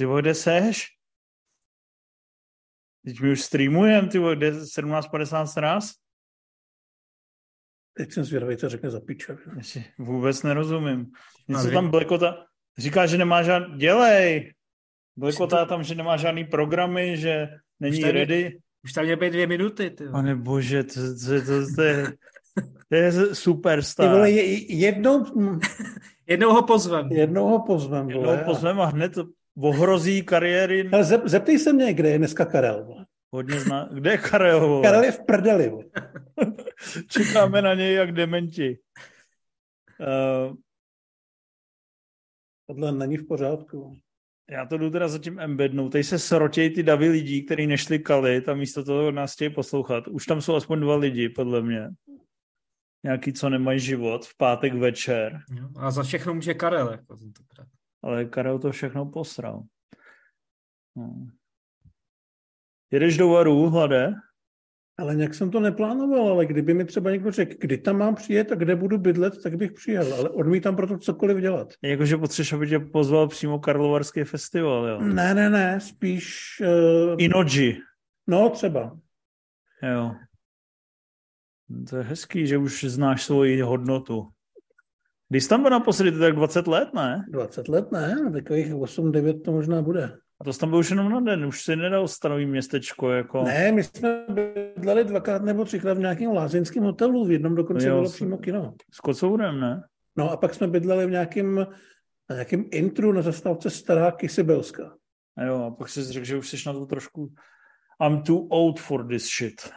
No ty vole, kde seš? Teď my už streamujem, ty vole, kde 17.50 raz? Teď jsem zvědavý, co řekne za piče. Vůbec nerozumím. Něco vy- tam Blekota říká, že nemá žádný... Dělej! Blekota tam, že nemá žádný programy, že není Už tady- ready. Už tam měly být dvě minuty, ty. vole. Pane bože, to, to, to, to, je, to je Ty superstar. vole, je- jednou, Jednou ho pozvem. jednou ho pozvem. Jednou Vole, a- pozvem a hned ohrozí kariéry. Ale zep, zeptej se mě, kde je dneska Karel. Vole. Hodně zná. Kde je Karel? vole? Karel je v prdeli. Vole. Čekáme na něj jak dementi. Uh, Tohle není v pořádku. já to jdu teda zatím embednout. Teď se srotějí ty davy lidí, kteří nešli kalit a místo toho nás chtějí poslouchat. Už tam jsou aspoň dva lidi, podle mě. Nějaký, co nemají život v pátek večer. A za všechno může Karel. Jako, tentokrát. Ale Karel to všechno posral. No. Jedeš do varu, hlade? Ale nějak jsem to neplánoval, ale kdyby mi třeba někdo řekl, kdy tam mám přijet a kde budu bydlet, tak bych přijel, ale odmítám proto cokoliv dělat. Jakože potřebuješ, aby tě pozval přímo Karlovarský festival, jo? Ne, ne, ne, spíš, uh, Inoji. no třeba. Jo. To je hezký, že už znáš svoji hodnotu. Když tam byl naposledy, to tak 20 let, ne? 20 let ne, takových 8-9 to možná bude. A to tam byl už jenom na den, už si nedal stanový městečko, jako... Ne, my jsme bydleli dvakrát nebo třikrát v nějakém lázeňském hotelu, v jednom dokonce Jo, bylo s- přímo kino. S kocourem, ne? No a pak jsme bydleli v nějakém, na nějakém intru na zastávce Stará Kysybelska. A jo, a pak jsi řekl, že už jsi na to trošku... I'm too old for this shit.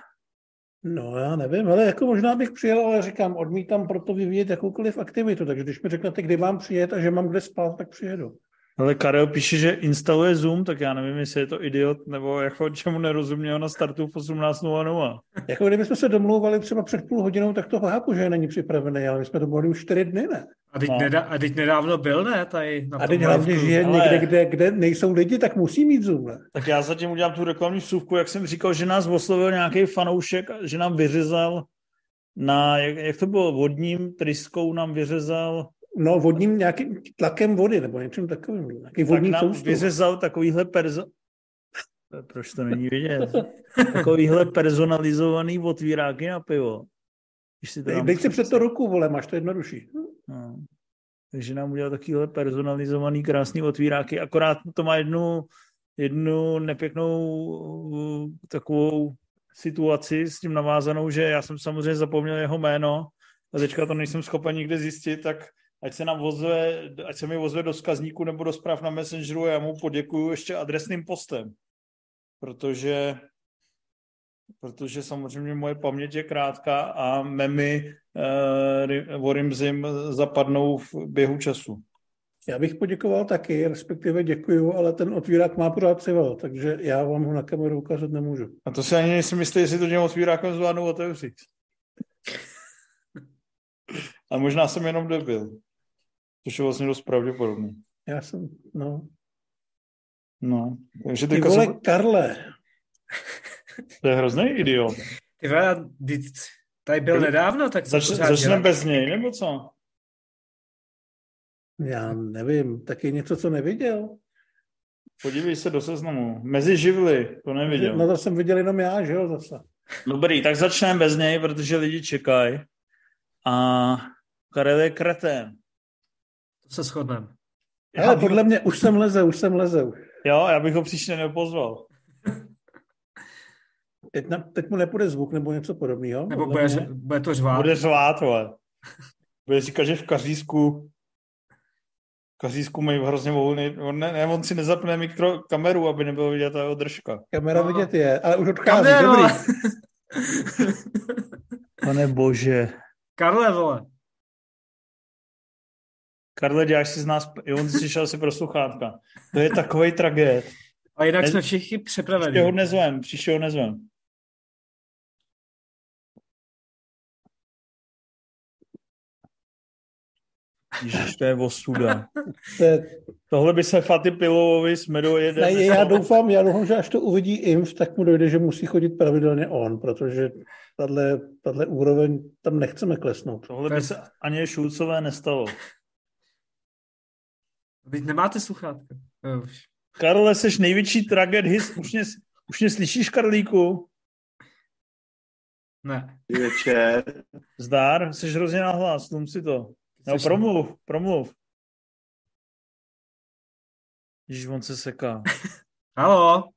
No já nevím, ale jako možná bych přijel, ale říkám, odmítám proto vyvíjet jakoukoliv aktivitu, takže když mi řeknete, kdy mám přijet a že mám kde spát, tak přijedu. Ale Karel píše, že instaluje Zoom, tak já nevím, jestli je to idiot, nebo jako čemu nerozuměl na startu v 18.00. Jako kdybychom se domlouvali třeba před půl hodinou, tak to chápu, že není připravený, ale my jsme domluvili už čtyři dny, ne? A teď, No. nedá, a teď nedávno byl, ne? Tady na A teď hlavně žije Ale- někde, kde, kde nejsou lidi, tak musí mít Zoom, ne? Tak já zatím udělám tu reklamní vsuvku, jak jsem říkal, že nás oslovil nějaký fanoušek, že nám vyřezal na, jak, jak to bylo, vodním tryskou nám vyřezal, No vodním nějakým tlakem vody, nebo něčím takovým. Nějaký tak vodní nám soustup. vyřezal takovýhle perzo... Proč to není vidět? Takovýhle personalizovaný otvíráky na pivo. Když si to Dej, dej si před to ruku, vole, máš to jednodušší. No. Takže nám udělal takovýhle personalizovaný krásný otvíráky, akorát to má jednu, jednu nepěknou uh, takovou situaci s tím navázanou, že já jsem samozřejmě zapomněl jeho jméno a teďka to nejsem schopen nikde zjistit, tak ať se nám vozve, ať se mi vozve do skazníku nebo do zpráv na Messengeru a já mu poděkuju ještě adresným postem. Protože protože samozřejmě moje paměť je krátká a memy uh, o Rimzim zapadnou v běhu času. Já bych poděkoval taky, respektive děkuju, ale ten otvírák má pořád civil, takže já vám ho na kameru ukázat nemůžu. A to si ani nejsem jistý, jestli to těm otvírákem zvládnou otevřít. A možná jsem jenom debil. Což je vlastně dost pravděpodobný. Já jsem, no. No, takže Ty teďka vole, jsem, Karle, to je hrozný idiot. Ty vole, tady byl nedávno, tak Zač, začneme bez něj, nebo co? já nevím, taky něco, co neviděl. Podívej se do seznamu. Mezi živly, to neviděl. No to jsem viděl jenom já, že jo, zase. Dobrý, tak začneme bez něj, protože lidi čekají. A Karel je kretén. To se shodneme. Ale podle mě už jsem leze, už jsem leze. Jo, já bych ho příště nepozval. Teď, na, teď mu nepůjde zvuk nebo něco podobného. Nebo bude, mě. bude to řvát. Bude řvát, vole. Bude říkat, že v Kařísku v Kařísku mají hrozně volný, on, ne, ne, on si nezapne mikro, kameru, aby nebylo vidět ta jeho držka. Kamera No. vidět je, ale už odchází, Kamero! dobrý. Pane bože. Karle, vole. Karle, děláš si z nás, jo, on si šel si pro sluchátka. To je takovej tragéd. A jinak Ne- jsme všichni Příště ho připraveni. nezvem, příště ho nezvem. Ježiš, to je ostuda. To je, Tohle by se Faty Pilovovi s Medou jede. ne, já doufám, já doufám, že až to uvidí Imf, tak mu dojde, že musí chodit pravidelně on, protože tahle, úroveň tam nechceme klesnout. Tohle by se ani Šulcové nestalo. Vy nemáte sluchátka. Už. Karle, jsi největší traged his. Už mě, už mě slyšíš, Karlíku? Ne. Večer. Zdár, jsi hrozně nahlas, tlum si to. No, promluv, promluv. Ježíš, on se seká. Halo?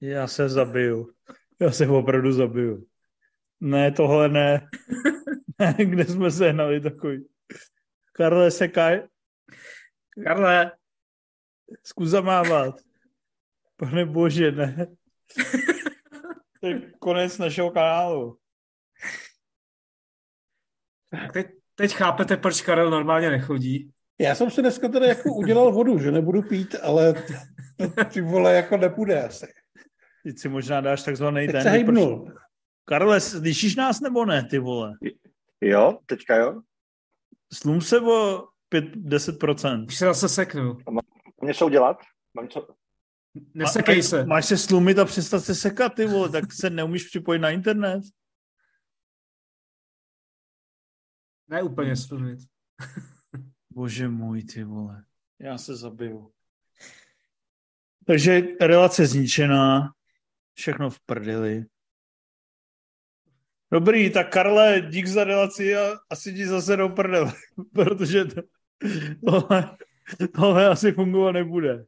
Já se zabiju. Já se opravdu zabiju. Ne, tohle ne. ne kde jsme sehnali takový. Karle, sekaj. Karle, Zkus zamávat. Pane bože, ne. To je konec našeho kanálu. tak teď, teď chápete, proč Karel normálně nechodí. Já jsem si dneska teda jako udělal vodu, že nebudu pít, ale to, ty vole jako nepůjde asi. Teď si možná dáš takzvaný Teď ten... se hejbnul. Karle, slyšíš nás nebo ne, ty vole? Jo, teďka jo? Slum se o 5, 10%. Už se zase seknu. Mám něco udělat? Mám něco... Nesekej se. Máš se slumit a přestat se sekat, ty vole, tak se neumíš připojit na internet. Ne úplně slunit. Bože můj, ty vole. Já se zabiju. Takže relace zničená, všechno v prdeli. Dobrý, tak Karle, dík za relaci a asi ti zase do prdele, protože to, tohle, tohle asi fungovat nebude.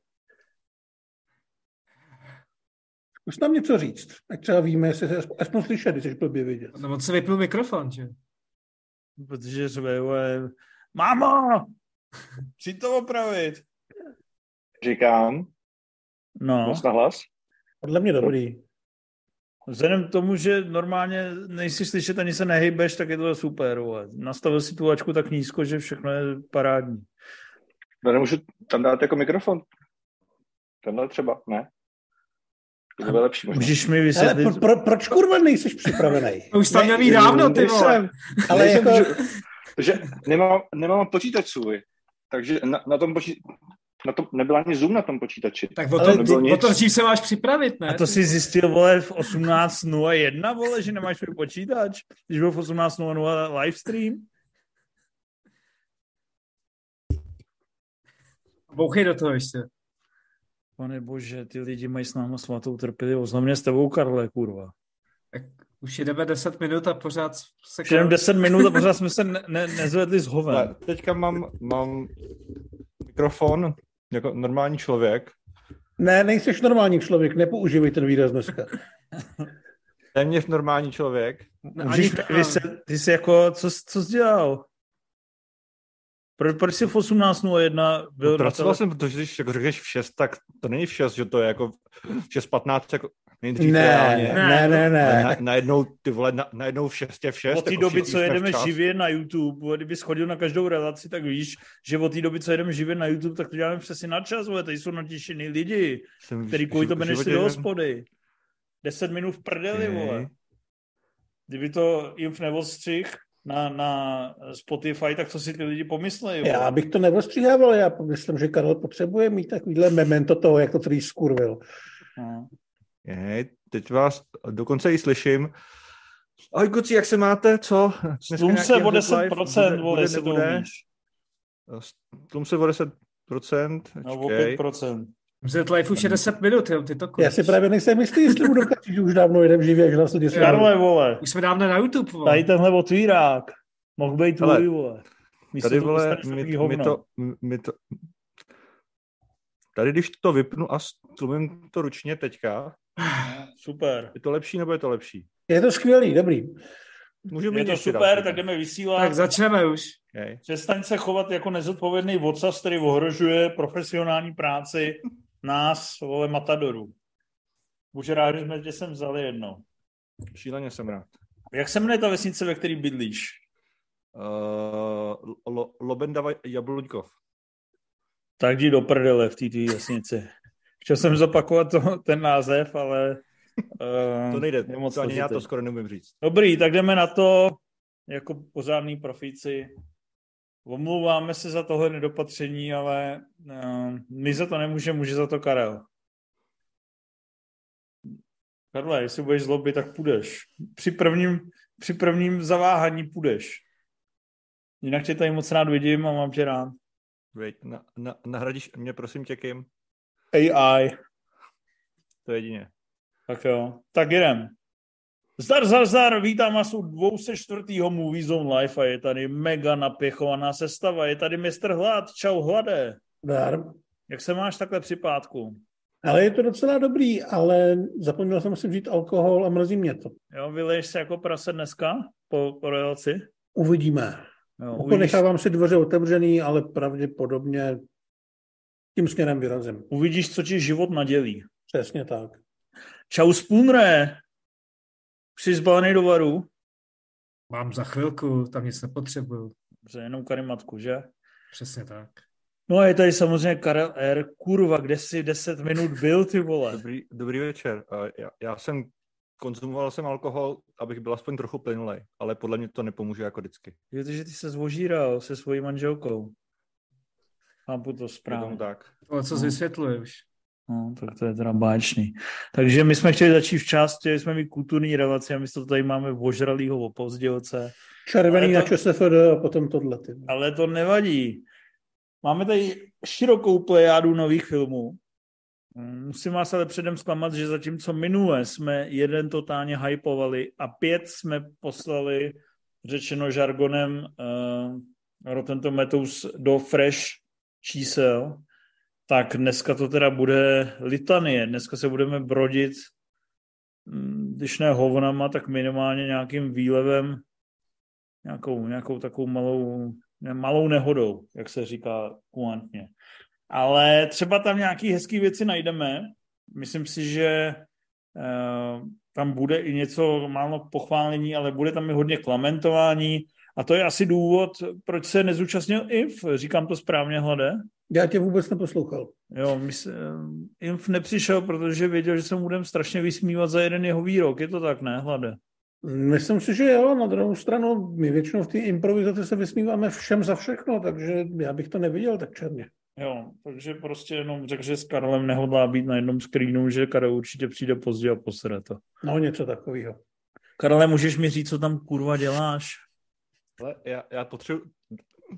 Zkus nám něco říct. Ať třeba víme, jestli se aspoň, aspoň slyšet, když jsi blbě vidět. No on se vypnul mikrofon, že? Protože řve, vole, mámo, chci to opravit. Říkám, No, moc nahlas. Podle mě dobrý. vzhledem k tomu, že normálně nejsi slyšet ani se nehejbeš, tak je to super. Vole. Nastavil si tu lačku tak nízko, že všechno je parádní. No nemůžu tam dát jako mikrofon. Tenhle třeba, ne? To bude lepší možná. Můžeš mi Ale vysvětlit, pro, pro, proč kurva nejsi připravený? To už tam měl dávno, ty vole. Ale nejsem, jako- že, že nemám, nemám počítač svůj. Takže na, na tom počí, na tom nebyl ani zoom na tom počítači. Tak o Ale to, nebylo o nic. to dřív se máš připravit, ne? a to si zjistil, vole, v 18.01, vole, že nemáš svůj počítač, když byl v 18.00 livestream. Bouchej do toho ještě. Pane bože, ty lidi mají s náma svatou trpělivost. Hlavně s tebou, Karle, kurva. Tak už jdeme 10 minut a pořád se... Už jenom 10 minut a pořád jsme se ne, ne, nezvedli z hoven. Ale teďka mám, mám mikrofon jako normální člověk, Ne, nejsi normální člověk, nepoužívej ten výraz dneska. téměř normální člověk. No, Můžeš, ani- vy se, ty jsi jako, co, jsi- co jsi dělal? Pro, proč jsi v 18.01 byl No, na pracoval tele... jsem, protože když jako řekneš v 6, tak to není v 6, že to je jako v 6.15, jako nejdřív Ne, reálně. ne, ne, ne. Na, najednou, ty vole, na, najednou v 6 je v 6. Od té jako doby, co jedeme včas. živě na YouTube, kdyby schodil na každou relaci, tak víš, že od té doby, co jedeme živě na YouTube, tak to děláme přesně na čas, vole, tady jsou natěšený lidi, Jsem v který kvůli to v nešli životě do hospody. Deset minut v prdeli, Ok. vole. Kdyby to Inf neostřih na, na Spotify, tak co si ty lidi pomyslejí. Já bych to nevostříhával, já myslím, že Karel potřebuje mít takovýhle memento toho, jak to celý skurvil. No. Je, teď vás dokonce i slyším. Ahoj kluci, jak se máte? Co? Slum nějaký se o Hamlet Live? 10%, vole, bude, jestli to nebude? umíš. Tlum se o 10%. No, o Počkej. 5%. Zet live už je 10 minut, jo, ty to Já si právě nejsem jistý, jestli budu že už dávno jedem živě, že nás lidi. Karle, vole, Už jsme dávno na YouTube, vole. tady tenhle otvírák. Mohl být tvůj, vole. Místo Tady, vole, my, my, to, my to... Tady, když to vypnu a stlumím to ručně teďka, Super. je to lepší nebo je to lepší? Je to skvělý, dobrý. Můžeme Je to super, dát, tak jdeme vysílat. Tak začneme už. Okay. Přestaň se chovat jako nezodpovědný vocas, který ohrožuje profesionální práci nás, vole, matadorů. Buď rád, že jsme tě sem vzali jednou. Šíleně jsem rád. Jak se jmenuje ta vesnice, ve které bydlíš? Uh, lo, Lobendava Jabluňkov. Tak jdi do prdele v té vesnici. Chtěl jsem zopakovat to, ten název, ale... Uh, To nejde, je moc to ani já to skoro neumím říct. Dobrý, tak jdeme na to jako pořádný profíci. Omlouváme se za tohle nedopatření, ale uh, my za to nemůžeme, může za to Karel. Karle, jestli budeš zlobit, tak půjdeš. Při prvním, při prvním zaváhání půjdeš. Jinak tě tady moc rád vidím a mám tě rád. Wait, na, na, nahradíš mě prosím tě kým? AI. To jedině. Tak jo, tak jdem. Zdar, zdar, zdar, vítám vás u 204. Movie Zone Live a je tady mega napěchovaná sestava. Je tady mistr Hlad. Čau, Hlade. Dar. Jak se máš takhle při pátku? Ale je to docela dobrý, ale zapomněl jsem si vzít alkohol a mrzí mě to. Jo, vyleješ se jako prase dneska po, po relaci? Uvidíme. Jo, uvidíš, Ponechávám si dveře otevřený, ale pravděpodobně tím směrem vyrazím. uvidíš, co ti život nadělí. Přesně tak. Čau, Spunre. Jsi zbalený do varu? Mám za chvilku, tam nic nepotřebuju. Dobře, jenom karimatku, že? Přesně tak. No a je tady samozřejmě Karel R. Kurva, kde jsi 10 minut byl, ty vole? Dobrý, dobrý večer. Já, já jsem konzumoval jsem alkohol, abych byl aspoň trochu plynulej, ale podle mě to nepomůže jako vždycky. Jo, že ty se zvožíral se svojí manželkou. Chápu to Je správně. tak. To, co No. vysvětluje už. No, tak to je teda báječný. Takže my jsme chtěli začít včas, chtěli jsme mít kulturní relaci a my to tady máme ožralýho opozdělce. Červený Ale na to- ČSFD a potom tohle. Ty. Ale to nevadí. Máme tady širokou plejádu nových filmů. Musím vás ale předem zklamat, že zatímco minule jsme jeden totálně hypovali a pět jsme poslali, řečeno žargonem, uh, Rotten Tomatoes do fresh čísel, tak dneska to teda bude litanie. Dneska se budeme brodit, mm, když ne hovnama, tak minimálně nějakým výlevem, nějakou, nějakou takovou malou, ne, malou nehodou, jak se říká kulantně. Ale třeba tam nějaký hezký věci najdeme. Myslím si, že uh, tam bude i něco málo pochválení, ale bude tam i hodně klamentování. A to je asi důvod, proč se nezúčastnil IF. Říkám to správně, Hlade? Já tě vůbec neposlouchal. Jo, mys, eh, Inf nepřišel, protože věděl, že se mu budeme strašně vysmívat za jeden jeho výrok. Je to tak, ne, Hlade? Myslím si, že jo, na druhou stranu, my většinou v té improvizaci se vysmíváme všem za všechno, takže já bych to neviděl tak černě. Jo, takže prostě jenom řekl, že s Karlem nehodlá být na jednom screenu, že Karel určitě přijde pozdě a posede to. No, něco takového. Karle, můžeš mi říct, co tam kurva děláš? Ale já, já potřebuji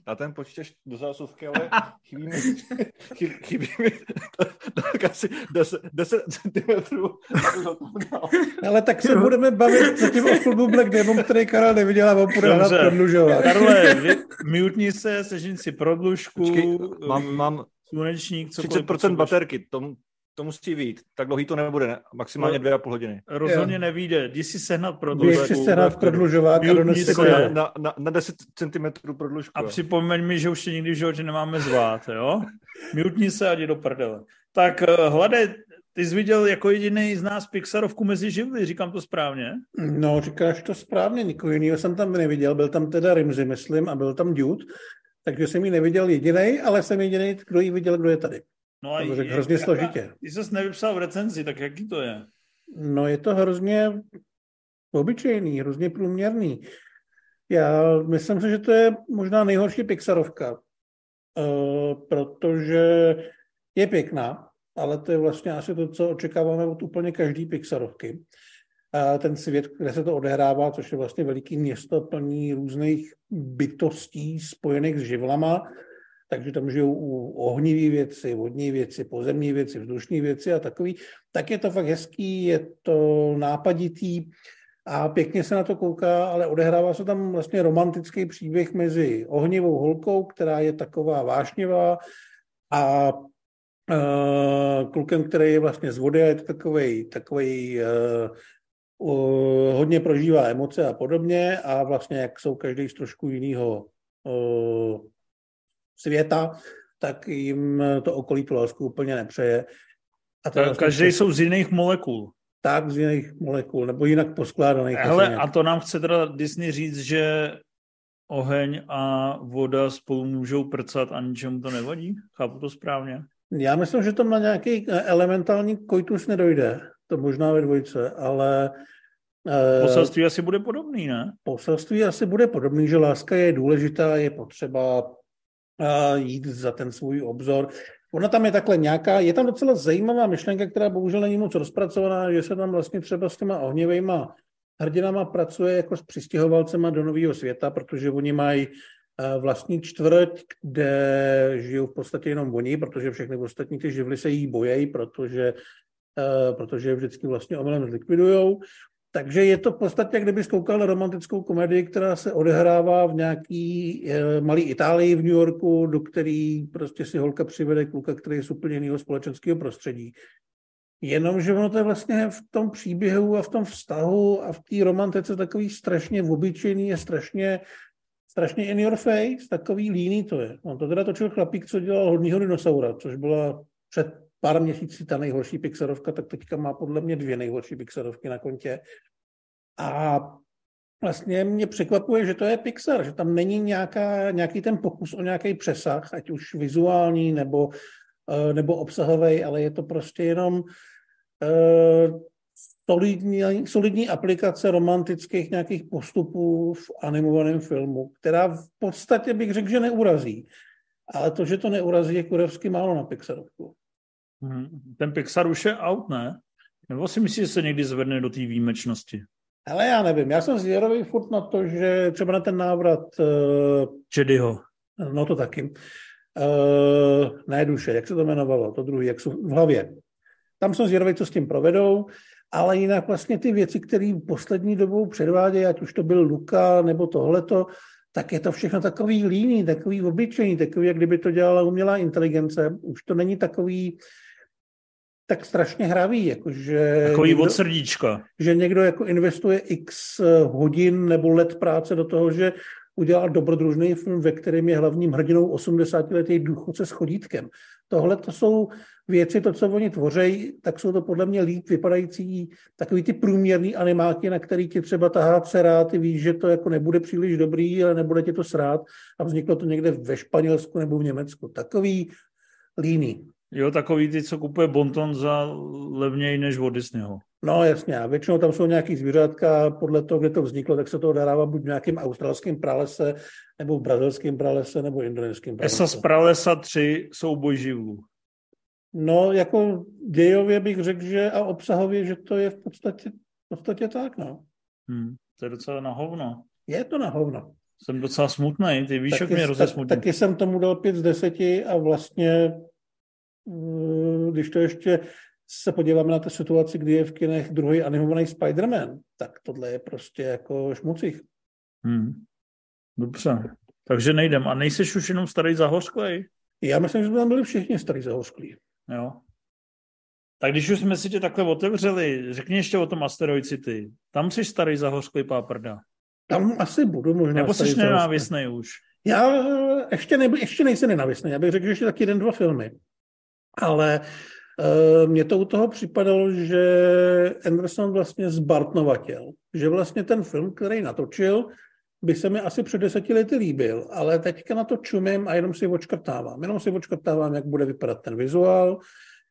na ten počítač do zásuvky, ale chybí mi, chybí, chybí mi tak asi 10, 10 centimetrů. dal. Ale tak se budeme bavit zatím o filmu Black Demon, který Karel neviděl a on bude hrát Dobře. prodlužovat. Karle, mutni se, sežin si prodlužku, Počkej, mám, mám slunečník, cokoliv 30% potřebuješ. baterky, to, to musí být. Tak dlouhý to nebude, ne? maximálně No. dvě a půl hodiny. Rozhodně Jo. nevíde. Jdi si sehnat Běž prodlužku. si se hrát prodlužovák a se. Na, na, na, na 10 cm prodlužku. A připomeň mi, že už tě nikdy v životě nemáme zvát, jo? Mutni se a jdi do prdele. Tak eh, hlade, ty jsi viděl jako jediný z nás Pixarovku mezi živly, říkám to správně? No, říkáš to správně, nikoho jiného jsem tam neviděl, byl tam teda Rimzy, myslím, a byl tam Dude, takže jsem ji neviděl jediný, ale jsem jediný, kdo ji viděl, kdo je tady. No a To řekl hrozně jaká- složitě. Ty jsi nevypsal v recenzi, tak jaký to je? No, je to hrozně obyčejný, hrozně průměrný. Já myslím si, že to je možná nejhorší Pixarovka, eh, protože je pěkná, ale to je vlastně asi to, co očekáváme od úplně každý Pixarovky. A ten svět, kde se to odehrává, což je vlastně veliký město plný různých bytostí spojených s živlama, takže tam žijou u ohnivý věci, vodní věci, pozemní věci, vzdušní věci a takový, tak je to fakt hezký, je to nápaditý a pěkně se na to kouká, ale odehrává se tam vlastně romantický příběh mezi ohnivou holkou, která je taková vášnivá a uh, klukem, který je vlastně z vody a je to takovej, takovej uh, hodně prožívá emoce a podobně a vlastně jak jsou každý z trošku jiného uh, světa, tak jim to okolí tu lásku úplně nepřeje. A to vlastně Každý jsou z jiných molekul. tak z jiných molekul, nebo jinak poskládaných. Hele, a to nám chce teda Disney říct, že oheň a voda spolu můžou prcat a ničemu to nevadí? Chápu to správně? Já myslím, že tam na nějaký eh, elementální koitus nedojde. To možná ve dvojce, ale eh, Poselství asi bude podobný, ne? poselství asi bude podobný, že láska je důležitá, je potřeba jít za ten svůj obzor. Ona tam je takhle nějaká, je tam docela zajímavá myšlenka, která bohužel není moc rozpracovaná, že se tam vlastně třeba s těma ohnivejma hrdinama pracuje jako s přistěhovalcema do nového světa, protože oni mají eh, vlastní čtvrť, kde žijou v podstatě jenom oni, protože všechny ostatní ty živly se jí bojejí, protože, eh, protože je vždycky vlastně omylem zlikvidujou. Takže je to v podstatě, kdyby koukal na romantickou komedii, která se odehrává v nějaký e, malý Itálii v New Yorku, do který prostě si holka přivede kluka, který je z úplně jiného společenského prostředí. Jenomže ono to je vlastně v tom příběhu a v tom vztahu a v té romantice takový strašně obyčejný, je strašně, strašně in your face, takový líný to je. On to teda točil chlapík, co dělal hodnýho dinosaura, což byla před pár měsíci ta nejhorší Pixarovka, tak teďka má podle mě dvě nejhorší Pixarovky na kontě. A vlastně mě překvapuje, že to je Pixar, že tam není nějaká, nějaký ten pokus o nějaký přesah, ať už vizuální nebo, eh, nebo obsahový, ale je to prostě jenom uh, solidní, solidní aplikace romantických nějakých postupů v animovaném filmu, která v podstatě bych řekl, že neurazí. Ale to, že to neurazí, je kurevsky málo na Pixarovku. Mhm. Ten Pixar už je out, ne? Nebo si myslíš, že se někdy zvedne do té výjimečnosti? Ale já nevím, já jsem zvědavý furt na to, že třeba na ten návrat... Uh, Jedyho. No to taky. Uh, ne duše, jak se to jmenovalo, to druhý, jak jsou v hlavě. Tam jsem zvědavý, co s tím provedou, ale jinak vlastně ty věci, které poslední dobou předvádějí, ať už to byl Luka nebo tohleto, tak je to všechno takový líný, takový obyčejný, takový, jak kdyby to dělala umělá inteligence. Už to není takový, tak strašně hravý. Jako že Takový někdo, od srdíčka. Že někdo jako investuje x hodin nebo let práce do toho, že udělal dobrodružný film, ve kterém je hlavním hrdinou 80-letý důchodce s chodítkem. Tohle to jsou věci, to, co oni tvoří, tak jsou to podle mě líp vypadající takový ty průměrný animáky, na který ti třeba tahá dcera, ty víš, že to jako nebude příliš dobrý, ale nebude ti to srát a vzniklo to někde ve Španělsku nebo v Německu. Takový líný. Jo, takový ty, co kupuje bonton za levněji než od Disneyho. No jasně, a většinou tam jsou nějaký zvířátka, podle toho, kde to vzniklo, tak se to odehrává buď v nějakém australském pralese, nebo v brazilském pralese, nebo indonéském pralese. Esa z pralesa 3 souboj živlů. No, jako dějově bych řekl, že a obsahově, že to je v podstatě, v podstatě tak, no. Hmm, to je docela na hovno. Je to na hovno. Jsem docela smutný, ty víš, jak mě rozesmutí. Tak, taky jsem tomu dal pět z deseti a vlastně, když to ještě se podíváme na tu situaci, kdy je v kinech druhý animovaný Spider-Man, tak tohle je prostě jako šmucích. Hmm. Dobře, takže nejdem. A nejseš už jenom starý zahořklej? Já myslím, že jsme tam byli všichni starý zahořklí. Jo. Tak když už jsme si tě takhle otevřeli, řekni ještě o tom Asteroid City. Tam jsi starý zahořklý páprda. Tam asi budu možná. Nebo jsi nenávistný už? Já ještě, ne, ještě nejsem nenávistný. Já bych řekl, že ještě tak jeden, dva filmy. Ale uh, mně to u toho připadalo, že Anderson vlastně zbartnovatěl. Že vlastně ten film, který natočil, by se mi asi před deseti lety líbil, ale teďka na to čumím a jenom si očkrtávám. Jenom si očkrtávám, jak bude vypadat ten vizuál,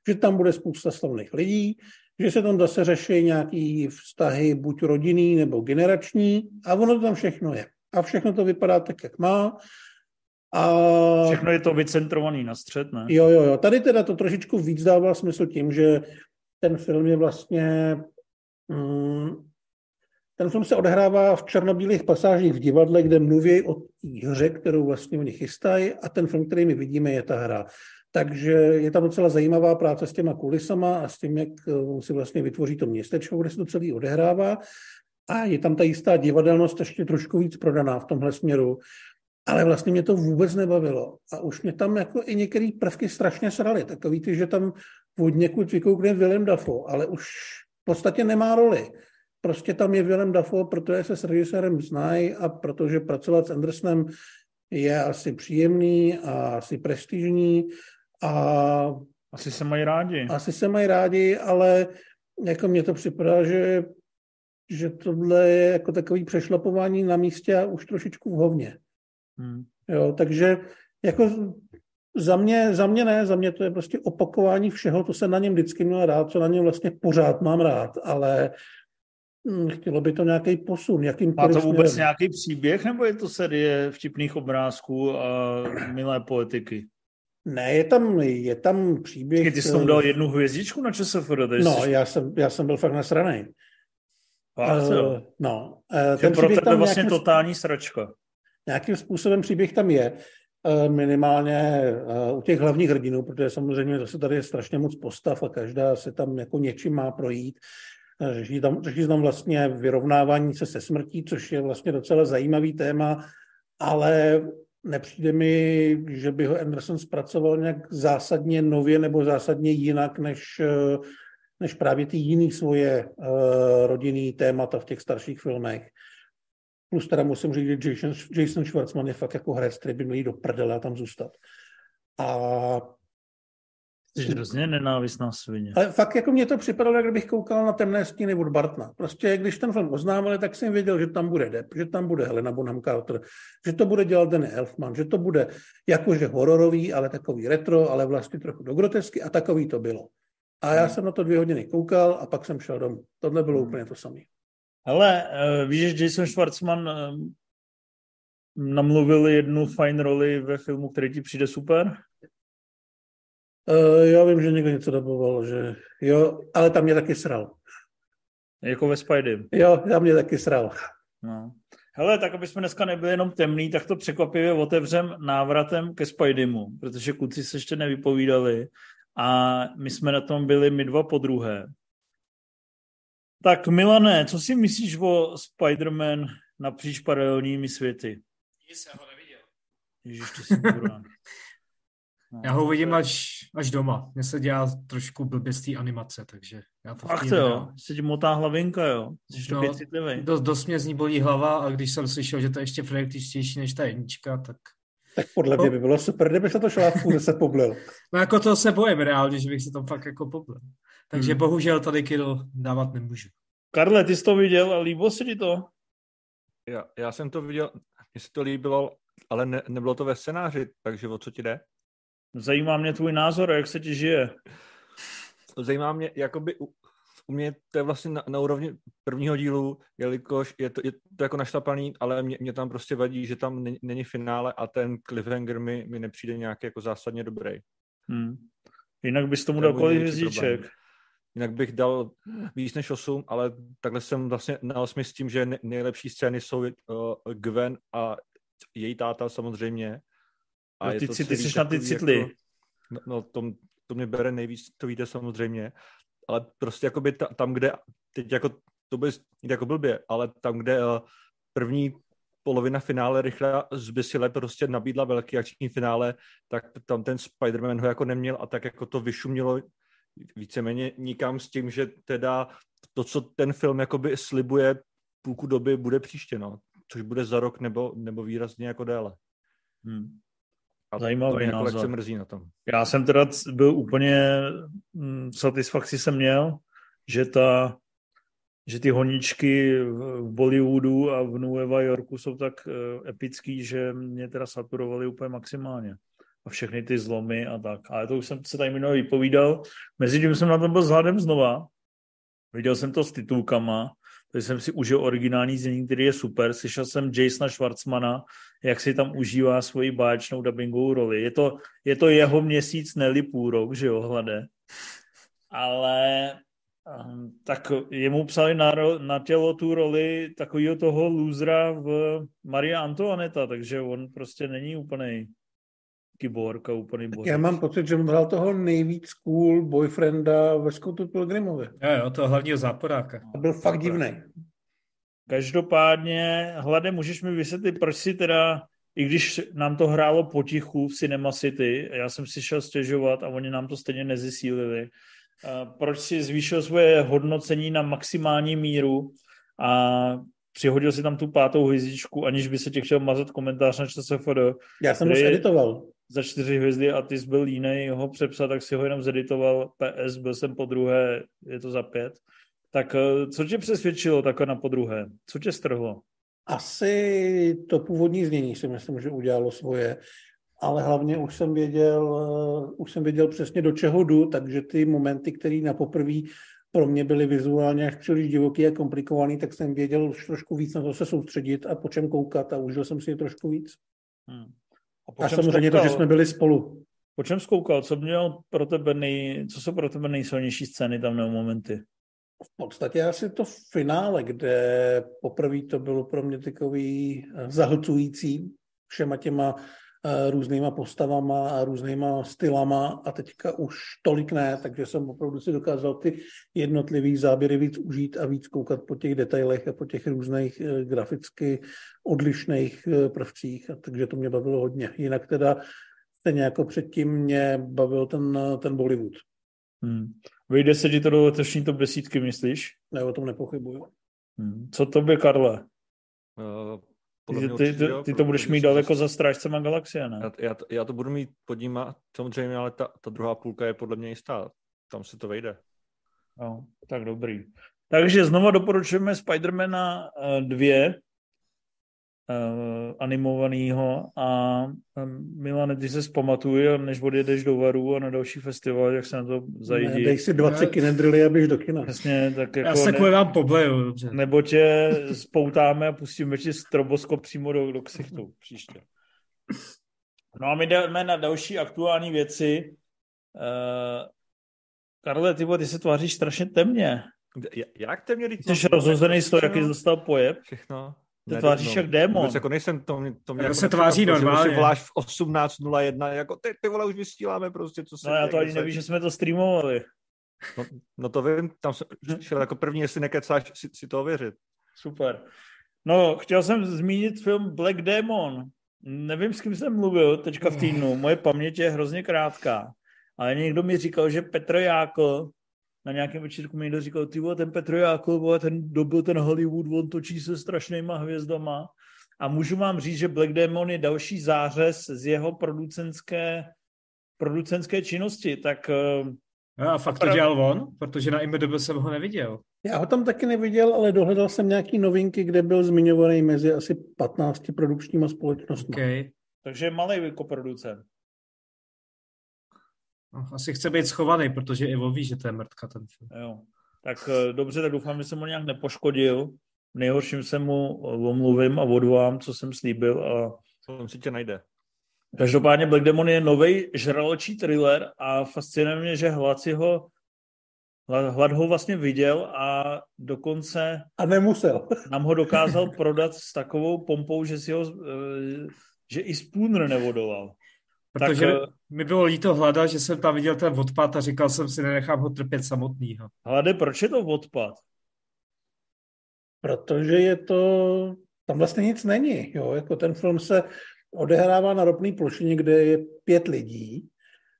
že tam bude spousta slavných lidí, že se tam zase řeší nějaký vztahy, buď rodinný nebo generační, a ono to tam všechno je. A všechno to vypadá tak, jak má. A... Všechno je to vycentrovaný na střed, ne? Jo, jo, jo. Tady teda to trošičku víc dává smysl tím, že ten film je vlastně mm, ten film se odehrává v černobílých pasážích v divadle, kde mluví o hře, kterou vlastně oni chystají a ten film, který my vidíme, je ta hra. Takže je tam docela zajímavá práce s těma kulisama a s tím, jak eh, on si vlastně vytvoří to městečko, kde se to celý odehrává. A je tam ta jistá divadelnost ještě trošku víc prodaná v tomhle směru. Ale vlastně mě to vůbec nebavilo. A už mě tam jako i některé prvky strašně srali. Takový ty, že tam od někud vykoukne Willem Dafoe, ale už v podstatě nemá roli. Prostě tam je Willem Dafoe, protože se s režisérem znají a protože pracovat s Andersonem je asi příjemný a asi prestižní a asi se mají rádi. Asi se mají rádi, ale jako mně to připadá, že, že tohle je jako takový přešlapování na místě a už trošičku v hovně. Hmm. Jo, takže jako za mě, za mě ne, za mě to je prostě opakování všeho, to se na něm vždycky měl rád, co na něm vlastně pořád mám rád, ale hm, chtělo by to nějaký posun. Jakým Má to vůbec směrem. nějaký příběh, nebo je to série vtipných obrázků a milé poetiky? Ne, je tam, je tam příběh... Ty jsi tam dal jednu hvězdičku na ČSFD? No, jsi... já, jsem, já jsem byl fakt nasranej. Fakt, uh, no. Uh, ten pro tebe vlastně nějakým, totální sračka. Nějakým způsobem příběh tam je, eh, minimálně eh, u těch hlavních hrdinů, protože samozřejmě zase tady je strašně moc postav a každá se tam jako něčím má projít. Eh, řeší tam, řeší tam vlastně vyrovnávání se se smrtí, což je vlastně docela zajímavý téma, ale nepřijde mi, že by ho Anderson zpracoval nějak zásadně nově nebo zásadně jinak, než, než právě ty jiný svoje uh, rodinný témata v těch starších filmech. Plus teda musím říct, že Jason, Jason Schwartzman je fakt jako herec, který by měl jít do prdele a tam zůstat. A Jsi hrozně nenávistná svině. ale fakt jako mě to připadalo, jak kdybych koukal na temné stíny od Bartna. Prostě když ten film oznámili, tak jsem věděl, že tam bude Depp, že tam bude Helena Bonham Carter, že to bude dělat Danny Elfman, že to bude jakože hororový, ale takový retro, ale vlastně trochu do grotesky a takový to bylo. A já jsem na to dvě hodiny koukal a pak jsem šel domů. Tohle bylo úplně to samé. Hele, uh, víš, že Jason Schwartzman uh, namluvil jednu fajn roli ve filmu, který ti přijde super? Uh, já vím, že někdo něco daboval, že jo, ale tam mě taky sral. Jako ve Spidey. Jo, tam mě taky sral. No. Hele, tak aby jsme dneska nebyli jenom temný, tak to překvapivě otevřem návratem ke Spideymu, protože kluci se ještě nevypovídali a my jsme na tom byli my dva po druhé. Tak Milané, co si myslíš o Spider-Man napříč paralelními světy? Nic, já ho neviděl. Ježiš, ty jsi. No, Já ho uvidím až, až doma. Mně se dělá trošku blbě z té animace, takže já to Ach to jo, se ti motá hlavinka, jo? Jsi No, no. Dost, dost mě z ní bolí hlava a když jsem slyšel, že to je ještě projektičtější než ta jednička, tak... Tak podle mě by bylo super, kdyby se to šlápku zase poblil. No jako to se bojím reálně, že bych se tam fakt jako poblil. Takže Hmm. bohužel tady kilo dávat nemůžu. Karle, ty jsi to viděl a líbilo se ti to? Já, já jsem to viděl, mně se to líbilo, ale ne, nebylo to ve scénáři, takže o co ti jde? Zajímá mě tvůj názor, jak se ti žije. Zajímá mě, jakoby u, u mě to je vlastně na, na úrovni prvního dílu, jelikož je to, je to jako našlapaný, ale mě, mě tam prostě vadí, že tam není, není finále a ten cliffhanger mi, mi nepřijde nějak jako zásadně dobrý. Hmm. Jinak bys tomu dal kolik hvězdíček. problém. Jinak bych dal víc než 8, ale takhle jsem vlastně na 8 s tím, že ne- nejlepší scény jsou uh, Gwen a její táta samozřejmě. No, je ty to ty celý jsi na ty citli. Jako, no, no to, to mě bere nejvíc, to víte samozřejmě. Ale prostě jakoby ta, tam, kde, teď jako, to bude znít jako blbě, ale tam, kde uh, první polovina finále rychle zbysile prostě nabídla velký akční finále, tak tam ten Spider-Man ho jako neměl a tak jako to vyšumělo víceméně nikam s tím, že teda to, co ten film jakoby slibuje půlku doby, bude příště, no. Což bude za rok nebo, nebo výrazně jako déle. Hmm. A Zajímavý to jako názor. lehce mrzí na tom. Já jsem teda byl úplně mm, satisfakci jsem měl, že ta že ty honičky v Bollywoodu a v Nueva Yorku jsou tak uh, epický, že mě teda saturovali úplně maximálně. A všechny ty zlomy a tak. Ale to už jsem se tady minule vypovídal. Mezitím jsem na tom byl vzhledem znova. Viděl jsem to s titulkama, takže jsem si užil originální znění, který je super. Slyšel jsem Jasona Schwartzmana, jak si tam užívá svoji báječnou dubbingovou roli. Je to, je to jeho měsíc, neli půl rok, že jo, hlade. Ale um, tak jemu psali na, na tělo tu roli takového toho lůzra v Maria Antoaneta, takže on prostě není úplný kyborg a úplný bořec. Já mám pocit, že on hrál toho nejvíc cool boyfrienda ve Scottu Pilgrimovi. Jo, jo, toho hlavního záporáka. A byl fakt divný. Každopádně, Hlade, můžeš mi vysvětlit, proč si teda, i když nám to hrálo potichu v Cinema City, já jsem si šel stěžovat a oni nám to stejně nezesílili, a proč si zvýšil svoje hodnocení na maximální míru a přihodil si tam tu pátou hvězdičku, aniž by se tě chtěl mazat komentář na ČSFD Já jsem Který je- editoval. Za čtyři hvězdy a ty jsi byl jiný ho přepsat, tak si ho jenom zeditoval PS, byl jsem po druhé, je to za pět. Tak eh, co tě přesvědčilo takhle na podruhé? Co tě strhlo? Asi to původní znění si myslím, že udělalo svoje, ale hlavně už jsem věděl, eh, už jsem věděl přesně do čeho jdu, takže ty momenty, které na poprvé pro mě byly vizuálně až příliš divoký a komplikovaný, tak jsem věděl už trošku víc na to se soustředit a po čem koukat a užil jsem si je trošku víc. Hmm. Po A samozřejmě to, že jsme byli spolu. Po čem zkoukal? Co, měl pro tebe nej, co jsou pro tebe nejsilnější scény tam nebo momenty? V podstatě asi to finále, kde poprvé to bylo pro mě takový eh, zahlcující, všema těma různýma postavama a různýma stylama a teďka už tolik ne, takže jsem opravdu si dokázal ty jednotlivý záběry víc užít a víc koukat po těch detailech a po těch různých uh, graficky odlišných uh, prvcích, a takže to mě bavilo hodně. Jinak teda stejně jako předtím mě bavil ten, ten Bollywood. Hmm. Vyjde se ti to do letošní top desítky, myslíš? Ne, o tom nepochybuju. Hmm. Co to by, Karle? Uh, ty, ty, ty, ty to budeš mít daleko za strážcema galaxie, ne? Já, já, to, já to budu mít pod ním, samozřejmě, ale ta, ta druhá půlka je podle mě jistá. Tam se to vejde. No, tak dobrý. Takže znova doporučujeme Spidermana 2, uh, animovanýho a um, Milane, ty se zpamatuj, než odjedeš do Varu a na další festival, jak se na to zajdi. Ne, dej si dva, tři kinedrily a běž do kina. Přesně, tak jako Já se kvůli vám pobleju, dobře. Nebo tě spoutáme a pustíme ti stroboskop přímo do, do ksichtu příště. No a my jdeme na další aktuální věci. Uh, Karle, ty, ty se tváříš strašně temně. Jak temně? Jsi rozhozený z toho, jaký jsi dostal pojeb? Všechno. To tváříš no, jak démon. Vůbec jako nejsem, to, mě, to mě jako se tváří normálně. Si voláš v 18.01, jako ty, ty vole, už vysíláme prostě, co se No já to ani nevím, že jsme to streamovali. No, no to vím, tam jsem šel jako první, jestli nekecáš si, si to ověřit. Super. No, chtěl jsem zmínit film Black Demon. Nevím, s kým jsem mluvil teďka v týdnu. Moje paměť je hrozně krátká. Ale někdo mi říkal, že Petr Jákl na nějakém večírku mi někdo říkal, ty vole, ten Petr Jákl, vole, ten dobil ten Hollywood, on točí se strašnýma hvězdama. A můžu vám říct, že Black Demon je další zářez z jeho producenské, producenské činnosti, tak... No a fakt to dělal on? Protože na IMDb jsem ho neviděl. Já ho tam taky neviděl, ale dohledal jsem nějaký novinky, kde byl zmiňovaný mezi asi 15 produkčníma společnostmi. Okay. Takže malý jako producent. No, asi chce být schovaný, protože Ivo ví, že to je mrtka ten film. Jo. Tak eh, dobře, tak doufám, že jsem ho nějak nepoškodil. V nejhorším se mu omluvím a odvolám, co jsem slíbil. A... To si tě najde. Každopádně Black Demon je nový žraločí thriller a fascinuje mě, že Hlad si ho Hlad ho vlastně viděl a dokonce... A nemusel. Nám ho dokázal prodat s takovou pompou, že si ho... Eh, že i Spooner nevodoval. Protože tak, mi bylo líto hlada, že jsem tam viděl ten odpad a říkal jsem si, nenechám ho trpět samotnýho. Hlade, proč je to odpad? Protože je to, tam vlastně nic není, jo, jako ten film se odehrává na ropné plošině, kde je pět lidí,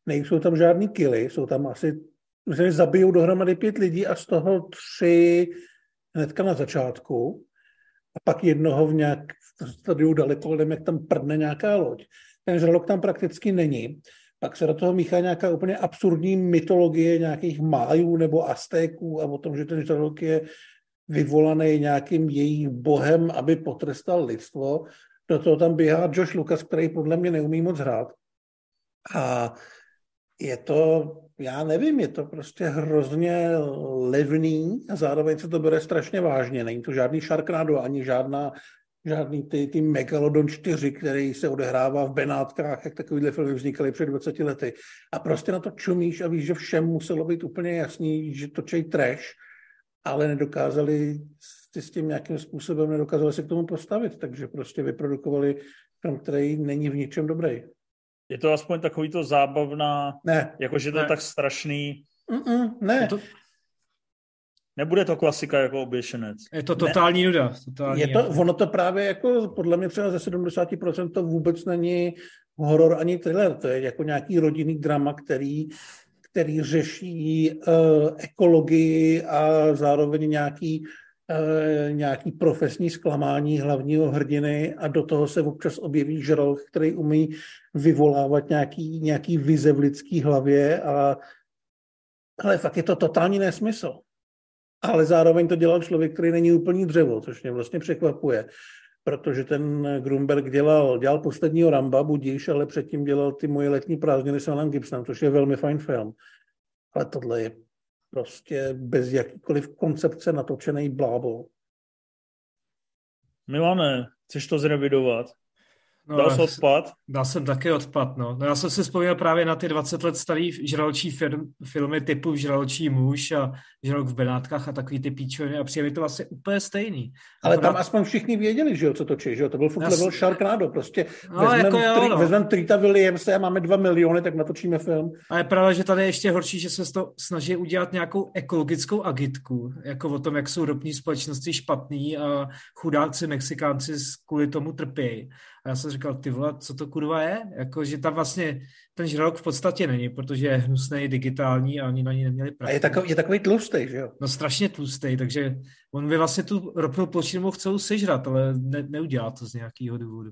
nejsou tam žádný kily, jsou tam asi, myslím, že zabijou dohromady pět lidí a z toho tři hnedka na začátku a pak jednoho v nějak, v stadiu daleko, jak tam prdne nějaká loď ten žralok tam prakticky není. Pak se do toho míchá nějaká úplně absurdní mytologie nějakých májů nebo aztéků a o tom, že ten žralok je vyvolaný nějakým jejich bohem, aby potrestal lidstvo. Do toho tam běhá Josh Lucas, který podle mě neumí moc hrát. A je to, já nevím, je to prostě hrozně levný a zároveň se to bere strašně vážně. Není to žádný Sharknado ani žádná žádný ty, ty Megalodon 4, který se odehrává v Benátkách, jak takovýhle filmy vznikaly před 20 lety. A prostě na to čumíš a víš, že všem muselo být úplně jasný, že točej trash, ale nedokázali si s tím nějakým způsobem nedokázali se k tomu postavit, takže prostě vyprodukovali film, který není v ničem dobrý. Je to aspoň takový to zábavná, ne, jakože to ne. je tak strašný. Mm-mm, ne. Je to, Nebude to klasika jako oběšenec. Je to totální ne. nuda. Totální je to, ono to právě jako, podle mě třeba ze 70% to vůbec není horor ani thriller, to je jako nějaký rodinný drama, který, který řeší uh, ekologii a zároveň nějaký, uh, nějaký profesní zklamání hlavního hrdiny a do toho se občas objeví žralok, který umí vyvolávat nějaký, nějaký vize v lidský hlavě a ale fakt je to totální nesmysl ale zároveň to dělal člověk, který není úplný dřevo, což mě vlastně překvapuje, protože ten Grunberg dělal, dělal posledního Ramba, budíš, ale předtím dělal ty moje letní prázdniny s Alan Gibsonem, což je velmi fajn film. Ale tohle je prostě bez jakýkoliv koncepce natočený blábol. Milane, chceš to zrevidovat? No, Dal jsi odpad? Dal jsem taky odpad, no. no. Já jsem si vzpomněl právě na ty 20 let starý žraločí film, filmy typu Žraločí muž a Žralok v Benátkách a takový ty píčoviny a přijde mi to vlastně úplně stejný. Ale Akorát- tam aspoň všichni věděli, že jo, co točí, že jo, to byl furt level Sharknado, prostě No, vezmeme jako jo, tri, no. vezmem Trita Williamse a máme dva miliony, tak natočíme film. A je pravda, že tady je ještě horší, že se to snaží udělat nějakou ekologickou agitku, jako o tom, jak jsou ropní společnosti špatný a chudáci Mexikánci kvůli tomu trpějí. A já jsem říkal, ty vole, co to kurva je? Jako, že tam vlastně ten žralok v podstatě není, protože je hnusný, digitální a ani na ní neměli A pravdu. je takový, je takový tlustý, že jo. No strašně tlustý, takže on by vlastně tu ropnou plošinu mohl celou sežrat, ale ne, neudělá to z nějakého důvodu.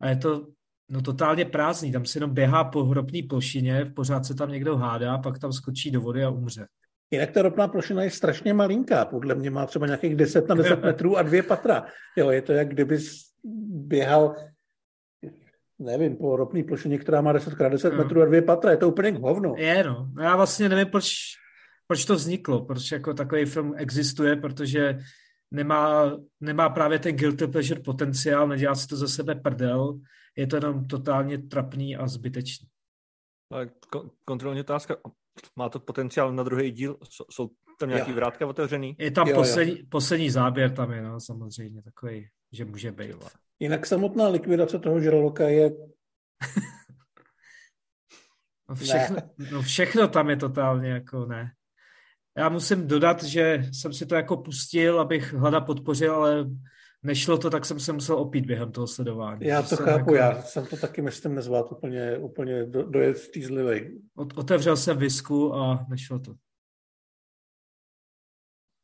A je to no totálně prázdný, tam se jenom běhá po ropné plošině, pořád se tam někdo hádá, pak tam skočí do vody a umře. Jinak ta ropná plošina je strašně malinká, podle mě má třeba nějakých 10 na 10 metrů a dvě patra. Jo, je to jak kdyby běhal, nevím, po ropné plošině, která má 10 x 10 Jo. metrů a dvě patra. Je to úplně k hovnu. Je, no. Já vlastně nevím, proč, proč to vzniklo, proč jako takový film existuje, protože nemá, nemá právě ten guilty pleasure potenciál, nedělá si to za sebe prdel, je to jenom totálně trapný a zbytečný. Kontrolní otázka, má to potenciál na druhý díl? Jsou, tam nějaký Jo. vrátka otevřený? Je tam Jo, jo. poslední, poslední záběr, tam je no, samozřejmě takový, že může být. Jinak samotná likvidace toho žraloka je No všechno, no všechno tam je totálně jako ne. Já musím dodat, že jsem si to jako pustil, abych hlada podpořil, ale nešlo to, tak jsem se musel opít během toho sledování. Já to jsem chápu, jako, já jsem to taky, myslím, nezvládl úplně, úplně do, dojet stýzlivej. Ot- Otevřel jsem visku a nešlo to.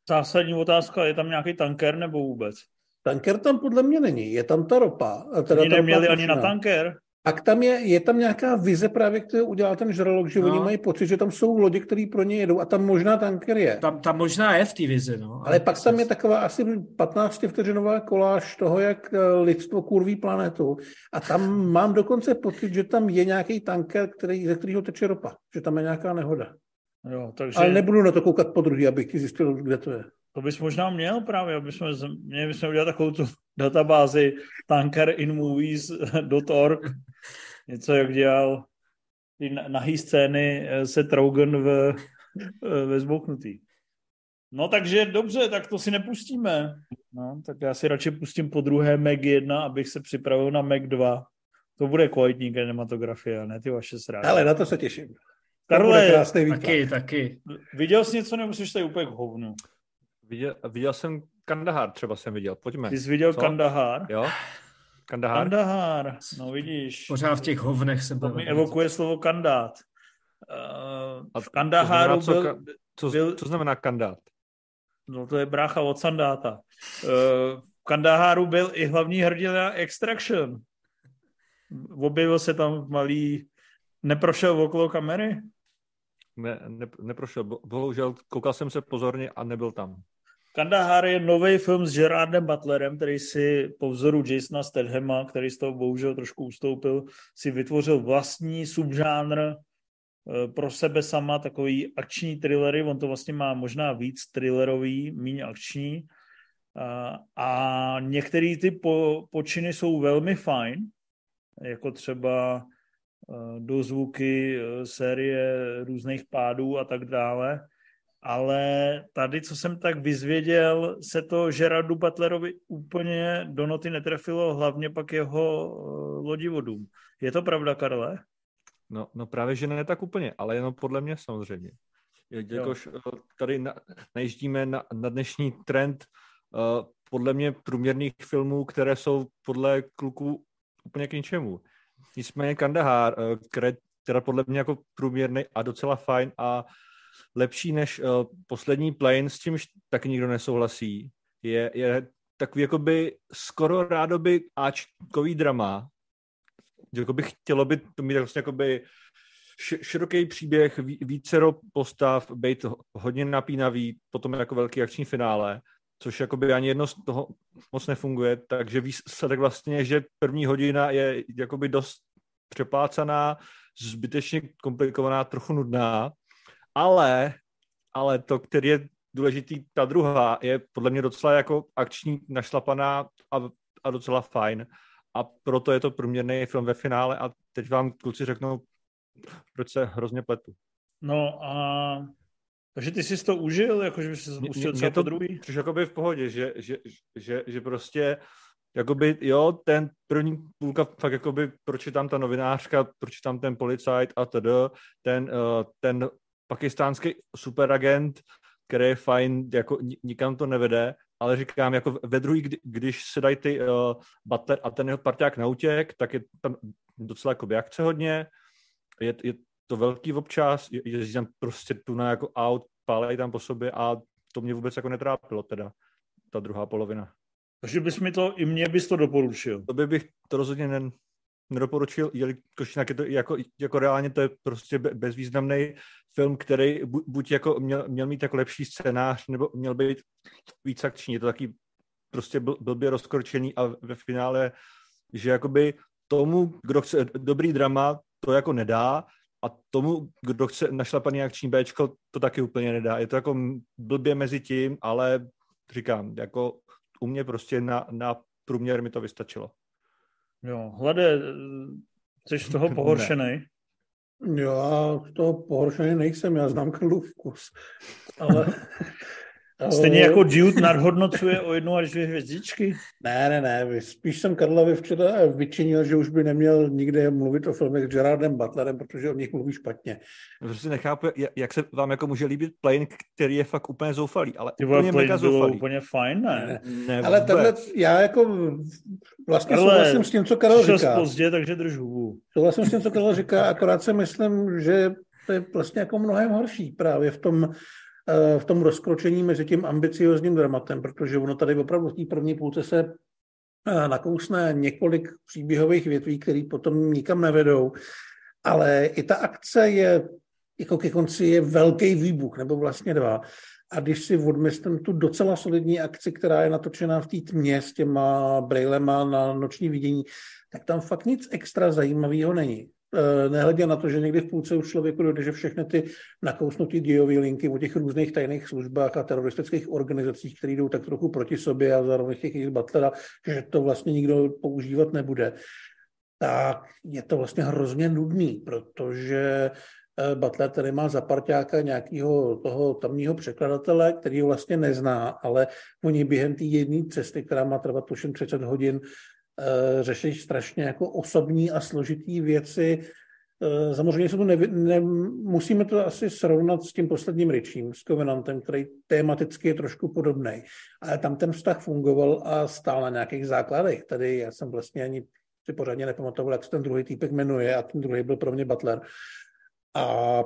Zásadní otázka, je tam nějaký tanker nebo vůbec? Tanker tam podle mě není, je tam ta ropa. a Teda Oni ta neměli ani na tanker. A tam je, je tam nějaká vize právě, kterou udělal ten žralok, že No. oni mají pocit, že tam jsou lodi, které pro ně jedou a tam možná tanker je. Tam, tam možná je v té vizi, no. Ale pak tam je taková asi 15 vteřinová koláž toho, jak eh, lidstvo kurví planetu. A tam mám dokonce pocit, že tam je nějaký tanker, který, ze kterého teče ropa. Že tam je nějaká nehoda. Jo, takže Ale nebudu na to koukat po druhý, abych zjistil, kde to je. to bys možná měl právě, aby jsme, měli bychom udělat takovou tu databázi tankerinmovies.org něco, jak dělal ty na- nahý scény eh, se Trogan v, eh, ve zbouknutý. No takže dobře, tak to si nepustíme. No, tak já si radši pustím po druhé Meg 1, abych se připravil na Meg 2. To bude kvalitní kinematografie, ne ty vaše srády. Ale na to se těším. To Karle, krásný výklad. Taky, taky. viděl jsi něco, nebo jsi tady úplně k hovnu? Viděl, viděl jsem Kandahar, třeba jsem viděl. Pojďme. Ty jsi viděl Co? Kandahar? Jo? Kandahar? Kandahar, no vidíš. Pořád v těch hovnech se To bavím. mi evokuje slovo kandát. Uh, A v to Kandaháru znamená, co byl, Co, byl- co znamená kandát? no to je brácha od Sandáta. Uh, v Kandaháru byl i hlavní hrdina Extraction. Objevil se tam malý, neprošel okolo kamery? Ne, ne, neprošel. Bo- Bohužel koukal jsem se pozorně a nebyl tam. Kandahar je nový film s Gerardem Butlerem, který si po vzoru Jasona Stathama, který z toho bohužel trošku ustoupil, si vytvořil vlastní subžánr eh, pro sebe sama, takový akční thrillery, on to vlastně má možná víc thrillerový, méně akční. A, a některé ty po, počiny jsou velmi fajn, jako třeba eh, dozvuky eh, série různých pádů a tak dále ale tady, co jsem tak vyzvěděl, se to Gerardu Butlerovi úplně do noty netrefilo, hlavně pak jeho uh, lodivodům. Je to pravda, Karle? No, no právě, že ne tak úplně, ale jenom podle mě samozřejmě. Jakož eh, tady na, najíždíme na, na dnešní trend uh, podle mě průměrných filmů, které jsou podle kluků úplně k ničemu. Nicméně Kandahar, uh, které teda podle mě jako průměrný a docela fajn a lepší než uh, poslední plane, s čímž taky nikdo nesouhlasí, je, je takový jakoby skoro rádoby Ačkový drama, jakoby chtělo by to mít vlastně jakoby široký příběh, ví- vícero postav, být ho- hodně napínavý, potom jako velký akční finále, což jakoby ani jedno z toho moc nefunguje, takže výsledek vlastně že první hodina je jakoby dost přeplácaná, zbytečně komplikovaná, trochu nudná, ale, ale to, který je důležitý, ta druhá, je podle mě docela jako akční, našlapaná a, a docela fajn. a proto je to průměrný film ve finále a teď vám kluci řeknou, proč se hrozně pletu. No a takže ty jsi to užil, jakože bys se pustil třeba to druhý? Což jakoby v pohodě, že, že, že, že prostě jakoby, jo, ten první půlka fakt jakoby, proč je tam ta novinářka, proč je tam ten policajt a td. Ten, uh, ten pakistánský superagent, který je fajn, jako nikam to nevede, ale říkám, jako ve druhý, kdy, když se dají ty uh, Butler a ten jeho parťák na útěk, tak je tam docela jako akce hodně, je, je to velký občas, je, jezdí tam prostě tu na jako aut, pálejí tam po sobě a to mě vůbec jako netrápilo teda, ta druhá polovina. Takže bys mi to, i mě bys to doporučil. To by bych to rozhodně ne, nedoporučil, jelikož je to jako, jako reálně to je prostě bezvýznamný film, který buď jako měl, měl mít jako lepší scénář, nebo měl být víc akční. Je to taky prostě byl, blbě rozkročený a ve finále, že jakoby tomu, kdo chce dobrý drama, to jako nedá a tomu, kdo chce našlapaný akční Bčko, to taky úplně nedá. Je to jako blbě mezi tím, ale říkám, jako u mě prostě na, na průměr mi to vystačilo. Jo, Hlade, jsi z toho pohoršený? Jo, já z toho pohoršený nejsem, já znám Karlův vkus. Ale Stejně jako Dude nadhodnocuje o jednu až dvě hvězdičky? Ne, ne, ne. Spíš jsem Karlovi včera vyčinil, že už by neměl nikde mluvit o filmech s Gerardem Butlerem, protože o nich mluví špatně. Prostě nechápu, jak se vám jako může líbit Plane, který je fakt úplně zoufalý, ale Ty úplně mega zoufalý. úplně fajn, ne? ne, ne ale tenhle, já jako vlastně Karle, souhlasím s tím, co Karel říká. pozdě, takže drž hubu. Souhlasím s tím, co Karel říká, akorát si myslím, že to je vlastně jako mnohem horší právě v tom v tom rozkročení mezi tím ambiciozním dramatem, protože ono tady opravdu v té první půlce se eh, nakousne několik příběhových větví, které potom nikam nevedou, ale i ta akce je, jako ke konci je velký výbuch, nebo vlastně dva. A když si odmyslím tu docela solidní akci, která je natočená v té tmě s těma brailema na noční vidění, tak tam fakt nic extra zajímavého není. Eh, nehledě na to, že někdy v půlce už člověku dojde, že všechny ty nakousnutý dějové linky o těch různých tajných službách a teroristických organizacích, které jdou tak trochu proti sobě a zároveň těch jejich butlera, že to vlastně nikdo používat nebude, tak je to vlastně hrozně nudný, protože eh, Butler tady má za parťáka nějakého toho tamního překladatele, který ho vlastně nezná, ale oni během té jedné cesty, která má trvat tuším 30 hodin, řešit strašně jako osobní a složitý věci. Eh, samozřejmě se to ne, ne, musíme to asi srovnat s tím posledním Richím, s Covenantem, který tematicky je trošku podobný. Ale tam ten vztah fungoval a stál na nějakých základech. Tady já jsem vlastně ani si pořádně nepamatoval, jak se ten druhý týpek jmenuje a ten druhý byl pro mě Butler. A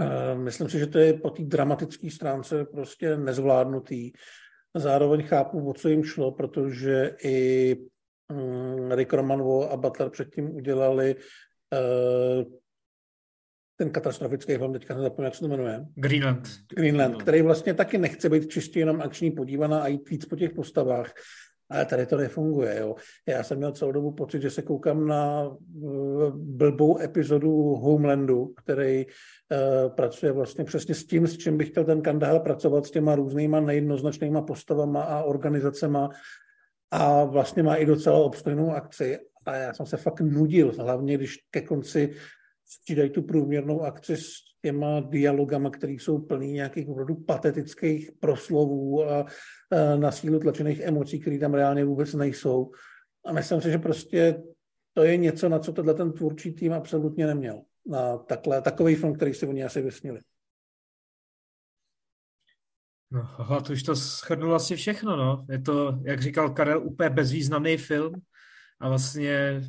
eh, myslím si, že to je po té dramatické stránce prostě nezvládnutý. Zároveň chápu, o co jim šlo, protože i Rick Romanovo a Butler předtím udělali uh, ten katastrofický film, teďka nezapomínám, jak se to jmenuje. Greenland. Greenland, který vlastně taky nechce být čistě jenom akční podívaná a jít víc po těch postavách. Ale tady to nefunguje. Jo. Já jsem měl celou dobu pocit, že se koukám na uh, blbou epizodu Homelandu, který uh, pracuje vlastně přesně s tím, s čím bych chtěl ten Kandahar pracovat, s těma různýma nejednoznačnýma postavama a organizacema a vlastně má i docela obstojnou akci. A já jsem se fakt nudil, hlavně když ke konci střídají tu průměrnou akci s těma dialogama, které jsou plný nějakých opravdu patetických proslovů a, a na sílu tlačených emocí, které tam reálně vůbec nejsou. A myslím si, že prostě to je něco, na co tenhle ten tvůrčí tým absolutně neměl. Na takhle, takový film, který si oni asi vysnili. No, to už to shrnul asi všechno, no. Je to, jak říkal Karel, úplně bezvýznamný film a vlastně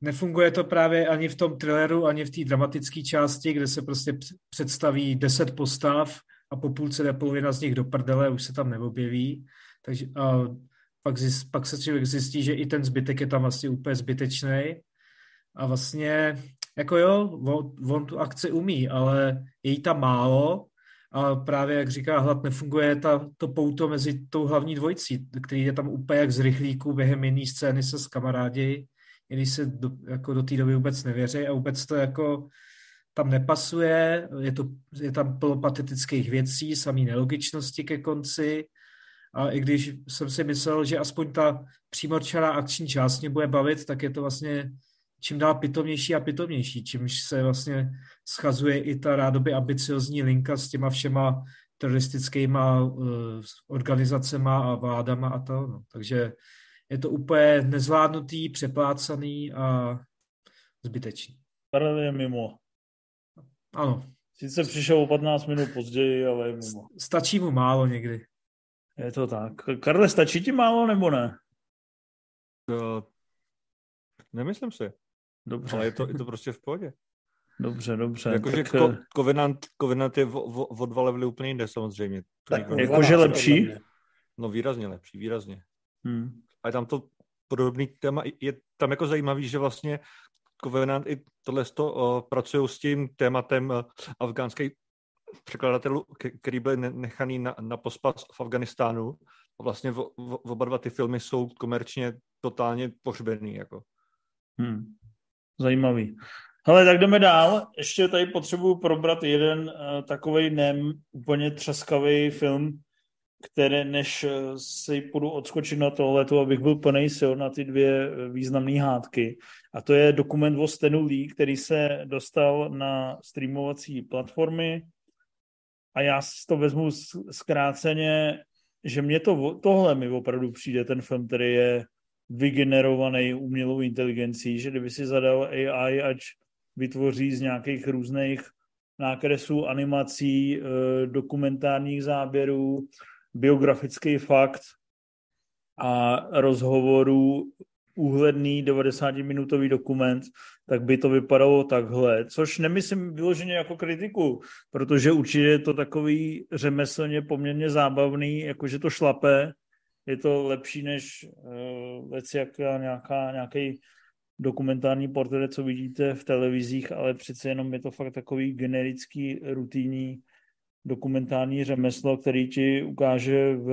nefunguje to právě ani v tom thrilleru, ani v té dramatické části, kde se prostě představí deset postav a po půlce jde polovina z nich do prdele, už se tam neobjeví. Takže a pak, zjist, pak se člověk zjistí, že i ten zbytek je tam vlastně úplně zbytečný. A vlastně, jako jo, on, on tu akci umí, ale je jí tam málo a právě, jak říká Hlad, nefunguje ta, to pouto mezi tou hlavní dvojicí, který je tam úplně jak z rychlíku během jedné scény se s kamarádi, i když se do, jako do té doby vůbec nevěří a vůbec to jako tam nepasuje, je, to, je tam plno patetických věcí, samý nelogičnosti ke konci. A i když jsem si myslel, že aspoň ta přímočará akční část mě bude bavit, tak je to vlastně čím dál pitomnější a pitomnější, čímž se vlastně schazuje i ta rádoby ambiciozní linka s těma všema teroristickýma uh, organizacema a vládama a to. No. Takže je to úplně nezvládnutý, přeplácaný a zbytečný. Karel je mimo. Ano. Sice přišel o 15 minut později, ale je mimo. Stačí mu málo někdy. Je to tak. Karle, stačí ti málo nebo ne? To, nemyslím si. Dobře. Ale je to, je to prostě v pohodě. Dobře, dobře. Jakože tak, ko, Covenant, Covenant je o, o dva levely úplně jinde samozřejmě. Tak Jakože lepší? No výrazně lepší, výrazně. Hmm. A je tam to podobný téma, je tam jako zajímavý, že vlastně Covenant i tohle to pracují s tím tématem uh, afgánských překladatelů, ke- který byli ne- nechaný na, na pospas v Afganistánu. A vlastně v, v, oba dva ty filmy jsou komerčně totálně pohřbený. Jako. Hmm. Zajímavý. Hele, tak jdeme dál. Ještě tady potřebuju probrat jeden uh, takový nem úplně třaskavý film, který, než uh, si půjdu odskočit na tohleto, abych byl plný sil na ty dvě eh, významné hádky. A to je dokument o Stanu Lee, který se dostal na streamovací platformy. A já si to vezmu zkráceně, že mě to, tohle mi opravdu přijde ten film, který je vygenerovaný umělou inteligencí, že kdyby si zadal AI, ať vytvoří z nějakých různých nákresů, animací, eh, dokumentárních záběrů, biografický fakt a rozhovorů úhledný 90-minutový dokument, tak by to vypadalo takhle. Což nemyslím vyloženě jako kritiku, protože určitě je to takový řemeslně poměrně zábavný, jakože to šlape, je to lepší než uh, věc jak nějaká, nějaký dokumentární portrét, co vidíte v televizích, ale přece jenom je to fakt takový generický, rutinní dokumentární řemeslo, který ti ukáže v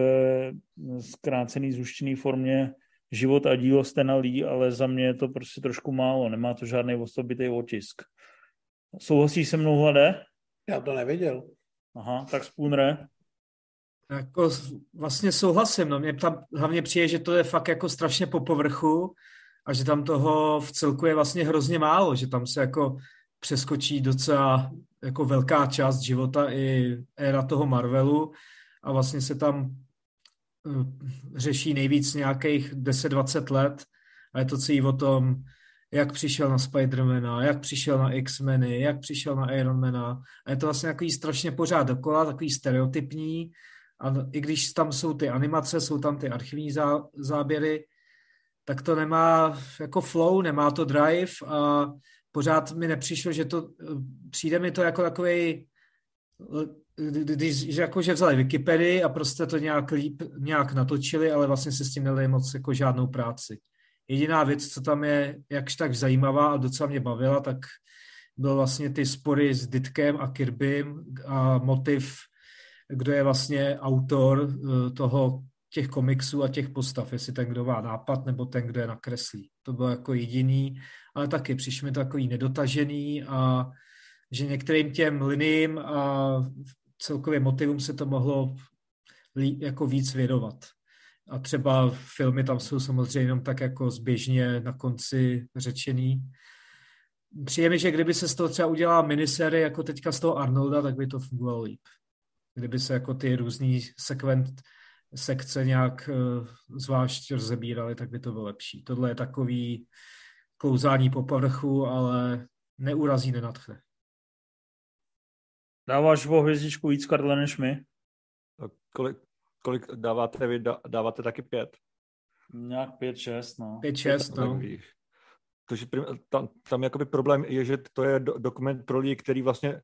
zkrácený, zuštěný formě život a dílo Stena Lee, ale za mě je to prostě trošku málo, nemá to žádný osobitý otisk. Souhlasíš se mnou, Hlade? Já to nevěděl. Aha, tak Spooner. Jako vlastně souhlasím, no. Mě tam hlavně přijde, že to je fakt jako strašně po povrchu a že tam toho v celku je vlastně hrozně málo, že tam se jako přeskočí docela jako velká část života i éra toho Marvelu a vlastně se tam eh, řeší nejvíc nějakých 10-20 let a je to celý o tom, jak přišel na Spidermana, jak přišel na X-meny, jak přišel na Ironmana a je to vlastně takový strašně pořád dokola, takový stereotypní a i když tam jsou ty animace, jsou tam ty archivní zá, záběry, tak to nemá jako flow, nemá to drive a pořád mi nepřišlo, že to, přijde mi to jako takový, když že jako, že vzali Wikipedii a prostě to nějak líp, nějak natočili, ale vlastně se s tím nedali moc jako žádnou práci. Jediná věc, co tam je jakž tak zajímavá a docela mě bavila, tak byl vlastně ty spory s Ditkem a Kirbym a motiv, kdo je vlastně autor eh, toho těch komiksů a těch postav, jestli ten, kdo má nápad, nebo ten, kdo je nakreslí. To bylo jako jediný, ale taky přišlo mi takový nedotažený a že některým těm liním a celkově motivům se to mohlo jako víc věnovat. A třeba filmy tam jsou samozřejmě jenom tak jako zběžně na konci řečený. Přijde mi, že kdyby se z toho třeba udělala minisérie jako teďka z toho Arnolda, tak by to fungovalo líp. Kdyby se jako ty různý sekvent, sekce nějak uh, zvlášť rozebíraly, tak by to bylo lepší. Tohle je takový klouzání po povrchu, ale neurazí, nenadchne. Dáváš o hvězdičku víc Karle než my? A kolik, kolik dáváte vy? Dá- Dáváte taky pět? Nějak 5-6, no. 5-6, Tak no. víš. Takže prim- tam, tam jakoby problém je, že to je do, dokument pro lidi, který vlastně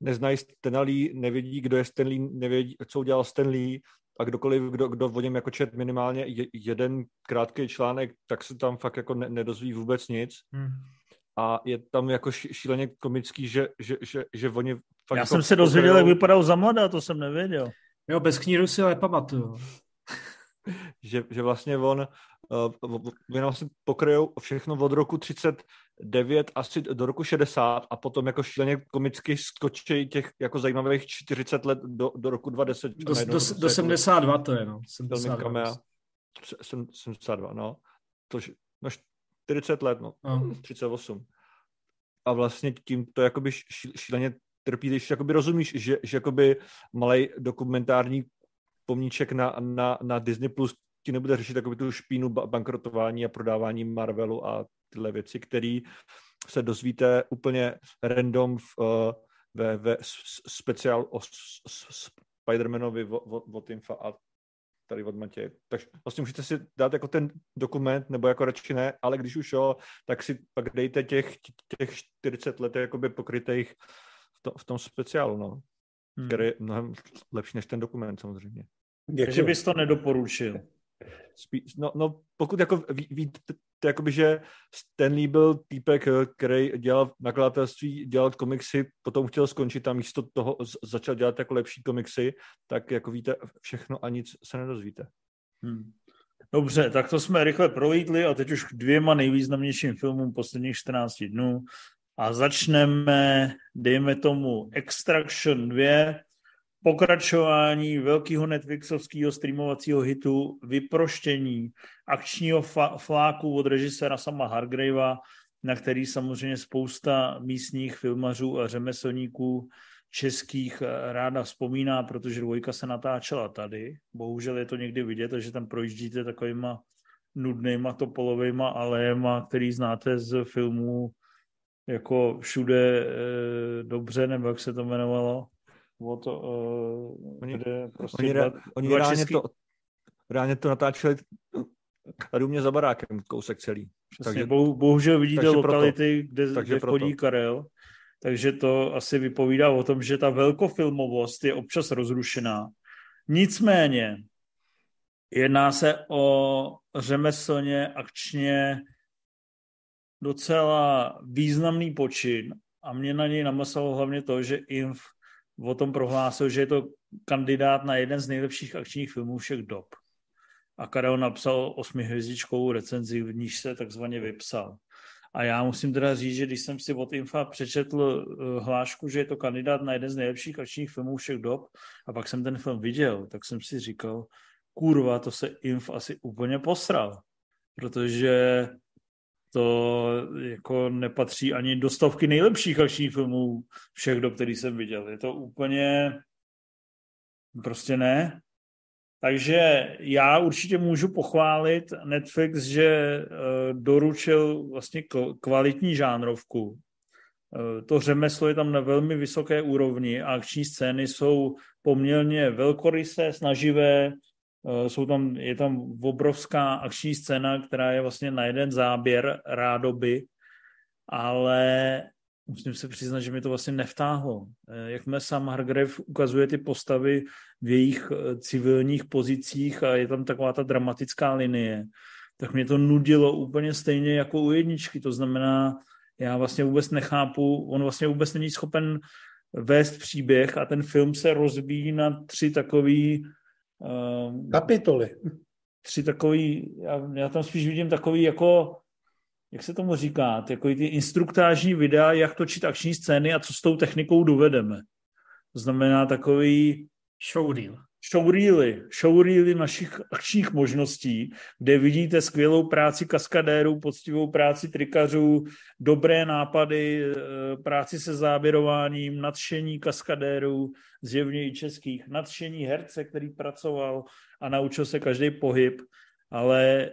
neznají Stana Lee, nevědí, kdo je Stan Lee, nevědí, co udělal Stan Lee a kdokoliv, kdo, kdo o něm jako čet minimálně je, jeden krátký článek, tak se tam fakt jako ne, nedozví vůbec nic. Hmm. A je tam jako šíleně komický, že, že, že, že oni fakt Já jako jsem se dozvěděl, jak vypadal za mladá, to jsem nevěděl. Jo, bez kníru si ale pamatuju. Že, že vlastně on, uh, vlastně pokryjou všechno od roku 39 asi do roku 60 a potom jako šíleně komicky skočí těch jako zajímavých 40 let do, do roku 2010. Do, do, do 72 to je, no. 72. 72, no. To, no 40 let, no. no. 38. A vlastně tím to jakoby šíleně trpí, když jakoby rozumíš, že, že jakoby malý dokumentární pomníček na, na, na Disney Plus ti nebude řešit takovou tu špínu bankrotování a prodávání Marvelu a tyhle věci, které se dozvíte úplně random v, uh, ve, ve speciál o Spider-Manovi od Infa a tady od Matěje. Takže vlastně můžete si dát jako ten dokument, nebo jako radši ne, ale když už jo, tak si pak dejte těch, těch 40 let jakoby pokrytých v, to, v tom speciálu, no. Hmm. Který je mnohem lepší než ten dokument samozřejmě. Takže bys to nedoporučil. Spíš, no, no, pokud jako víte, jakoby, že Stanley byl týpek, který dělal v nakladatelství, dělal komiksy, potom chtěl skončit a místo toho začal dělat jako lepší komiksy, tak jako víte všechno a nic se nedozvíte. Hmm. Dobře, tak to jsme rychle prolítli a teď už k dvěma nejvýznamnějším filmům posledních 14 dnů. A začneme, dejme tomu, Extraction 2, pokračování velkého Netflixovského streamovacího hitu Vyproštění akčního fláku od režiséra sama Hargravea, na který samozřejmě spousta místních filmařů a řemeslníků českých ráda vzpomíná, protože dvojka se natáčela tady. Bohužel je to někdy vidět, že tam projíždíte takovýma nudnýma topolovýma alejema, který znáte z filmů jako všude e, dobře, nebo jak se to jmenovalo o to, uh, oni, kde prostě oni, dva, oni dva reálně, český... to, reálně to natáčeli tady u mě za barákem kousek celý. Přesně, takže, bohu, bohužel vidíte takže lokality, proto, kde, takže kde chodí Karel, takže to asi vypovídá o tom, že ta velkofilmovost je občas rozrušená. Nicméně jedná se o řemeslně, akčně docela významný počin a mě na něj namyslelo hlavně to, že Inf o tom prohlásil, že je to kandidát na jeden z nejlepších akčních filmů všech dob. A Karel napsal osmihvězdičkovou recenzi, v níž se takzvaně vypsal. A já musím teda říct, že když jsem si od Infa přečetl eh, hlášku, že je to kandidát na jeden z nejlepších akčních filmů všech dob, a pak jsem ten film viděl, tak jsem si říkal, kurva, to se Inf asi úplně posral. Protože to jako nepatří ani do stovky nejlepších akčních filmů všech do který jsem viděl. Je to úplně prostě ne. Takže já určitě můžu pochválit Netflix, že eh, doručil vlastně kvalitní žánrovku. Eh, to řemeslo je tam na velmi vysoké úrovni a akční scény jsou poměrně velkorysé, snaživé, jsou tam, je tam obrovská akční scéna, která je vlastně na jeden záběr rádoby, ale musím se přiznat, že mi to vlastně nevtáhlo. Eh, jakmile sám Hargrave ukazuje ty postavy v jejich eh, civilních pozicích a je tam taková ta dramatická linie, tak mě to nudilo úplně stejně jako u jedničky. To znamená, já vlastně vůbec nechápu, on vlastně vůbec není schopen vést příběh a ten film se rozbíjí na tři takový Um, Kapitoly. Tři takový, já, já tam spíš vidím takový jako, jak se tomu říká, takový ty instruktážní videa, jak točit akční scény a co s tou technikou dovedeme. To znamená takový showreel showreely, showreely našich akčních možností, kde vidíte skvělou práci kaskadérů, poctivou práci trikařů, dobré nápady, eh, práci se záběrováním, nadšení kaskadérů, zjevně i českých, nadšení herce, který pracoval a naučil se každý pohyb, ale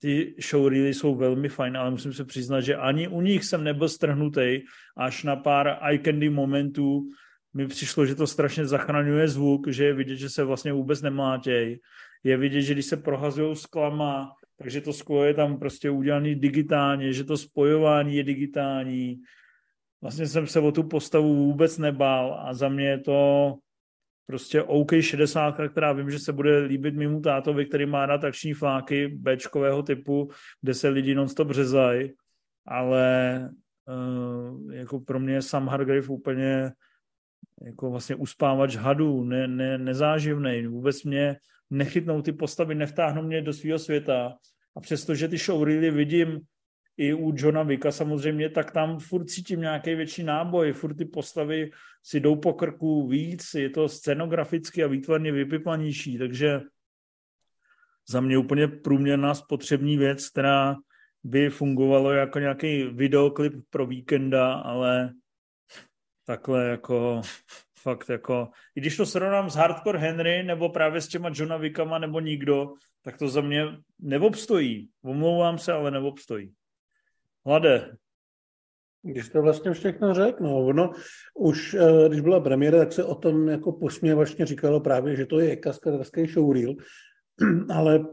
ty showreely jsou velmi fajn, ale musím se přiznat, že ani u nich jsem nebyl strhnutý až na pár eye candy momentů, mi přišlo, že to strašně zachraňuje zvuk, že je vidět, že se vlastně vůbec nemlátěj. Je vidět, že když se prohazují sklama, takže to sklo je tam prostě udělané digitálně, že to spojování je digitální. Vlastně jsem se o tu postavu vůbec nebál a za mě je to prostě OK 60, která vím, že se bude líbit mému tátovi, který má rád akční fláky Bčkového typu, kde se lidi non-stop řezají, ale uh, jako pro mě Sam Hargrave úplně jako vlastně uspávač hadů, ne, ne, nezáživný. Vůbec mě nechytnou ty postavy, nevtáhnou mě do svého světa. A přestože ty showreely vidím i u Johna Vika samozřejmě, tak tam furt cítím nějaký větší náboj, furt ty postavy si jdou po krku víc, je to scenograficky a výtvarně vypipanější, takže za mě úplně průměrná spotřební věc, která by fungovalo jako nějaký videoklip pro víkenda, ale takhle jako fakt jako, i když to srovnám s Hardcore Henry nebo právě s těma Johna Wickama nebo nikdo, tak to za mě neobstojí. Omlouvám se, ale neobstojí. Hlade. Když to vlastně všechno řekl, no, ono už, eh, když byla premiéra, tak se o tom jako posměvačně říkalo právě, že to je kaskaderský showreel, ale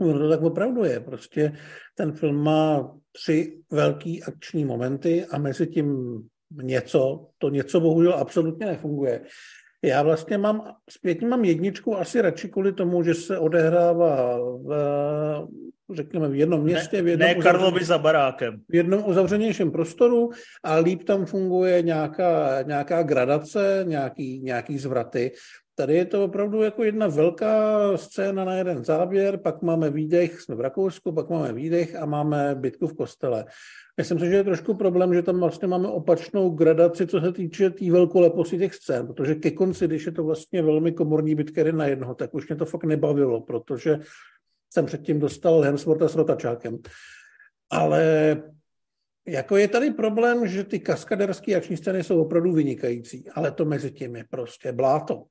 ono to tak opravdu je. Prostě ten film má tři velký akční momenty a mezi tím něco, to něco bohužel absolutně nefunguje. Já vlastně mám, zpětně mám jedničku asi radši kvůli tomu, že se odehrává v, řekněme, v jednom městě. Ne, v jednom ne Karlovi za barákem. V jednom uzavřenějším prostoru a líp tam funguje nějaká, nějaká gradace, nějaký, nějaký zvraty. Tady je to opravdu jako jedna velká scéna na jeden záběr, pak máme výdech, jsme v Rakousku, pak máme výdech a máme bitku v kostele. Myslím si, že je trošku problém, že tam vlastně máme opačnou gradaci, co se týče té tý velkoleposti těch scén, protože ke konci, když je to vlastně velmi komorní bitka na jednoho, tak už mě to fakt nebavilo, protože jsem předtím dostal Hemswortha s rotačákem. Ale jako je tady problém, že ty kaskaderské akční scény jsou opravdu vynikající, ale to mezi tím je prostě bláto.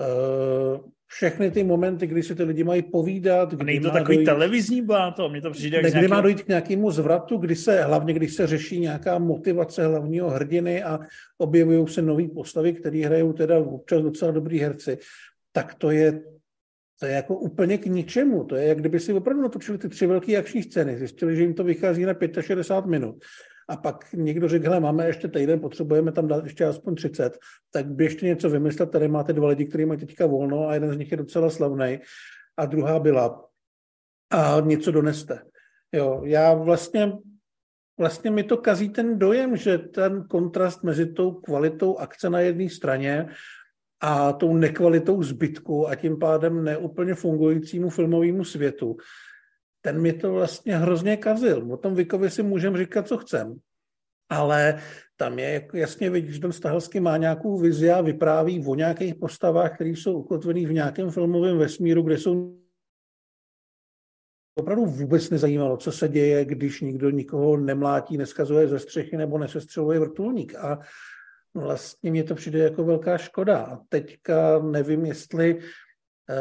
Eh, všechny ty momenty, kdy si ty lidi mají povídat. Kdy a není to takový dojít, televizní bláto, mě to přijde Kdy nějaký... má dojít k nějakému zvratu, kdy se, hlavně když se řeší nějaká motivace hlavního hrdiny a objevují se nové postavy, které hrajou teda občas docela dobrý herci, tak to je to je jako úplně k ničemu. To je, jak kdyby si opravdu natočili ty tři velké akční scény. Zjistili, že jim to vychází na 65 minut a pak někdo řekl, hele, máme ještě týden, potřebujeme tam dát ještě aspoň 30, tak běžte něco vymyslet, tady máte dva lidi, kteří mají teďka volno a jeden z nich je docela slavný a druhá byla a něco doneste. Jo, já vlastně, vlastně mi to kazí ten dojem, že ten kontrast mezi tou kvalitou akce na jedné straně a tou nekvalitou zbytku a tím pádem neúplně fungujícímu filmovému světu ten mi to vlastně hrozně kazil. O tom Vikovi si můžeme říkat, co chcem. Ale tam je jasně vidět, že ten Stahelský má nějakou vizi a vypráví o nějakých postavách, které jsou ukotvené v nějakém filmovém vesmíru, kde jsou opravdu vůbec nezajímalo, co se děje, když nikdo nikoho nemlátí, neskazuje ze střechy nebo nesestřeluje vrtulník. A vlastně mě to přijde jako velká škoda. A teďka nevím, jestli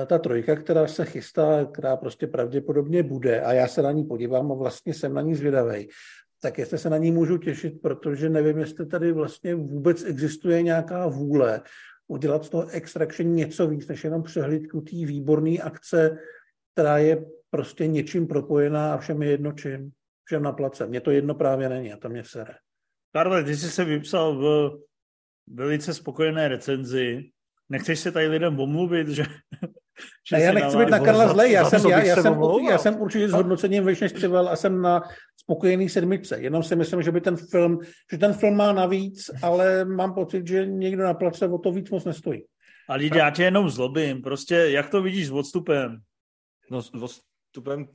ta trojka, která se chystá, která prostě pravděpodobně bude, a já se na ní podívám a vlastně jsem na ní zvědavý, tak jestli se na ní můžu těšit, protože nevím, jestli tady vlastně vůbec existuje nějaká vůle udělat z toho Extraction něco víc, než jenom přehlídku té výborné akce, která je prostě něčím propojená a všem je jedno čím, všem na place. Mně to jedno právě není a to mě sere. Karle, ty jsi se vypsal v velice spokojené recenzi. Nechceš se tady lidem omluvit, že ne, já nechci být na Karla zlej, já jsem, já, já, jsem, já jsem určitě s hodnocením vyšší než Přivel a jsem na spokojený sedmice. Jenom si myslím, že by ten film, že ten film má navíc, ale mám pocit, že někdo na place o to víc moc nestojí. A lidi, já tě jenom zlobím. Prostě jak to vidíš s odstupem? No s odstupem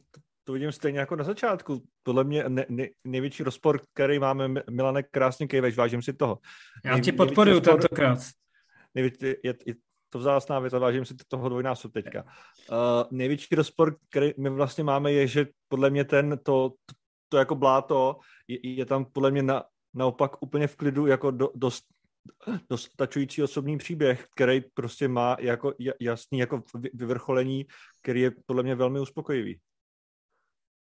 to vidím stejně jako na začátku. Podle mě ne, ne, největší rozpor, který máme, Milane, krásně kejveš, vážím si toho. Já tě podporuju tentokrát. Největší, je, je, to vzácná věc a vážím si toho dvojnásob teďka. Uh, největší rozpor, který my vlastně máme, je, že podle mě ten, to, to, to jako bláto je, je tam podle mě na, naopak úplně v klidu jako do, dost, dostačující osobní příběh, který prostě má jako jasný jako vyvrcholení, který je podle mě velmi uspokojivý.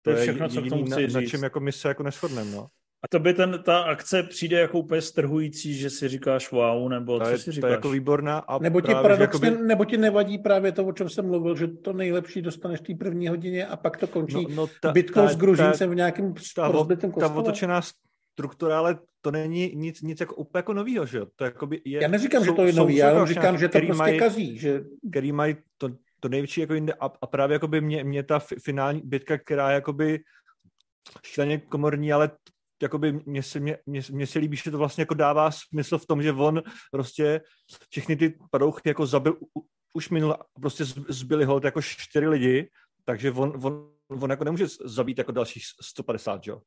To, to je všechno, co k tomu chci na, na čem jako my se jako neschodneme, no. A to by ten, ta akce přijde jako úplně strhující, že si říkáš wow, nebo to co je, si říkáš? To je jako výborná. A nebo, ti paradoxně, jakoby... nebo ti nevadí právě to, o čem jsem mluvil, že to nejlepší dostaneš v té první hodině a pak to končí no, no ta, bitkou ta, s Gruzincem v nějakém rozbitém kostele? Ta otočená struktura, ale to není nic, nic jako úplně jako novýho, že jo? To jakoby je, já neříkám, jsou, že to je nový, já říkám, že to prostě mají, kazí. Že... Který mají to, to největší jako jinde a, a právě jakoby mě, mě ta finální bitka, která je jakoby šíleně komorní, ale jakoby mně se, mě, mě, mě se líbí, že to vlastně jako dává smysl v tom, že on prostě všechny ty padouchy jako zabil už minul prostě zbyli hold jako čtyři lidi, takže on, on, on jako nemůže zabít jako dalších 150, jo?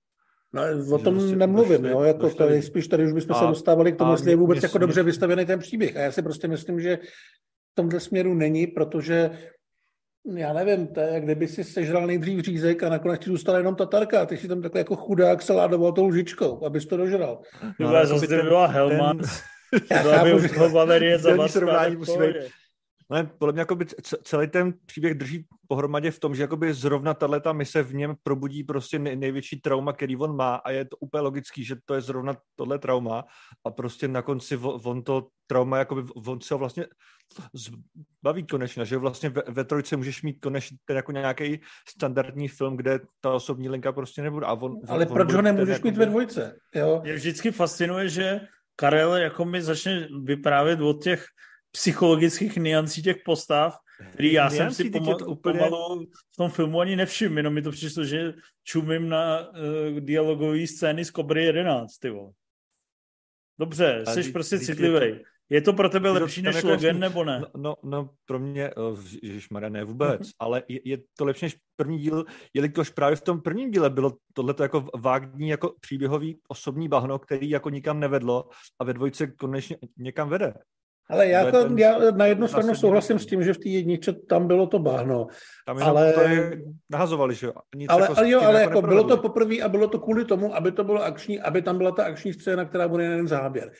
No, o tom prostě nemluvím, došli, jo, jako došli, tady, spíš tady už bychom a, se dostávali k tomu, jestli je vůbec jako dobře vystavený ten příběh. A já si prostě myslím, že v tomhle směru není, protože já nevím, to je, kdyby si sežral nejdřív řízek a nakonec ti zůstala jenom tatarka a ty si tam takhle jako chudák se ládoval tou lžičkou, abys to dožral. No, no zase by byla Helman. Ten... Já chápu, že ho Valerie srovnání musí být ale podle mě jakoby celý ten příběh drží pohromadě v tom, že jakoby zrovna tato mise v něm probudí prostě největší trauma, který on má a je to úplně logický, že to je zrovna tohle trauma a prostě na konci on to trauma, jakoby on se ho vlastně zbaví konečně, že vlastně ve, ve trojce můžeš mít konečně ten jako nějaký standardní film, kde ta osobní linka prostě nebude. A on, Ale on, proč on ho nemůžeš mít ve dvojce? Jo? Mě vždycky fascinuje, že Karel jako mi začne vyprávět od těch psychologických niancí těch postav, který já jsem si pomal, to úplně... pomalu v tom filmu ani nevšiml, jenom mi to přišlo, že čumím na uh, dialogové scény z Kobry 11, ty vole. Dobře, jsi prostě citlivý. Je to pro tebe lepší než jako Logan, nebo ne? No, no, no pro mě, uh, ježišmarja, ne vůbec, ale je, je to lepší než první díl, jelikož právě v tom prvním díle bylo tohleto jako vágní, jako příběhový osobní bahno, který jako nikam nevedlo a ve dvojce konečně někam vede. Ale já, to, ten, já na jednu stranu souhlasím s tím, že v té jedničce tam bylo to bahno. Tam ale... to je, nahazovali, že? Nic ale, jako ale jo, ale jako, jako bylo to poprvé a bylo to kvůli tomu, aby to bylo akční, aby tam byla ta akční scéna, která bude jeden záběr.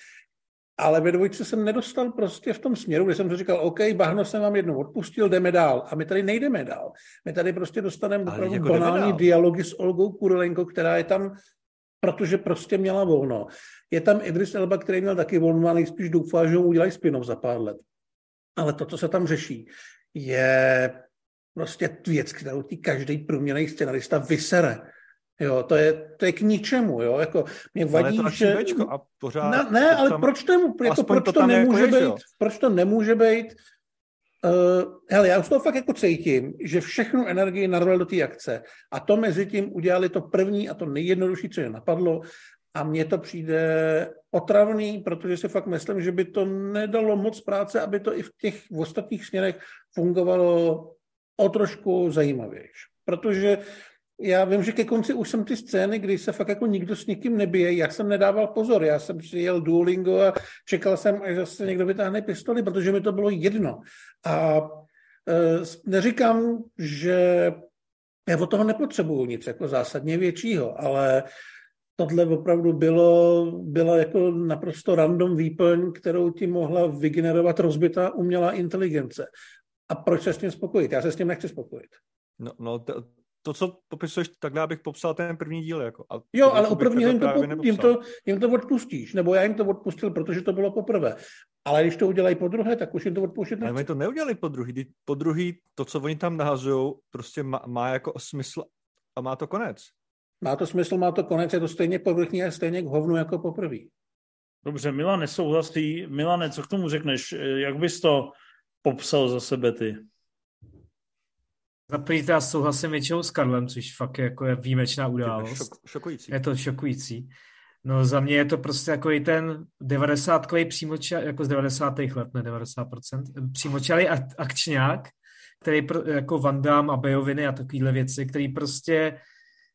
Ale ve dvojce jsem nedostal prostě v tom směru, kde jsem si říkal, OK, bahno jsem vám jednou odpustil, jdeme dál. A my tady nejdeme dál. My tady prostě dostaneme opravdu jako banální dialogy s Olgou Kurelenko, která je tam protože prostě měla volno. Je tam Idris Elba, který měl taky volno a nejspíš doufá, že ho udělají spinov za pár let. Ale to, co se tam řeší, je prostě věc, kterou ty každý průměrný scenarista vysere. Jo, to je, to je k ničemu, jo, jako mě vadí, ale že... a pořád, ne, ne ale tam... proč, to, jako, proč to, to nemůže jako být, proč to nemůže být Uh, hele, já už to fakt jako cítím, že všechnu energii narval do té akce a to mezi tím udělali to první a to nejjednodušší, co je napadlo a mně to přijde otravný, protože si fakt myslím, že by to nedalo moc práce, aby to i v těch ostatních směrech fungovalo o trošku zajímavější. Protože já vím, že ke konci už jsem ty scény, kdy se fakt jako nikdo s nikým nebije, já jsem nedával pozor, já jsem si jel Duolingo a čekal jsem, až zase někdo vytáhne pistoli, protože mi to bylo jedno. A e, neříkám, že já od toho nepotřebuju nic jako zásadně většího, ale tohle opravdu bylo, byla jako naprosto random výplň, kterou ti mohla vygenerovat rozbitá umělá inteligence. A proč se s tím spokojit? Já se s tím nechci spokojit. No, no to, to, co popisuješ, takhle abych popsal ten první díl. Jako. A jo, ale u prvního jim to, po, jim, to, jim to odpustíš, nebo já jim to odpustil, protože to bylo poprvé. Ale když to udělají po druhé, tak už jim to odpouštět nechci. Ale oni to neudělali po druhý. Po druhý, to, co oni tam nahazují, prostě má, má jako smysl a má to konec. Má to smysl, má to konec, je to stejně povrchní a stejně k hovnu jako poprvé. Dobře, Milan nesouhlasí. Milane, co k tomu řekneš? Jak bys to popsal za sebe ty? Za první já souhlasím většinou s Karlem, což fakt je, jako je výjimečná událost. Šok, šokující. Je to šokující. No za mě je to prostě jako i ten 90 přímoča, jako z 90. let, ne 90%, přímočalý akčňák, který pro, jako Van Damme a Bejoviny a takovéhle věci, který prostě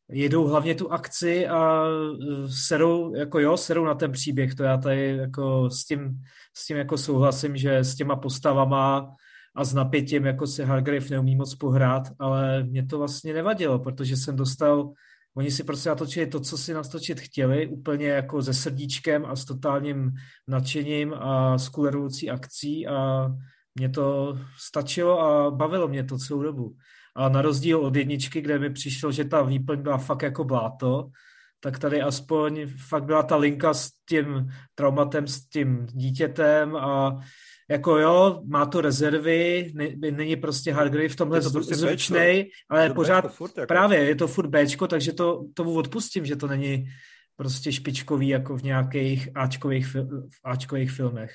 jedou hlavně tu akci a e, serou, jako jo, serou na ten příběh, to já tady jako s tím, s tím jako souhlasím, že s těma postavama a s napětím jako se Hargrave neumí moc pohrát, ale mě to vlastně nevadilo, protože jsem dostal, oni si prostě natočili to, co si nastočit chtěli, úplně jako se srdíčkem a s totálním nadšením a s kulerující akcí a mě to stačilo a bavilo mě to celou dobu. A na rozdíl od jedničky, kde mi přišlo, že ta výplň byla fakt jako bláto, tak tady aspoň fakt byla ta linka s tím traumatem, s tím dítětem a jako jo, má to rezervy, ne, není prostě Hargrave v tomhle to prostě zručnej, ale je pořád, furt, jako. právě, je to furt Bčko, takže to, tomu odpustím, že to není prostě špičkový jako v nějakých Ačkových, v Ačkových filmech.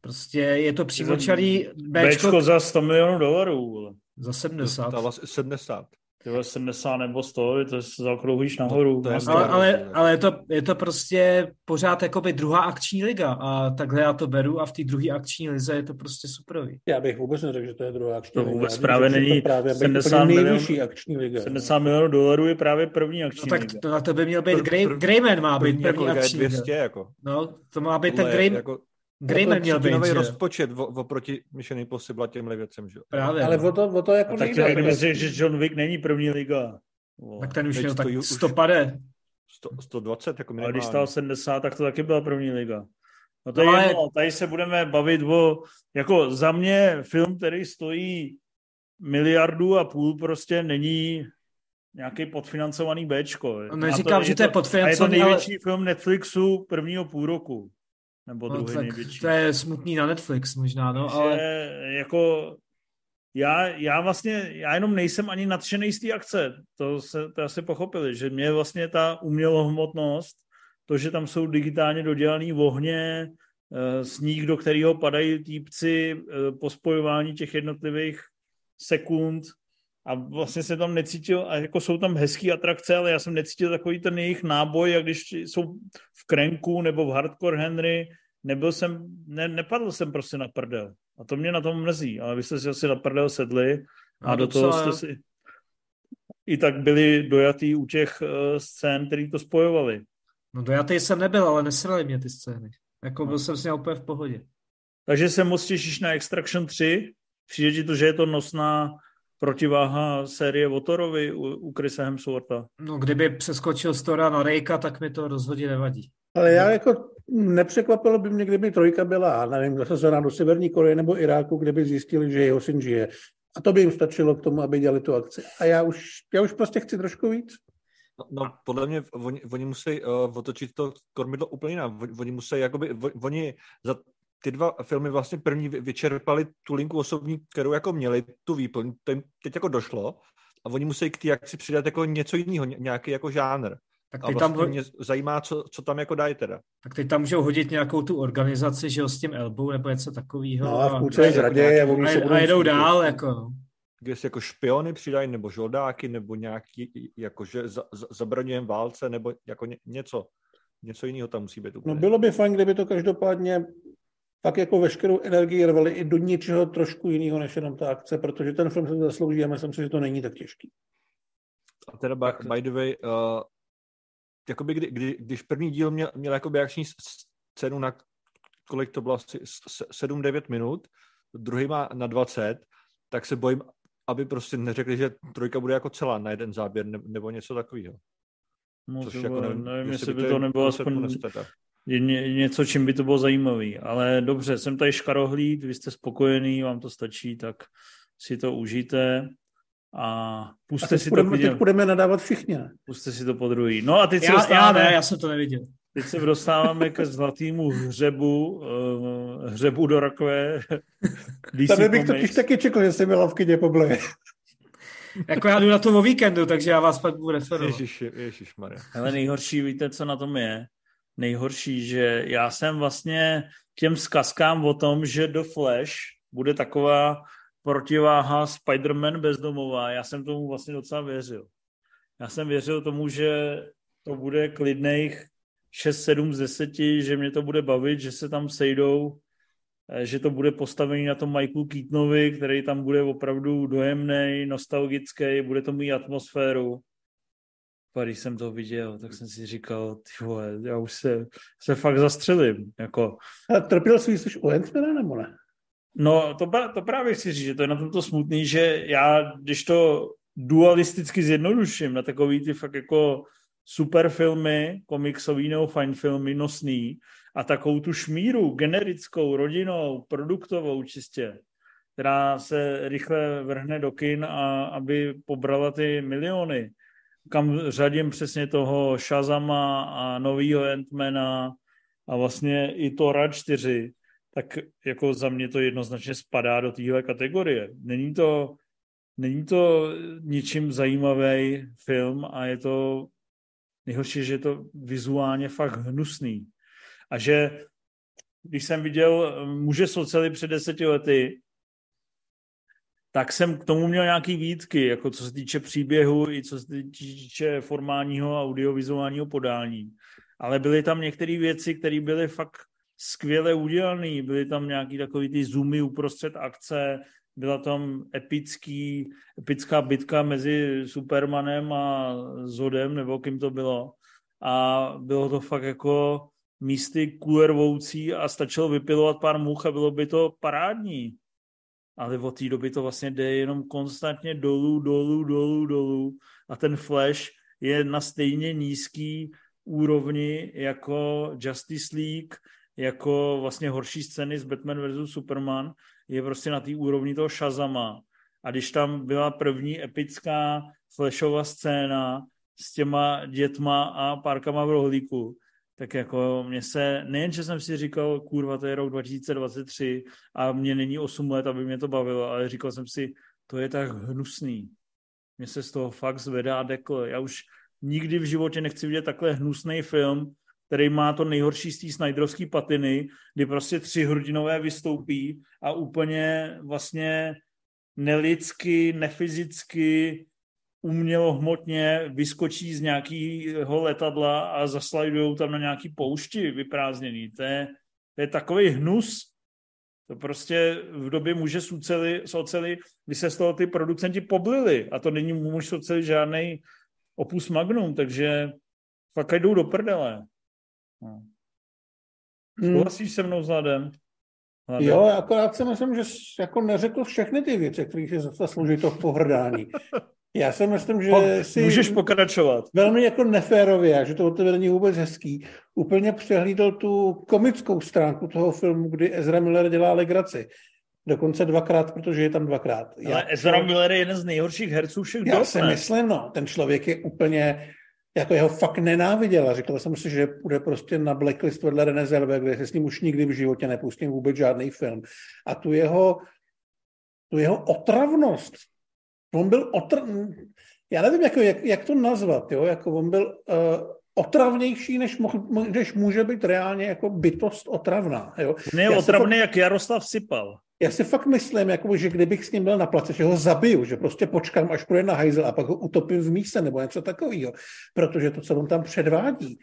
Prostě je to přímočarý Bčko. Bčko za 100 milionů dolarů. Za 70. Dostala 70. tyhle 70 nebo 100, to se zaokrouhlíš nahoru. To je Vlastně- Ale, ale, ale je, to, je to prostě pořád jakoby druhá akční liga a takhle já to beru a v té druhé akční lize je to prostě superový. Já bych vůbec neřekl, že to je druhá akční To liga. vůbec právě řekl, že není to právě 70 70 milionů- akční liga. 70 milionů dolarů je právě první No akční tak liga. to, na to by měl být prv- Grayman má být První jako první liga je akční liga. 200, jako. No, to má být ten Tohle je Gray, jako, Grayman měl být, že? rozpočet o- oproti Mission Impossible a těmhle věcem, že jo. Právě. Ale no. o to, o to jako A tak nejde. to že John Wick není první liga. Vole. Tak ten už měl to tak ju- už- 100 pade. 100, 120 jako A minimálně. když stál 70, tak to taky byla první liga. No to No je ale- jedno, tady se budeme bavit o, jako za mě film, který stojí miliardu a půl, prostě není nějaký podfinancovaný Bčko. No, neříkám, že to je A je to podfinancovaný, ale- největší film Netflixu prvního půl roku. Nebo No, druhý tak největší. to je smutný na Netflix možná, no, Takže ale jako já, já vlastně, já jenom nejsem ani nadšený z té akce. To se to asi pochopili, že mě vlastně ta umělohmotnost, to, že tam jsou digitálně dodělaný ohně, eh, sníh, do kterého padají týpci, eh, po spojování těch jednotlivých sekund a vlastně jsem tam necítil, a jako jsou tam hezký atrakce, ale já jsem necítil takový ten jejich náboj, jak když jsou v Krenku nebo v Hardcore Henry, nebyl jsem, ne, nepadl jsem prostě na prdel. A to mě na tom mrzí, ale vy jste si asi na prdel sedli a No, do toho jste si i tak byli dojatý u těch uh, scén, který to spojovali. no dojatý jsem nebyl, ale nesrali mě ty scény. Jako No. byl jsem s ním úplně v pohodě. Takže se moc těšíš na Extraction 3. Přijde ti to, že je to nosná protiváha série Votorovi u, u Chrisa Hemswortha. No kdyby přeskočil Stora na Rejka, tak mi to rozhodně nevadí. Ale já jako nepřekvapilo by mě, kdyby trojka byla, nevím, zasazená do Severní Koreje nebo Iráku, kde by zjistili, že jeho syn žije. A to by jim stačilo k tomu, aby dělali tu akci. A já už, já už prostě chci trošku víc. No, no podle mě oni, oni musí uh, otočit to kormidlo úplně jinak. Oni, oni musí, jakoby, oni za ty dva filmy vlastně první vy- vyčerpali tu linku osobní, kterou jako měli, tu výplň, to jim teď jako došlo a oni musí k té akci přidat jako něco jiného, ně- nějaký jako žánr. Tak A teď, vlastně tam, mě zajímá, co, co tam jako dají teda. tak teď tam můžou hodit nějakou tu organizaci, že jo, s tím Elbou nebo něco takového. No a v a, půlce je zradě a oni a, se budou a jedou dál, jako no. Kde si jako špiony přidají, nebo žoldáky, nebo nějaký, jakože za, za, zabraňujeme válce, nebo jako ně, něco. Něco jiného tam musí být úplně. No bylo by fajn, kdyby to každopádně pak jako veškerou energii rvali i do něčeho trošku jiného, než jenom ta akce, protože ten film se to zaslouží a myslím si, že to není tak těžký. A teda by, by the way, uh, jakoby kdy, kdy, když první díl měl, měl jakoby akční scénu na kolik to bylo asi 7-9 minut, druhý má na 20, tak se bojím, aby prostě neřekli, že trojka bude jako celá na jeden záběr ne, nebo něco takového. No, Což to jako nevím, nevím, jestli by je to nebylo aspoň nesteta. Je ně, něco, čím by to bylo zajímavý. Ale dobře, jsem tady škarohlíd, vy jste spokojený, vám to stačí, tak si to užijte a A puste teď si to budeme, klidně, teď budeme nadávat všichni, ne? puste si to po druhý. No a teď se já, já dostáváme, ne, já jsem to neviděl. teď se dostáváme ke zlatýmu hřebu, uh, hřebu do rakve. Tady bych totiž taky čekal, že jsi byla v kyně pobleje. Jako já jdu na to o víkendu, takže já vás pak budu referovat. Ježíš, ježíš Maria. Ale nejhorší, víte, co na tom je? Nejhorší, že já jsem vlastně těm zkazkám o tom, že The Flash bude taková protiváha Spider-Man bezdomová, já jsem tomu vlastně docela věřil. Já jsem věřil tomu, že to bude klidných 6-7 z 10, že mě to bude bavit, že se tam sejdou, eh, že to bude postavený na tom Michaelu Keatonovi, který tam bude opravdu dojemný, nostalgický, bude to mít atmosféru. A když jsem to viděl, tak jsem si říkal, ty vole, já už se, se fakt zastřelím. Jako, A trpěl jsi u Ant-Mana, nebo ne? no, to, to právě chci říct, že to je na tomto smutný, že já, když to dualisticky zjednoduším na takový ty fakt jako super filmy, komiksový nebo fajn filmy, nosný, a takovou tu šmíru generickou, rodinou, produktovou čistě, která se rychle vrhne do kin a aby pobrala ty miliony, kam řadím přesně toho Shazama a novýho Ant-Mana a vlastně i Tora 4, tak jako za mě to jednoznačně spadá do téhle kategorie. Není to, není to ničím zajímavý film a je to nejhorší, že je to vizuálně fakt hnusný. A že když jsem viděl muže socely před deseti lety, tak jsem k tomu měl nějaký výtky, jako co se týče příběhu i co se týče formálního audiovizuálního podání. Ale byly tam některé věci, které byly fakt skvěle udělané. Byly tam nějaký takový ty zoomy uprostřed akce, byla tam epický, epická bitka mezi Supermanem a Zodem, nebo kým to bylo. A bylo to fakt jako místy kulervoucí a stačilo vypilovat pár much a bylo by to parádní. Ale od té doby to vlastně jde jenom konstantně dolů, dolů, dolů, dolů a ten Flash je na stejně nízký úrovni jako Justice League, jako vlastně horší scény z Batman vs. Superman, je prostě na té úrovni toho Shazama. A když tam byla první epická flashová scéna s těma dětma a párkama v rohlíku, tak jako mě se, nejen, že jsem si říkal, kurva, to je rok 2023 a mě není 8 let, aby mě to bavilo, ale říkal jsem si, to je tak hnusný. Mě se z toho fakt zvedá dekl. Já už nikdy v životě nechci vidět takhle hnusný film, který má to nejhorší z té patiny, kdy prostě tři hrdinové vystoupí a úplně vlastně nelidsky, nefyzicky, umělohmotně vyskočí z nějakého letadla a zaslajdujou tam na nějaký poušti vyprázdněný. To je, to je takový hnus. To prostě v době muže s oceli, s oceli by se z toho ty producenti poblili. A to není muž s oceli žádný opus magnum, takže fakt jdou do prdele. No. Hmm. Souhlasíš hmm. se mnou vzhledem? Jo, akorát si myslím, že jako neřekl všechny ty věci, které si zaslouží to pohrdání. Já si myslím, že si... Můžeš pokračovat. Velmi jako neférově, že to od tebe není vůbec hezký, úplně přehlídl tu komickou stránku toho filmu, kdy Ezra Miller dělá legraci. Dokonce dvakrát, protože je tam dvakrát. Ale Já, Ezra Miller je jeden z nejhorších herců všech Já si myslím, no, ten člověk je úplně jako jeho fakt nenáviděl a říkal jsem si, že bude prostě na blacklist vedle René Zellweger, kde se s ním už nikdy v životě nepustím vůbec žádný film. A tu jeho, tu jeho otravnost, on byl otr... Já nevím, jako, jak, jak to nazvat, jo? Jako on byl uh, otravnější, než, mo- než může být reálně jako bytost otravná. Jo? Ne, otravný, fakt... jak Jaroslav Sypal. Já si fakt myslím, jako, že kdybych s ním byl na place, že ho zabiju, že prostě počkám, až půjde na hajzel a pak ho utopím v míse nebo něco takového, protože to, co on tam předvádí,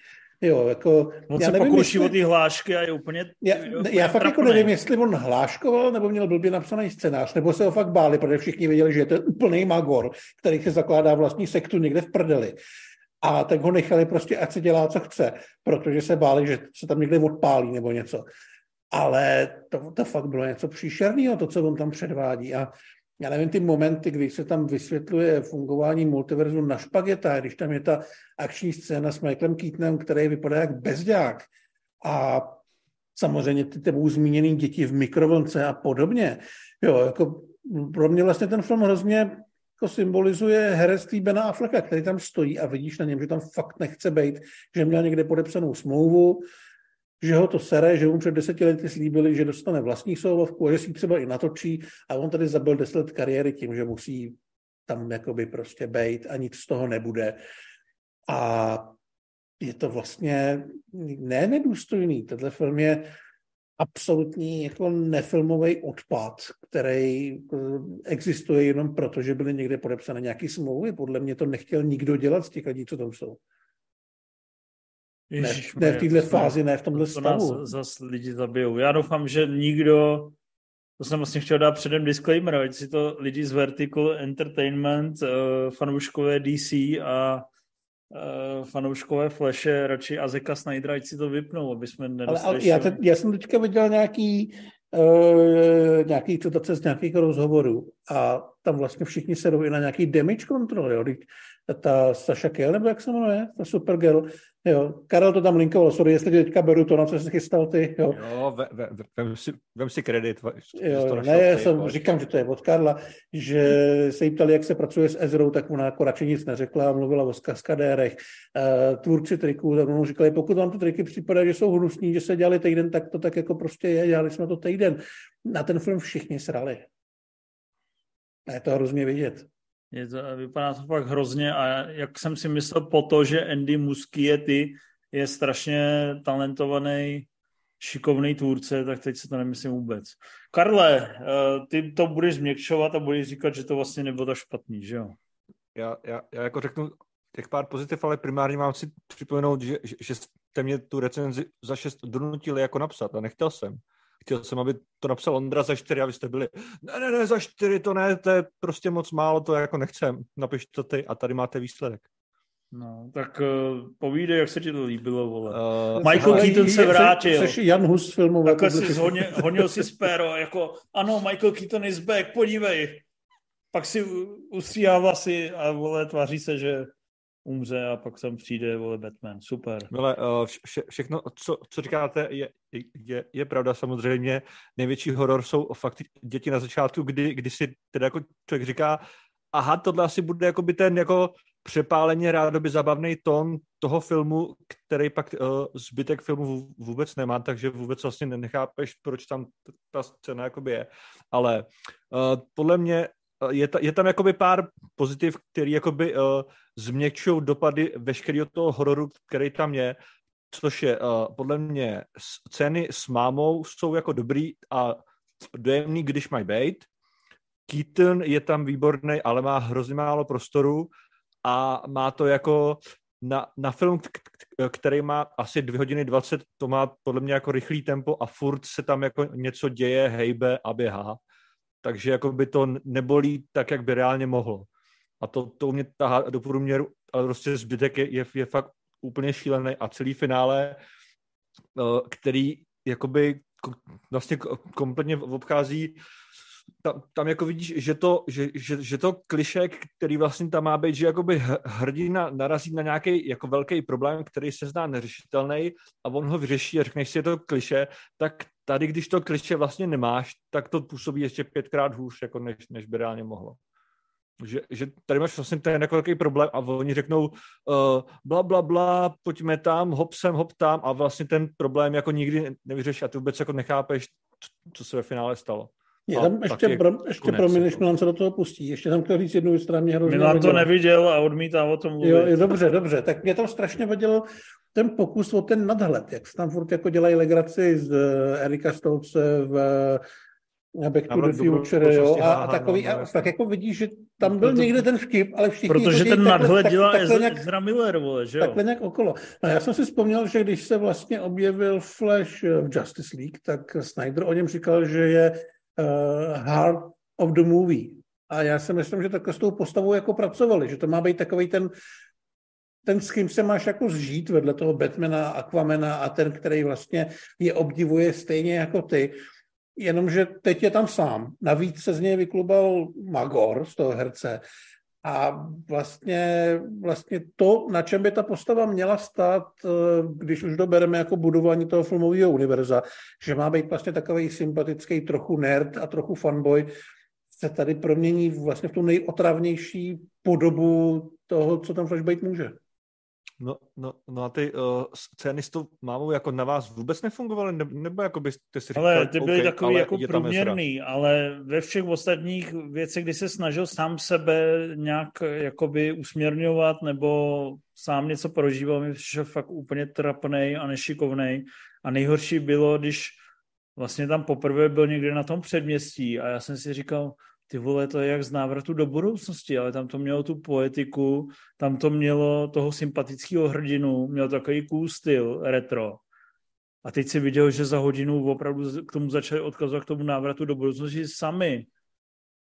Jo, jako, on já se nevím, pokouší jestli... o ty hlášky a je úplně... Já, jo, já fakt jako nevím, jestli on hláškoval, nebo měl blbě napsaný scénář, nebo se ho fakt báli, protože všichni věděli, že je to úplný magor, který se zakládá vlastní sektu někde v prdeli. A tak ho nechali prostě, ať se dělá, co chce, protože se báli, že se tam někde odpálí nebo něco. Ale to, to fakt bylo něco příšerného, to, co on tam předvádí. A já nevím, ty momenty, kdy se tam vysvětluje fungování multiverzu na špageta, když tam je ta akční scéna s Michaelem Keatonem, který vypadá jak bezďák a samozřejmě ty tebou zmíněný děti v mikrovlnce a podobně. Jo, jako pro mě vlastně ten film hrozně jako symbolizuje herectví Bena Afflecka, který tam stojí a vidíš na něm, že tam fakt nechce být, že měl někde podepsanou smlouvu, že ho to sere, že mu před deseti lety slíbili, že dostane vlastní solovku a že si třeba i natočí a on tady zabil deset let kariéry tím, že musí tam jakoby prostě bejt a nic z toho nebude. A je to vlastně ne nedůstojný. Tenhle film je absolutní jako nefilmový odpad, který existuje jenom proto, že byly někde podepsané nějaké smlouvy. Podle mě to nechtěl nikdo dělat z těch lidí, co tam jsou. Ježiš, ne, ne v této fázi, ne v tomhle to stavu. To nás zas lidi zabijou. Já doufám, že nikdo, to jsem vlastně chtěl dát předem disclaimer, ať si to lidi z Vertical Entertainment, uh, fanouškové DC a uh, fanouškové Flashe, radši Azeka Snydera, ať si to vypnou, aby jsme nedostali... Ale, ale já, te, já jsem teďka viděl nějaký uh, nějaký citace z nějakých rozhovorů a tam vlastně všichni i na nějaký damage control, jo. Ta Sasha Kell, nebo jak se jmenuje, ta Supergirl, Jo, Karel to tam linkoval, sorry, jestli teďka beru to, na co jsi chystal ty. Jo, jo ve, ve, vem, si, vem si kredit. Jo, ne, já jsem, říkám, že to je od Karla, že se jí ptali, jak se pracuje s Ezrou, tak ona jako radši nic neřekla, mluvila o kaskadérech. Uh, tvůrci triků, tak mu říkali, pokud vám ty triky připadají, že jsou hnusní, že se dělali týden, tak to tak jako prostě je, dělali jsme to týden. Na ten film všichni srali. A je to hrozně vidět. Je to, vypadá to fakt hrozně a jak jsem si myslel po to, že Andy Muschietti je strašně talentovaný šikovný tvůrce, tak teď se to nemyslím vůbec. Karle, uh, ty to budeš změkšovat a budeš říkat, že to vlastně nebylo tak špatný, že jo? Já, já, já jako řeknu těch pár pozitiv, ale primárně mám si připomenout, že, že, že jste mě tu recenzi za šest donutili jako napsat a nechtěl jsem. Chtěl jsem, aby to napsal Ondra za čtyři a vy jste byli, ne, ne, ne, za čtyři to ne, to je prostě moc málo, to jako nechcem. Napiš to ty a tady máte výsledek. No, tak uh, povídej, jak se ti to líbilo, vole. Uh, Michael Keaton se vrátil. Jsi, jsi Jan Hus filmové Takhle si publicisty. honil, honil si spéro, jako ano, Michael Keaton is back, podívej. Pak si u- ustříhá vlasy a vole, tváří se, že umře a pak tam přijde, vole, Batman. Super. Milé, uh, vše, všechno, co, co říkáte, je, je, je pravda samozřejmě. Největší horor jsou fakt děti na začátku, kdy, kdy si teda jako člověk říká, aha, tohle asi bude jako by ten jako přepáleně rádoby zabavný tón toho filmu, který pak uh, zbytek filmu vů- vůbec nemá, takže vůbec vlastně nechápeš, proč tam ta scéna jakoby je. Ale uh, podle mě je, ta, je tam jakoby pár pozitiv, který jakoby uh, změkčují dopady veškerého toho hororu, který tam je, což je uh, podle mě scény s mámou jsou jako dobrý a dojemný, když mají být. Keaton je tam výborný, ale má hrozně málo prostoru a má to jako na, na film, který má asi 2 hodiny 20, to má podle mě jako rychlý tempo a furt se tam jako něco děje, hejbe a běhá. Takže jako by to nebolí tak, jak by reálně mohlo. A to, to u mě tahá do průměru, ale prostě zbytek je, je, je fakt úplně šílený a celý finále, eh, který jakoby ko- vlastně ko- kompletně obchází tam, tam jako vidíš, že to, že, že, že to kliše, který vlastně tam má být, že jakoby hrdina narazí na nějaký jako velký problém, který se zdá neřešitelný a on ho vyřeší a řekneš si, je to kliše, tak tady, když to kliše vlastně nemáš, tak to působí ještě pětkrát hůř, jako než, než by reálně mohlo. Že, že tady máš vlastně ten jako velký problém a oni řeknou uh, bla, bla, bla, pojďme tam, hop sem, hop tam a vlastně ten problém jako nikdy nevyřeší a ty vůbec jako nechápeš, co- se ve finále stalo. Je tam ještě, je pro, ještě konec, pro mě, než jako. Milan se do toho pustí. Ještě jsem chtěl říct jednu věc, která mě hrozně Milan to neviděl a odmítá o tom mluvit. Jo, jo, dobře, dobře. Tak mě tam strašně vadil ten pokus o ten nadhled, jak se tam furt jako dělají legraci z eh, Erika Stolce v eh, Back to the Future, jo, a, a takový, no, a tak jako vidíš, že tam byl Proto- někde ten vtip, ale všichni Protože chodí ten takhle- nadhled tak- dělá takhle nějak, Ezra Miller, vole, že jo? takhle nějak okolo. No já jsem si vzpomněl, že když se vlastně objevil Flash eh, v Justice League, tak Snyder o něm říkal, že je uh, heart of the movie. A já si myslím, že takhle s tou postavou jako pracovali, že to má být takový ten ten, s kým se máš jako zžít vedle toho Batmana, Aquamana a ten, který vlastně je obdivuje stejně jako ty. Jenomže teď je tam sám. Navíc se z něj vyklubal Magor, z toho herce. A vlastně, vlastně to, na čem by ta postava měla stát, eh, když už dobereme jako budování toho filmového univerza, že má být vlastně takový sympatický trochu nerd a trochu fanboy, se tady promění vlastně v tu nejotravnější podobu toho, co tam Flash být může. No, no, no a ty uh, scény s tou mámou jako na vás vůbec nefungovaly, nebo, nebo jako byste si říkali, Ale ty byly OK, takový jako průměrný, ale ve všech ostatních věcech, kdy se snažil sám sebe nějak jakoby usměrňovat nebo sám něco prožíval, mi přišel fakt úplně trapnej a nešikovnej. A nejhorší bylo, když vlastně tam poprvé byl někde na tom předměstí a já jsem si říkal, ty vole, to je jak z návratu do budoucnosti, ale tam to mělo tu poetiku, tam to mělo toho sympatického hrdinu, mělo takový cool styl retro. A teď si viděl, že za hodinu opravdu k tomu začali odkazovat k tomu návratu do budoucnosti sami.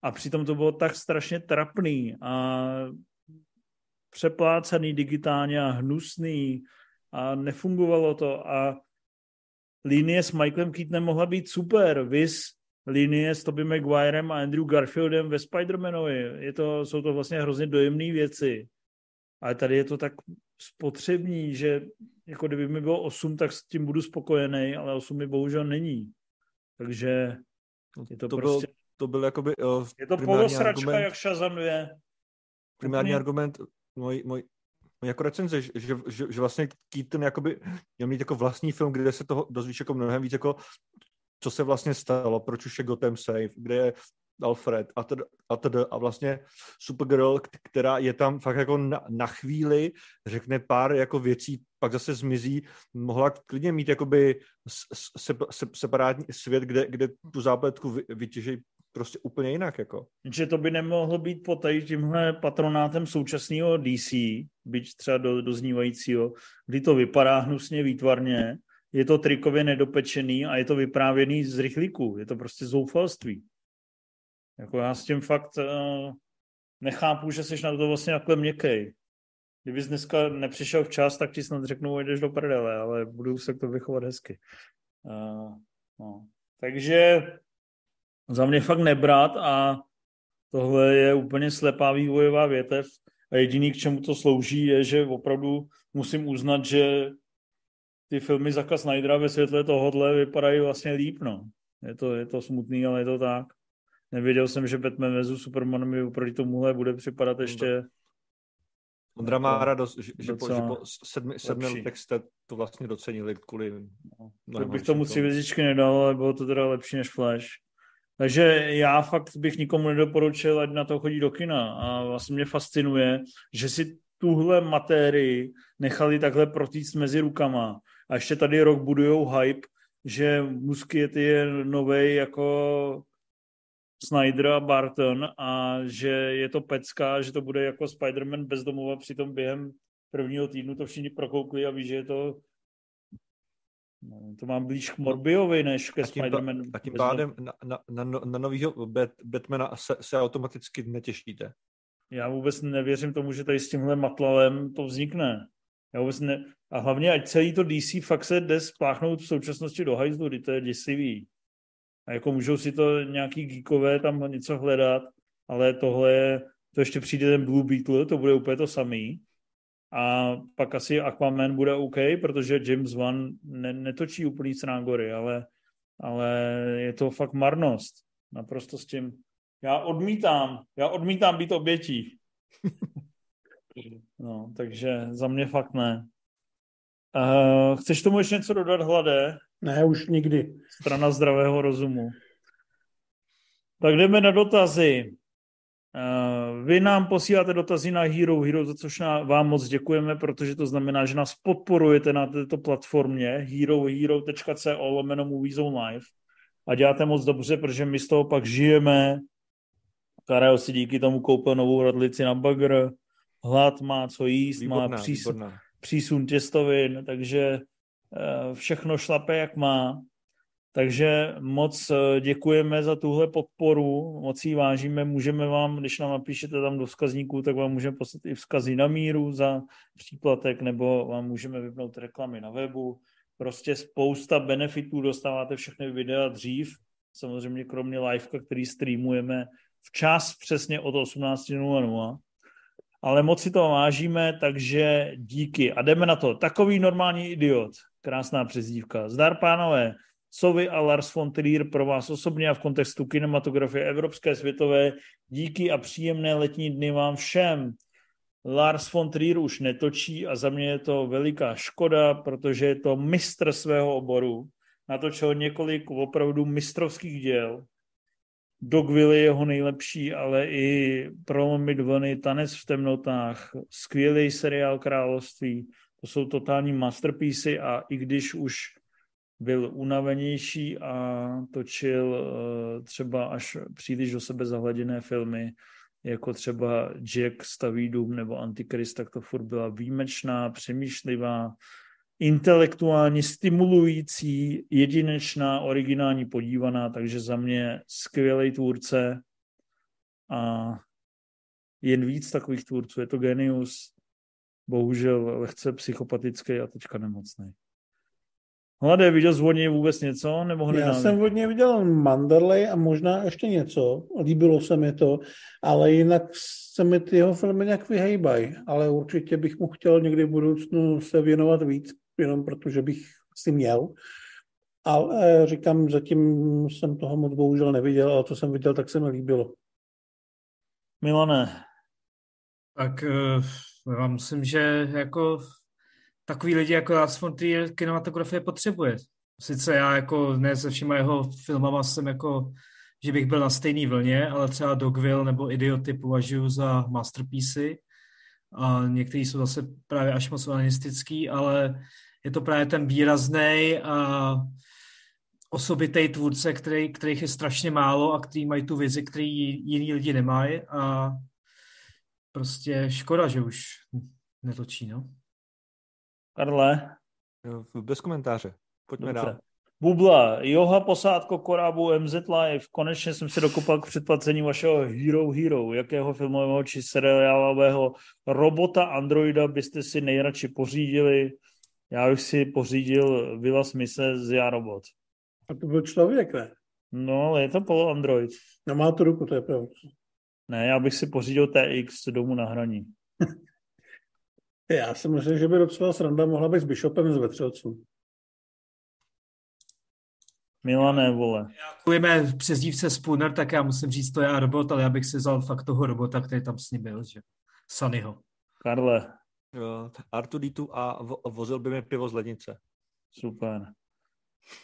A přitom to bylo tak strašně trapný a přeplácaný digitálně a hnusný a nefungovalo to a linie s Michaelem Keatonem mohla být super, vis linie s Tobey Maguirem a Andrew Garfieldem ve Spider-Manovi. Je to, jsou to vlastně hrozně dojemné věci. Ale tady je to tak spotřební, že jako kdyby mi bylo 8, tak s tím budu spokojený, ale 8 mi bohužel není. Takže je to, to prostě... Byl, to byl jakoby uh, je to polosračka, argument, jak Shazam 2. primární Úplně- argument můj, můj, můj jako recenze, že, že, že, že vlastně Keaton jakoby měl mít jako vlastní film, kde se toho dozvíš jako mnohem víc jako co se vlastně stalo, proč už je Gotham safe, kde je Alfred a, td, a, td, a vlastně Supergirl, která je tam fakt jako na, na chvíli, řekne pár jako věcí, pak zase zmizí, mohla klidně mít jakoby se, se, separátní svět, kde, kde tu zápletku vytěží prostě úplně jinak. Jako. Že to by nemohlo být po tady tímhle patronátem současného DC, byť třeba do, doznívajícího, kdy to vypadá hnusně výtvarně, je to trikově nedopečený a je to vyprávěný z rychlíku. Je to prostě zoufalství. Jako já s tím fakt uh, nechápu, že jsi na to vlastně takhle měkkej. Kdybys dneska nepřišel včas, tak ti snad řeknu, jdeš do prdele, ale budu se to vychovat hezky. Uh, no. Takže za mě fakt nebrat a tohle je úplně slepá vývojová větev a jediný, k čemu to slouží, je, že opravdu musím uznat, že ty filmy Zaka Snydera ve světle tohohle vypadají vlastně líp, no. Je to, je to smutný, ale je to tak. Nevěděl jsem, že Batman vs. Superman mi oproti tomuhle bude připadat ještě Ondra má radost, že, že, po, že po sedmi, sedmi letech jste to vlastně docenili kvůli... No, tak bych tomu tři vězičky nedal, ale bylo to teda lepší než Flash. Takže já fakt bych nikomu nedoporučil, ať na to chodí do kina. A vlastně mě fascinuje, že si tuhle matérii nechali takhle protíct mezi rukama. A ještě tady rok budujou hype, že Muschietti je nový jako Snyder a Barton a že je to pecka, že to bude jako Spider-Man bezdomova, přitom během prvního týdnu to všichni prokoukli a ví, že je to No, to mám blíž k Morbiovi než ke Spider-Manu. A tím pádem na, na, na, na novýho Bat, Batmana se, se automaticky netěšíte. Já vůbec nevěřím tomu, že tady s tímhle matlalem to vznikne. Já vůbec ne... A hlavně, ať celý to DC fakt se jde spláchnout v současnosti do hajzlu, kdy to je děsivý. A jako můžou si to nějaký geekové tam něco hledat, ale tohle je, to ještě přijde ten Blue Beetle, to bude úplně to samý. A pak asi Aquaman bude OK, protože James Wan ne, netočí úplný srangory, ale, ale je to fakt marnost. Naprosto s tím. Já odmítám, já odmítám být obětí. no, takže za mě fakt ne. Uh, chceš tomu ještě něco dodat, Hladé? Ne, už nikdy. Strana zdravého rozumu. Tak jdeme na dotazy. Uh, vy nám posíláte dotazy na Hero Hero, za což vám moc děkujeme, protože to znamená, že nás podporujete na této platformě herohero.co lomeno Movies Live a děláte moc dobře, protože my z toho pak žijeme. Karel si díky tomu koupil novou radlici na bagr, hlad má co jíst, výborná, má přís, přísun těstovin, takže uh, všechno šlape jak má. Takže moc eh, děkujeme za tuhle podporu, moc ji vážíme, můžeme vám, když nám napíšete tam do vzkazníků, tak vám můžeme poslat i vzkazy na míru za příplatek, nebo vám můžeme vypnout reklamy na webu. Prostě spousta benefitů, dostáváte všechny videa dřív, samozřejmě kromě liveka, který streamujeme včas přesně od 18.00. Ale moc si to vážíme, takže díky. A jdeme na to. Takový normální idiot. Krásná přezdívka. Zdar, pánové. Sovy a Lars von Trier pro vás osobně a v kontextu kinematografie evropské, světové. Díky a příjemné letní dny vám všem. Lars von Trier už netočí a za mě je to veliká škoda, protože je to mistr svého oboru. Natočil několik opravdu mistrovských děl. Dogville je jeho nejlepší, ale i Prolomit vlny, Tanec v temnotách, skvělý seriál Království. To jsou totální masterpiece a i když už byl unavenější a točil eh, třeba až příliš do sebe zahleděné filmy, jako třeba Jack staví dům nebo Antikrist, tak to furt byla výjimečná, přemýšlivá, intelektuálně stimulující, jedinečná, originální, podívaná, takže za mě skvělý tvůrce a jen víc takových tvůrců. Je to genius, bohužel lehce psychopatický a teďka nemocný. Hladé, viděl jsi od vůbec něco? Nebo Já jsem od něj viděl Manderley a možná ještě něco. Líbilo se mi to, ale jinak se mi ty jeho filmy nějak vyhejbají. Ale určitě bych mu chtěl někdy v budoucnu se věnovat víc, jenom protože bych si měl. Ale říkám, zatím jsem toho moc bohužel neviděl, ale co jsem viděl, tak se mi líbilo. Milane. Tak uh, já myslím, že jako takový lidi jako Lars von Trier kinematografie potřebuje. Sice já jako ne se všema jeho filmama jsem jako že bych byl na stejné vlně, ale třeba Dogville nebo Idioty považuji za masterpiece a některý jsou zase právě až moc analistický, ale je to právě ten výrazný a osobitý tvůrce, který, kterých je strašně málo a který mají tu vizi, který jiní lidi nemají a prostě škoda, že už netočí, no. Karle? Bez komentáře. Pojďme Dobře. dál. Bubla, Joha Posádko Korábu MZ Live. Konečně jsem si dokopal k předplacení vašeho Hero Hero. Jakého filmového či seriálového robota Androida byste si nejradši pořídili? Já bych si pořídil Vila Smise z Já robot. A to byl člověk, ne? No, ale je to polo Android. No má tu ruku, to je pravda. Ne, já bych si pořídil TX domů na hraní. já si myslím, že by docela sranda mohla být s Bishopem z Vetřelců. Milané, vole. Mé přezdívce Spooner, tak já musím říct, to je robot, ale já bych si vzal fakt toho robota, který tam s ním byl, že? Sunnyho. Karle. Artuditu a vozil by mi pivo z lednice. Super.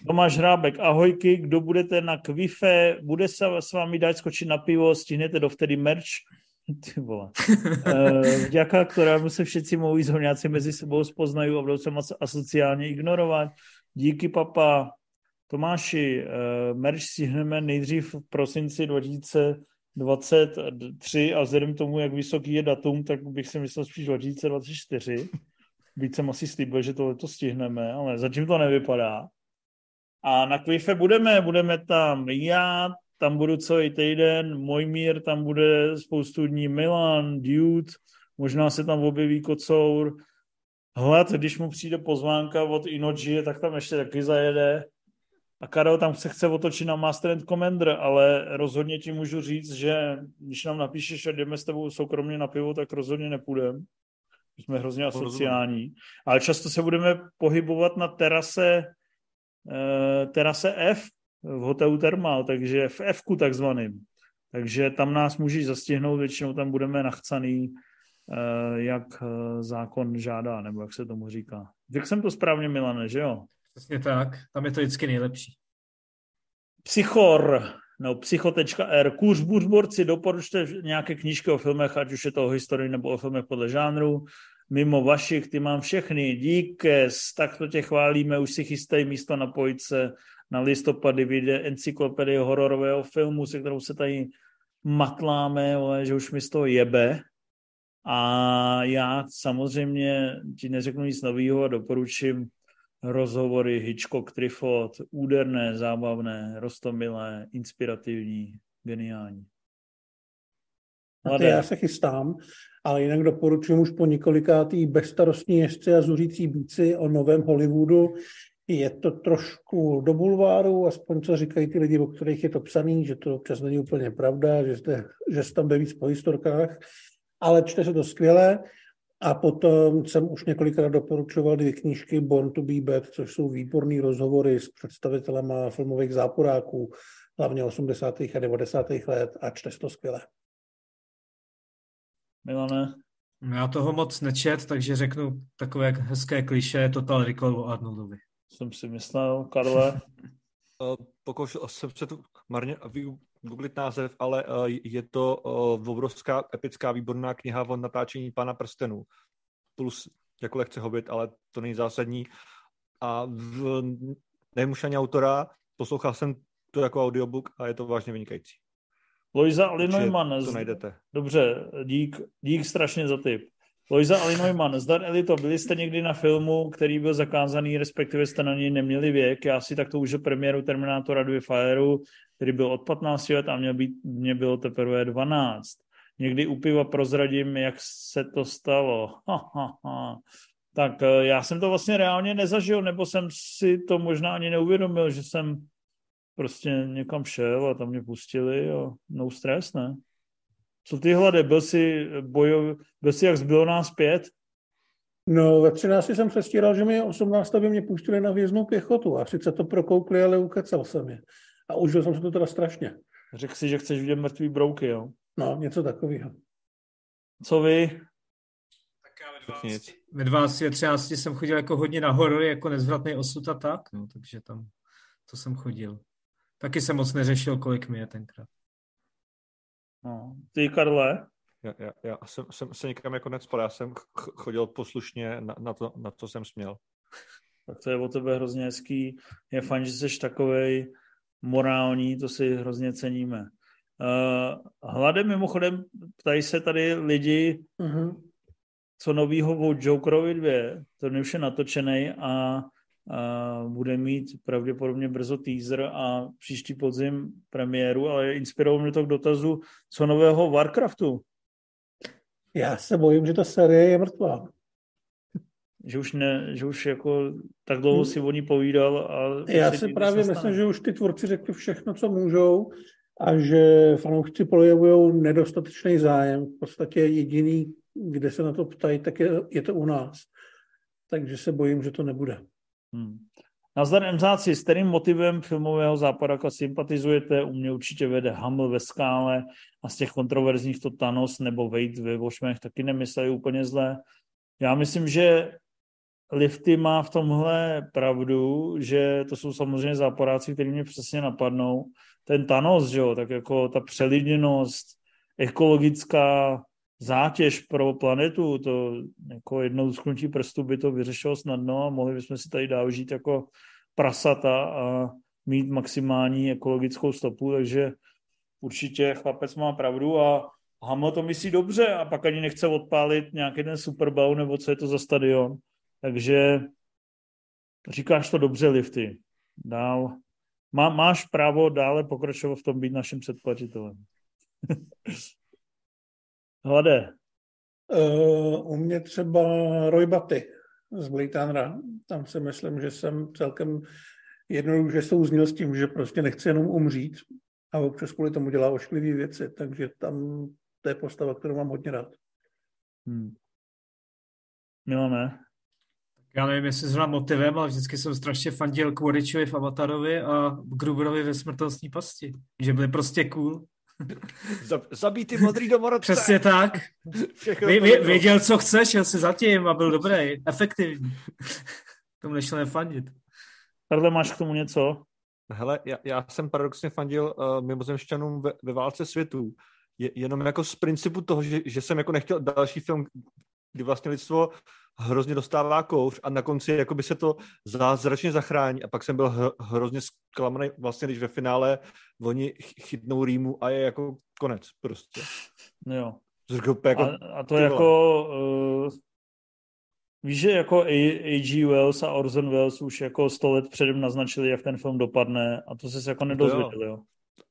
Tomáš Hrábek, ahojky, kdo budete na kvife, bude se s vámi dát skočit na pivo, stihnete dovtedy merch, ty vole. E, vďaka, kterému se všetci moji zhoňáci mezi sebou spoznají a budou se moc asociálně ignorovat. Díky, papa. Tomáši, uh, merch stihneme nejdřív v prosinci 2023 a vzhledem tomu, jak vysoký je datum, tak bych si myslel spíš 2024. Víc jsem asi slíbil, že to stihneme, ale zatím to nevypadá. A na Kvife budeme, budeme tam já, tam budu celý týden, Mojmír, tam bude spoustu dní, Milan, Dude, možná se tam objeví Kocour. Hled, když mu přijde pozvánka od Inoji, tak tam ještě taky zajede. A Karel tam se chce otočit na Master and Commander, ale rozhodně ti můžu říct, že když nám napíšeš, že jdeme s tebou soukromně na pivo, tak rozhodně nepůjdem. Jsme hrozně asociální. Ale často se budeme pohybovat na terase Eh, terase F v hotelu Thermal, takže v f takzvaným. Takže tam nás můžeš zastihnout, většinou tam budeme nachcaný, eh, jak eh, zákon žádá, nebo jak se tomu říká. Řekl jsem to správně, Milane, že jo? Přesně tak, tam je to vždycky nejlepší. Psychor, no psycho.r, kůř buřborci, doporučte nějaké knížky o filmech, ať už je to o historii nebo o filmech podle žánru mimo vašich, ty mám všechny, díkes, tak to tě chválíme, už si chystají místo na pojce, na listopady vyjde encyklopedie hororového filmu, se kterou se tady matláme, že už mi z toho jebe. A já samozřejmě ti neřeknu nic nového a doporučím rozhovory Hitchcock, Trifot, úderné, zábavné, rostomilé, inspirativní, geniální. A já se chystám ale jinak doporučuji už po několikátý bezstarostní ježci a zuřící bíci o novém Hollywoodu. Je to trošku do bulváru, aspoň co říkají ty lidi, o kterých je to psaný, že to občas není úplně pravda, že, jste, že se tam jde víc po historkách, ale čte se to skvěle. A potom jsem už několikrát doporučoval dvě knížky Born to be Bad, což jsou výborné rozhovory s představitelema filmových záporáků, hlavně 80. a 90. let a čte se to skvěle. Milane? Já toho moc nečet, takže řeknu takové hezké kliše Total Recall o Arnoldovi. Jsem si myslel, Karle. Eh, pokoušel jsem se tu marně googlit název, ale eh, je to eh, obrovská, epická, výborná kniha o natáčení Pana prstenů. Plus jako lehce hobit, ale to není zásadní. A v, nevím už ani autora, poslouchal jsem to jako audiobook a je to vážně vynikající. Lojza Alinojman. To najdete. Dobře, dík, dík strašně za tip. Lojza Alinojman, zdar Elito, byli jste někdy na filmu, který byl zakázaný, respektive jste na něj neměli věk. Já si takto už premiéru Terminátora 2 Fireu, který byl od 15 let a mě, být, mě bylo teprve 12. Někdy u piva prozradím, jak se to stalo. Ha, ha, ha. Tak eh, já jsem to vlastně reálně nezažil, nebo jsem si to možná ani neuvědomil, že jsem prostě někam šel a tam mě pustili a no stres, ne? Co ty hlade, byl jsi, bojov, byl jsi jak zbylo nás pět? No, ve 13 jsem přestíral, že mi 18 by mě pustili na věznou pěchotu a sice to prokoukli, ale ukecel jsem je. A užil jsem se to teda strašně. Řekl si, že chceš vidět mrtvý brouky, jo? No, něco takového. Co vy? Tak já ve 20, ve 20 13 jsem chodil jako hodně na horory, jako nezvratný osud a tak, no, takže tam to jsem chodil. Taky jsem moc neřešil, kolik mi je tenkrát. No. Ty, Karle? Já, já, já jsem, jsem se nikam jako necpal, já jsem chodil poslušně na, na, to, na co jsem směl. Tak to je o tebe hrozně hezký. Je fajn, že jsi takovej morální, to si hrozně ceníme. Uh, hladem mimochodem, ptají se tady lidi, uh-huh. co novýho o Jokerovi 2, to už je natočený a bude mít pravděpodobně brzo teaser a příští podzim premiéru, ale inspirovalo mě to k dotazu, co nového Warcraftu. Já se bojím, že ta série je mrtvá. Že už, ne, že už jako tak dlouho si o ní povídal. A Já si právě myslím, že už ty tvůrci řekli všechno, co můžou a že fanoušci projevují nedostatečný zájem. V podstatě jediný, kde se na to ptají, tak je, je to u nás. Takže se bojím, že to nebude. Hmm. Nazdar MZáci, s kterým motivem filmového západaka sympatizujete? U mě určitě vede Haml ve skále a z těch kontroverzních to Thanos nebo Wade ve Vošmech taky nemysleli úplně zle. Já myslím, že Lifty má v tomhle pravdu, že to jsou samozřejmě záporáci, který mě přesně napadnou. Ten Thanos, že jo, tak jako ta přelidněnost, ekologická zátěž pro planetu, to jako jednou sknutí prstu by to vyřešilo snadno a mohli bychom si tady dál žít jako prasata a mít maximální ekologickou stopu, takže určitě chlapec má pravdu a Hamle to myslí dobře a pak ani nechce odpálit nějaký ten Super Bowl nebo co je to za stadion. Takže říkáš to dobře, Lifty. Dál. Má, máš právo dále pokračovat v tom být naším předplatitelem. Hlade. Uh, u mě třeba Roy Batty z Blade Tam si myslím, že jsem celkem jednoduše souzněl s tím, že prostě nechci jenom umřít a občas kvůli tomu dělá ošklivé věci, takže tam to je postava, kterou mám hodně rád. Hmm. ne. Já nevím, jestli zrovna motivem, ale vždycky jsem strašně fandil Quaritchovi v Avatarovi a Gruberovi ve smrtelství pasti. Že byli prostě cool. Zabít ty modrý domorodce. Přesně tak. Vy, vy, věděl, co chceš, šel si zatím a byl dobrý, efektivní. Tomu nešel nefandit. Takhle máš k tomu něco? Hele, já, já jsem paradoxně fandil uh, mimozemšťanům ve, ve válce světů. Je, jenom jako z principu toho, že, že jsem jako nechtěl další film, kdy vlastně lidstvo hrozně dostává kouř a na konci jako by se to zázračně zachrání a pak jsem byl hr- hrozně zklamaný vlastně, když ve finále oni chytnou rýmu a je jako konec prostě. No jo. Jako, a, a to je jako uh, víš, že jako A.G. Wells a Orson Wells už jako sto let předem naznačili, jak ten film dopadne a to se jako nedozvěděli, jo.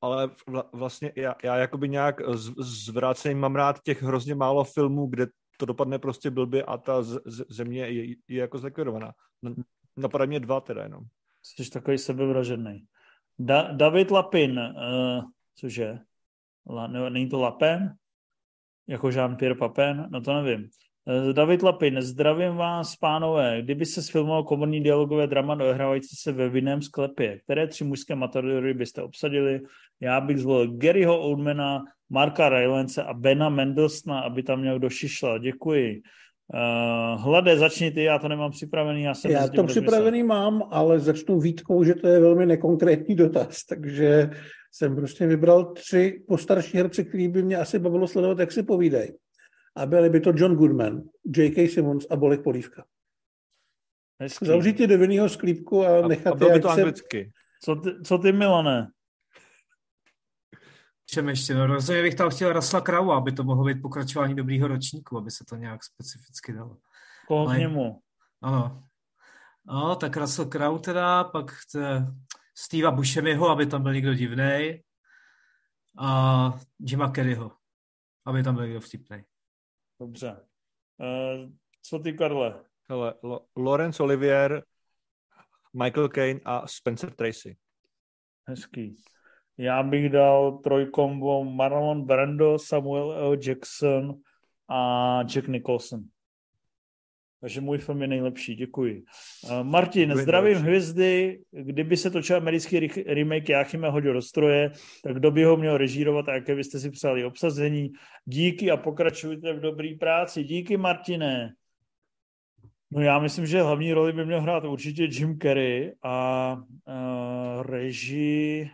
Ale vla, vlastně já, já jakoby nějak z, zvrácením mám rád těch hrozně málo filmů, kde to dopadne prostě blbě a ta z, z, země je, je jako zlikvidovaná. Napadají mě dva teda jenom. Jsi takový sebevražený. Da, David Lapin, uh, cože? La, ne, není to Lapen? Jako Jean-Pierre Papin? No to nevím. Uh, David Lapin, zdravím vás, pánové. Kdyby se sfilmoval komorní dialogové drama dohrávající se ve vinném sklepě, které tři mužské matadory byste obsadili? Já bych zvolil Garyho Oldmana, Marka Rylance a Bena Mendelsna, aby tam měl kdo šišla. Děkuji. Uh, Hlade, začni ty, já to nemám připravený. Já, jsem já to připravený mám, ale začnu výtkou, že to je velmi nekonkrétní dotaz, takže jsem prostě vybral tři postarší herce, který by mě asi bavilo sledovat, jak si povídej. A byli by to John Goodman, J.K. Simmons a Bolek Polívka. Zavřít je do vinného sklípku a, a nechat a je, by to se... anglicky. Co ty, co ty Milane? Čem ještě? No rozhodně bych tam chtěl Rasla Kravu, aby to mohlo být pokračování dobrýho ročníku, aby se to nějak specificky dalo. Koho k němu? Ano. No, tak Russell Crowe teda, pak Steva Buscemiho, aby tam byl někdo divný, a Jima Kerryho, aby tam byl někdo vtipný. Dobře. Uh, co ty, Karle? Hele, L- Laurence Olivier, Michael Caine a Spencer Tracy. Hezký. Já bych dal trojkombo Marlon Brando, Samuel L. Jackson a Jack Nicholson. Takže můj film je nejlepší, děkuji. Uh, Martin, zdravím hvězdy. Kdyby se točil americký remake Jáchyme hodil do stroje, tak kdo by ho měl režírovat a jaké byste si přáli obsazení? Díky a pokračujte v dobré práci. Díky, Martine. No já myslím, že hlavní roli by měl hrát určitě Jim Carrey a uh, režii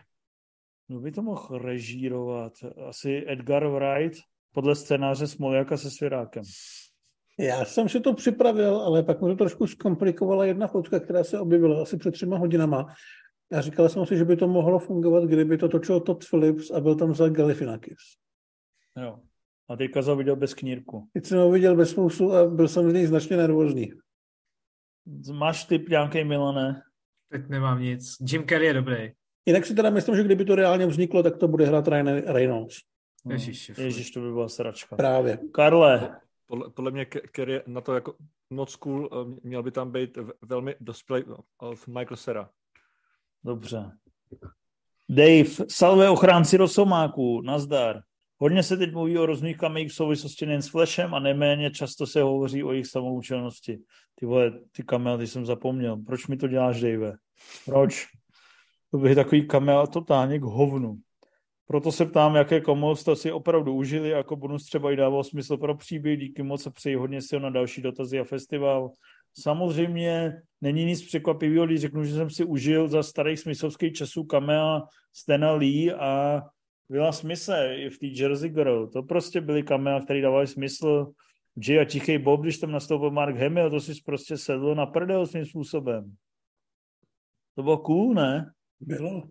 Kdo by to mohl režírovat? Asi Edgar Wright podle scénáře Smoljaka se Svěrákem. Já jsem si to připravil, ale pak mi to trošku zkomplikovala jedna fotka, která se objevila asi před třema hodinama. A říkal jsem si, že by to mohlo fungovat, kdyby to točil Todd Phillips a byl tam za Galifianakis. Jo. A teďka jsem ho viděl bez knírku. Teď jsem ho viděl bez spoustu a byl jsem z něj značně nervózní. Máš typ nějaký Milane? Teď nemám nic. Jim Carrey je dobrý. Jinak si teda myslím, že kdyby to reálně vzniklo, tak to bude hrát Ryan Reynolds. No. Ježiši, fuj. Ježiš, to by byla sračka. Právě. Karle, Podle, podle mě Kerry je na to jako not cool, eh, měl by tam být velmi dospělý eh, Michael Cera. dobře. Dave, salve ochránci rosomáků, nazdar. Hodně se teď mluví o různých kamejích v souvislosti nejen s Flashem a neméně často se hovoří o jejich samoučelnosti. Ty vole, ty kamel, ty jsem zapomněl. Proč mi to děláš, Dave? Proč? To by takový kamel totálně k hovnu. Proto se ptám, jaké komo jste si opravdu užili, jako bonus třeba i dával smysl pro příběh, díky moc a přeji hodně sil na další dotazy a festival. Samozřejmě není nic překvapivého, když řeknu, že jsem si užil za starých smyslovských časů kamea Stena Lee a Vila i v té Jersey Girl. To prostě byly kamea, které dávaly smysl. Jay a Tichý Bob, když tam nastoupil Mark Hamill, to si prostě sedlo na prdel svým způsobem. To bylo cool, ne? Bylo.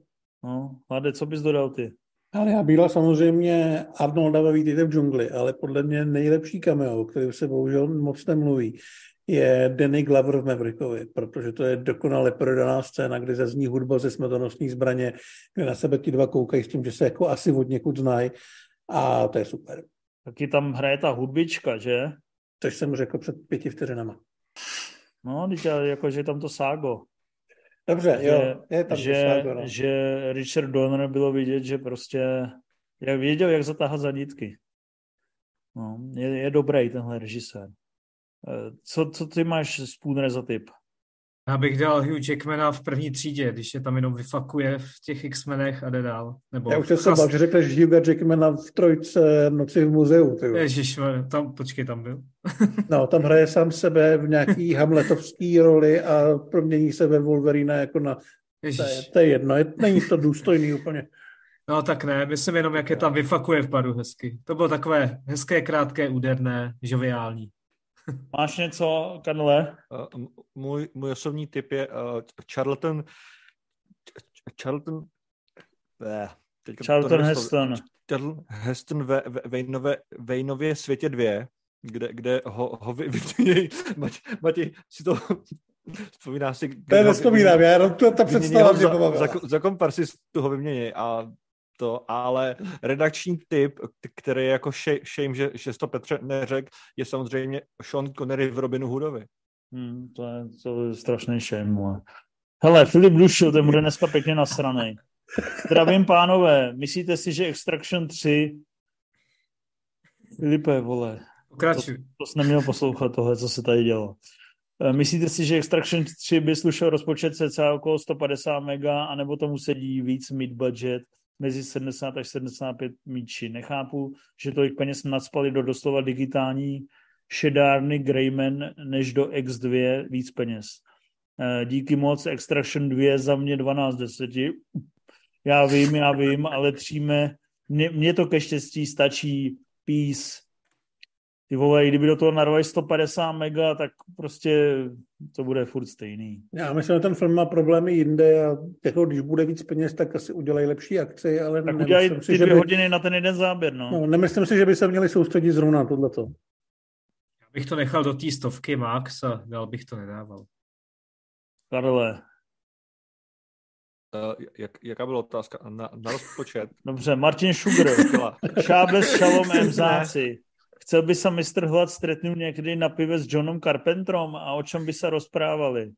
No, Hlade, co bys dodal ty? Ale já byla samozřejmě Arnolda ve Vítejte v džungli, ale podle mě nejlepší cameo, o kterém se bohužel moc nemluví, je Danny Glover v Maverickovi, protože to je dokonale prodaná scéna, kde zazní hudba ze smrtonosní zbraně, kde na sebe ti dva koukají s tím, že se jako asi od někud znají a to je super. Taky tam hraje ta hudbička, že? Což jsem řekl před pěti vteřinama. No, teď jako, že je tam to ságo. Dobře, že, jo, je tam že, no. že Richard Donner bylo vidět, že prostě jak věděl, jak zatáhat za nitky. No, je, je dobrý tenhle režisér. Eh, Co, co ty máš Spooner za typ? Já bych dal Hugh Jackmana v první třídě, když je tam jenom vyfakuje v těch X-menech a jde dál. Nebo Já už jsem se bál, že řekneš Hugh Jackmana v trojce Noci v muzeu. Ty. Ježiš, tam, počkej, tam byl. No, tam hraje sám sebe v nějaký hamletovský roli a promění se ve Wolverina jako na... To je, Ježiš. to je jedno, je, není to důstojný úplně. No tak ne, myslím jenom, jak je tam vyfakuje v padu hezky. To bylo takové hezké, krátké, úderné, žoviální. Máš něco, Karle? Uh, m- můj, můj osobní typ je uh, Charlton Charlton eh, teďka to Charlton Heston. Charlton Heston ve, ve, Vejnové, Vejnově světě dvě, kde, kde ho, ho vy, vyměnějí, Mati, Mati si to vzpomíná si, To je ho nespomínám, já jenom to, ta vyměnějí představa ho mě za, za, za komparsi toho vyměnějí a to, ale redakční typ, který je jako shame, že, že to Petře neřekl, je samozřejmě Sean Connery v Robinu Hoodovi. Hmm, to, je, to je strašný šem. ale. Hele, Filip Dušil, ten bude dneska pěkně nasranej. Zdravím, pánové. Myslíte si, že Extraction 3... Filipe, vole, Pokračuj. to jsi neměl poslouchat tohle, co se tady dělo. Eh, Myslíte si, že Extraction 3 by slušel rozpočet cca okolo 150 mega, anebo tomu sedí víc mid budget mezi 70 až 75 míči? Nechápu, že tolik peněz nadspali do doslova digitální šedárny Greyman, než do X2 víc peněz. Eh, Díky moc, Extraction 2 za mě 12 deseti. Já vím, já vím, ale mně, mně to ke štěstí stačí, peace, ty vole, i kdyby do toho narvali 150 mega, tak prostě to bude furt stejný. Já myslím, že ten film má problémy jinde a jako, když bude víc peněz, tak asi udělají lepší akci, ale Tak nemyslím udělají si, ty že dvě by, hodiny na ten jeden záběr, no. no, nemyslím si, že by se měli soustředit zrovna na tohleto. Já bych to nechal do té stovky max a dál bych to nedával. Karle, Uh, jak, jaká byla otázka? Na, na rozpočet? dobře, Martin Sugar, Byla. Šábles Šalom Mzáci. Chcel by se mistr Hlad stretnout někdy na pive s Johnem Carpentrom a o čem by se rozprávali?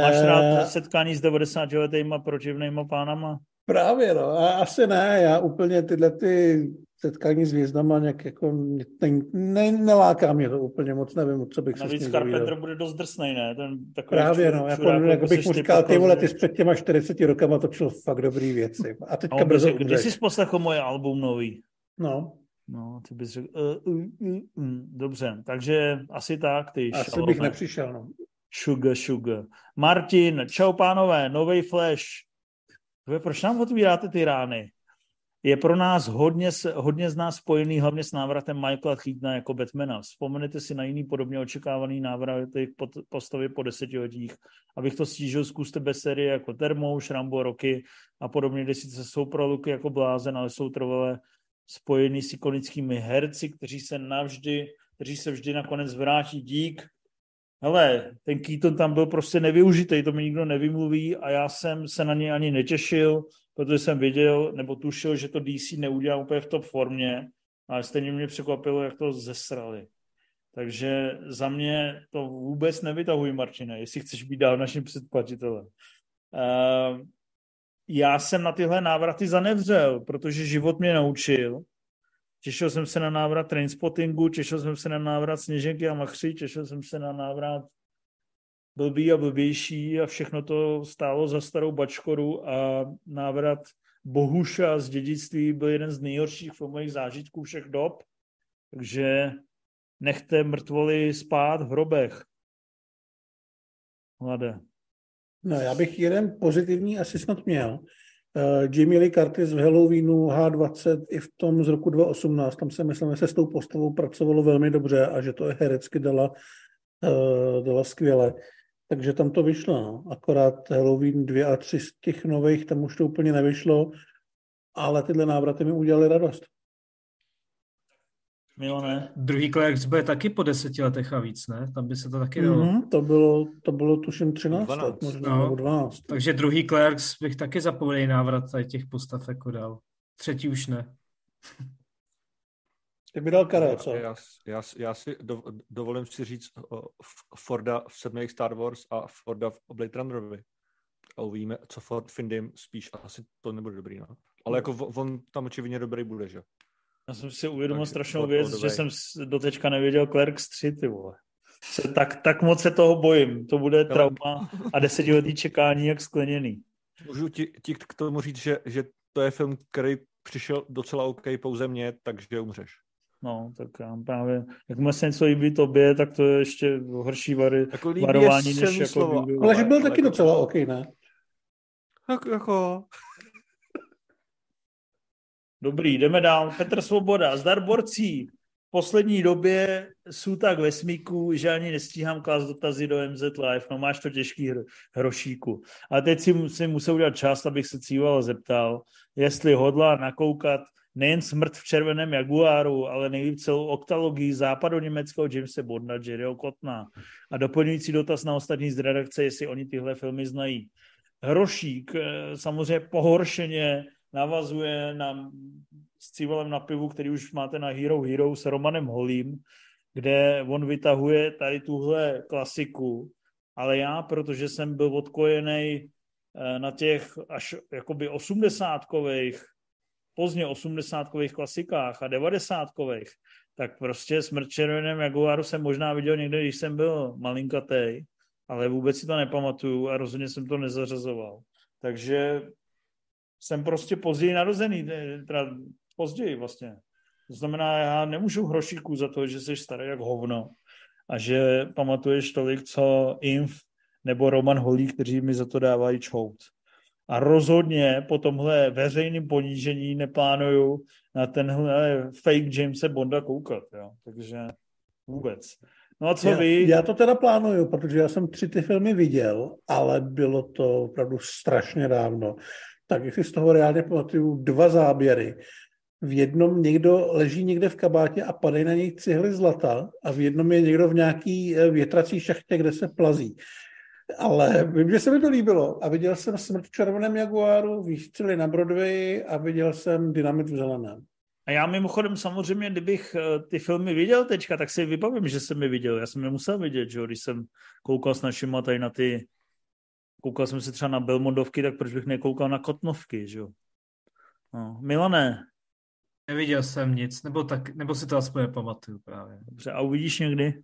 Máš Eh, rád setkání s 90 letýma protivnýma pánama? Právě, no. A asi ne, já úplně tyhle ty setkání s hvězdama nějak jako ne, ne, neláká mě to úplně moc, nevím, co bych se s Carpenter bude dost drsnej, ne? Ten takový Právě, no, jako, čurák, jako bych seš mu říkal, ty jako, vole, ty jsi před těma 40 rokama točil fakt dobrý věci. A teďka by brzo řekl, kdy umřeš. jsi poslechl moje album nový? No, No, ty bys řekl, uh, uh, uh, uh. dobře, takže asi tak, ty asi šalome. bych nepřišel, no. Sugar, sugar. Martin, čau pánové, nový Flash. Vy, proč nám otvíráte ty rány? je pro nás hodně, hodně z nás spojený hlavně s návratem Michaela Keatona jako Batmana. Vzpomenete si na jiný podobně očekávaný návrat postavy po desetiletích. Abych to stížil, zkuste bez série jako Termouš, Rambo, Rocky a podobně, kde sice jsou proluky jako blázen, ale jsou trvalé spojený s ikonickými herci, kteří se navždy, kteří se vždy nakonec vrátí dík. Hele, ten Keaton tam byl prostě nevyužitý, to mi nikdo nevymluví a já jsem se na něj ani netěšil protože jsem věděl nebo tušil, že to DC neudělá úplně v top formě, ale stejně mě překvapilo, jak to zesrali. Takže za mě to vůbec nevytahuj, Marčine, jestli chceš být dál naším předplatitelem. Uh, já jsem na tyhle návraty zanevřel, protože život mě naučil. Těšil jsem se na návrat Trainspottingu, těšil jsem se na návrat Sněženky a Machři, těšil jsem se na návrat blbý a blbější a všechno to stálo za starou bačkoru a návrat Bohuša z dědictví byl jeden z nejhorších filmových zážitků všech dob, takže nechte mrtvoly spát v hrobech. Mladé. No, já bych jeden pozitivní asi snad měl. Uh, Jamie Lee Curtis v Halloweenu H20 i v tom z roku 2018, tam se myslím, že se s tou postavou pracovalo velmi dobře a že to je herecky dala, uh, dala skvěle. Takže tam to vyšlo. No. Akorát Halloween 2 a 3 z těch nových, tam už to úplně nevyšlo, ale tyhle návraty mi udělali radost. Milone. Druhý Clerks bude taky po deseti letech a víc, ne? Tam by se to taky dalo. Mm-hmm, to, bylo, to bylo tuším 13 12. let, možná, no, nebo 12. Takže druhý Clerks bych taky zapověděl návrat tady těch postav jako dal. Třetí už ne. Ty by dal Karel, co? Já, já, já si do, dovolím si říct Forda v sedmých Star Wars a Forda v Blade Runnerovi. A uvidíme, co Ford Findim spíš. Asi to nebude dobrý, no. Ale jako on tam očividně dobrý bude, že? Já jsem si uvědomil strašnou věc, že jsem dotečka nevěděl Clerks 3, ty vole. Se, tak, tak moc se toho bojím. To bude trauma a desetiletý čekání jak skleněný. Můžu ti, ti k tomu říct, že, že to je film, který přišel docela OK pouze mně, takže umřeš. No, tak já právě, jakmile se něco líbí tobě, tak to je ještě horší vary, jako varování, než jako slovo. Ale že byl ale taky jako docela OK, ne? Tak jako... Dobrý, jdeme dál. Petr Svoboda, zdar borcí. V poslední době jsou tak ve smíku, že ani nestíhám klást dotazy do MZ Live. No máš to těžký hro, hrošíku. A teď si, si musel udělat čas, abych se Cíval zeptal, jestli hodlá nakoukat nejen smrt v červeném Jaguáru, ale nejlíp celou oktalogii západoněmeckého Jamesa Bonda, Jerryho Kotna. A doplňující dotaz na ostatní z redakce, jestli oni tyhle filmy znají. Hrošík eh, samozřejmě pohoršeně navazuje na, s civilem na pivu, který už máte na Hero Hero s Romanem Holím, kde on vytahuje tady tuhle klasiku, ale já, protože jsem byl odkojený eh, na těch až jakoby osmdesátkových pozdně 80 klasikách a 90 tak prostě Smrt červeném Jaguaru jsem možná viděl někde, když jsem byl malinkatej, ale vůbec si to nepamatuju a rozhodně jsem to nezařazoval. Takže jsem prostě později narozený, teda později vlastně. To znamená, já nemůžu hrošíku za to, že jsi starý jak hovno a že pamatuješ tolik, co Inf nebo Roman Holí, kteří mi za to dávají čout. A rozhodně po tomhle veřejném ponížení neplánuju na tenhle fake Jamesa Bonda koukat. Jo. Takže vůbec. No a co já, vy? Já to teda plánuju, protože já jsem tři ty filmy viděl, ale bylo to opravdu strašně dávno. Tak si z toho reálně pamatuju dva záběry. V jednom někdo leží někde v kabátě a padají na něj cihly zlata a v jednom je někdo v nějaký eh, větrací šachtě, kde se plazí. Ale vím, že se mi to líbilo. A viděl jsem Smrt v červeném Jaguáru, výstřely na Broadway a viděl jsem Dynamit v zeleném. A já mimochodem samozřejmě, kdybych eh, ty filmy viděl teďka, tak si vybavím, že jsem je viděl. Já jsem je musel vidět, že když jsem koukal s našimi tady na ty, koukal jsem si třeba na Belmondovky, tak proč bych nekoukal na Kotnovky, že jo? No. Milané. Neviděl jsem nic, nebo, tak, nebo si to aspoň nepamatuju právě. Dobře, a uvidíš někdy?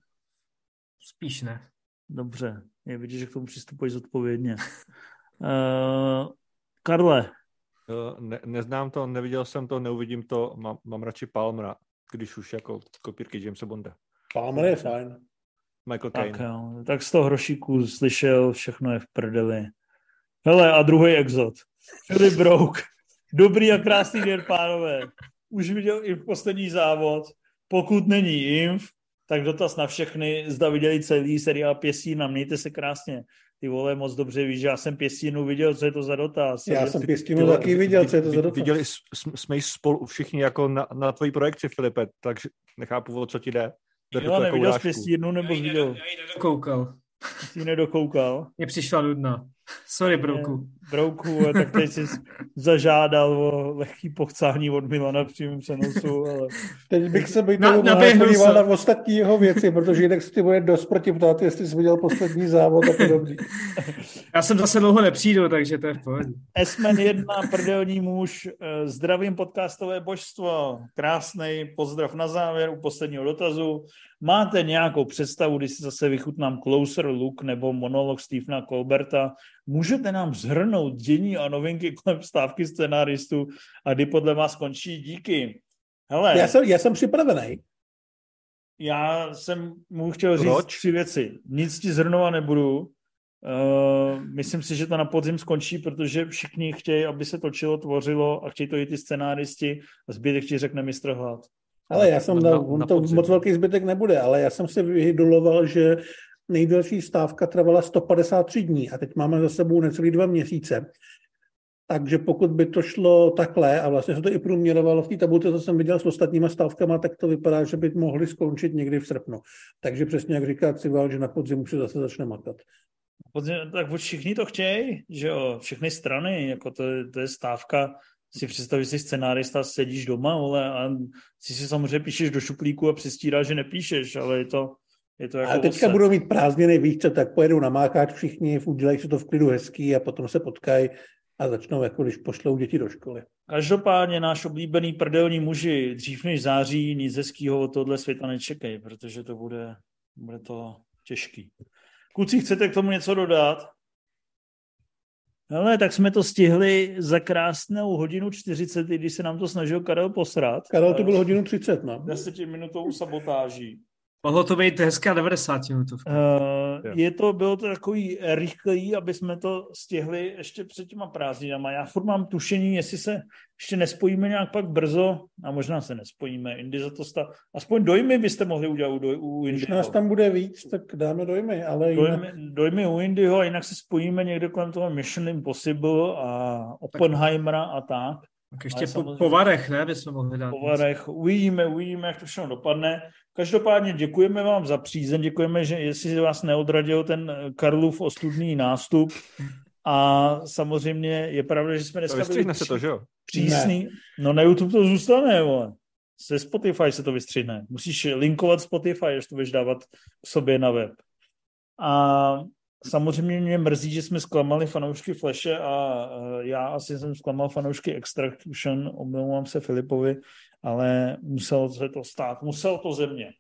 Spíš ne. Dobře, je vidět, že k tomu přistupuješ zodpovědně. uh, Karle. Uh, ne, neznám to, neviděl jsem to, neuvidím to, mám, mám radši Palmera, když už jako kopírky Jamesa Bonda. Palmer je fajn. Michael Caine. Tak, jo, tak z toho hrošíku slyšel, všechno je v prdeli. Hele, a druhý exot. Philip Broke. Dobrý a krásný den, pánové. Už viděl i poslední závod. Pokud není inf, tak dotaz na všechny. Zda viděli celý seriál Pěstína. Mějte se krásně. Ty vole, moc dobře víš, že já jsem Pěstínu viděl, co je to za dotaz. Já jsem Pěstínu taky viděl, co je to za dotaz. Viděli jsme spolu všichni jako na, na tvojí projekci, Filipe, takže nechápu, o co ti jde. Jo, neviděl jsi Pěstínu, nebo viděl? Já ji nedokoukal. Jsi nedokoukal? Mně přišla nudná. Sorry, Brouku. Brouku, tak teď jsi zažádal o lehký pochcání od Milana v přímém přenosu, ale... Teď bych se být na, podíval na ostatní jeho věci, protože jinak si ty bude dost proti ptát, jestli jsi viděl poslední závod a podobně. Já jsem zase dlouho nepřijdu, takže to je v pohodě. Esmen jedna, prdelní muž, eh, zdravím podcastové božstvo, krásný pozdrav na závěr u posledního dotazu. Máte nějakou představu, když si zase vychutnám Closer Look nebo monolog Stephena Colberta, můžete nám zhrnout dění a novinky kolem stávky scenáristů a kdy podle vás skončí díky. Hele, já, jsem, já jsem připravený. Já jsem mu chtěl říct Proč? tři věci. Nic ti zhrnovat nebudu. Uh, myslím si, že to na podzim skončí, protože všichni chtějí, aby se točilo, tvořilo a chtějí to i ty scenáristi a zbytek ti řekne mistr hlad. Ale já jsem, na, na, on na to moc velký zbytek nebude, ale já jsem si vyhydoloval, že nejdelší stávka trvala 153 dní a teď máme za sebou necelý dva měsíce. Takže pokud by to šlo takhle, a vlastně se to i průměrovalo v té tabulce, co jsem viděl s ostatníma stávkama, tak to vypadá, že by mohli skončit někdy v srpnu. Takže přesně jak říká Cival, že na podzim už se zase začne makat. Podzim, tak všichni to chtějí, že jo, všechny strany, jako to, to je stávka, si představ, že jsi scenárista, sedíš doma, ale a si si samozřejmě píšeš do šuplíku a přestíráš, že nepíšeš, ale je to, je to jako a teďka ose. budou mít prázdniny, víš co, tak pojedou na mákáč všichni, udělají si to v klidu hezký a potom se potkají a začnou, jako když pošlou děti do školy. Každopádně náš oblíbený prdelní muži dřív než září nic hezkýho od tohle světa nečekají, protože to bude, bude to těžký. Kluci, chcete k tomu něco dodat? Ale tak jsme to stihli za krásnou hodinu 40, když se nám to snažil Karel posrat. Karel to byl hodinu 30, no. 10 minutovou sabotáží. Mohlo to být hezká 90 minut. Uh, je to, bylo to takový rychlý, aby jsme to stihli ještě před těma prázdninama. Já furt mám tušení, jestli se ještě nespojíme nějak pak brzo, a možná se nespojíme, Indy za to sta... Aspoň dojmy byste mohli udělat u, doj, u Indyho. Když nás tam bude víc, tak dáme dojmy, ale dojmy, jinak... dojmy u Indyho a jinak se spojíme někde kolem toho Mission Impossible a Oppenheimera a tak. Tak ještě po, po varech, ne, bychom mohli dát. Po varech, uvidíme, uvidíme, jak to všechno dopadne. Každopádně děkujeme vám za přízeň, děkujeme, že jestli vás neodradil ten Karlův ostudný nástup. A samozřejmě je pravda, že jsme dneska byli se to, že jo? přísný. Ne. No na YouTube to zůstane, vole. Se Spotify se to vystřihne. Musíš linkovat Spotify, až to budeš dávat k sobě na web. A samozřejmě mě mrzí, že jsme zklamali fanoušky Flashe a já asi jsem zklamal fanoušky Extraction, omlouvám se Filipovi, ale muselo se to stát, muselo to země.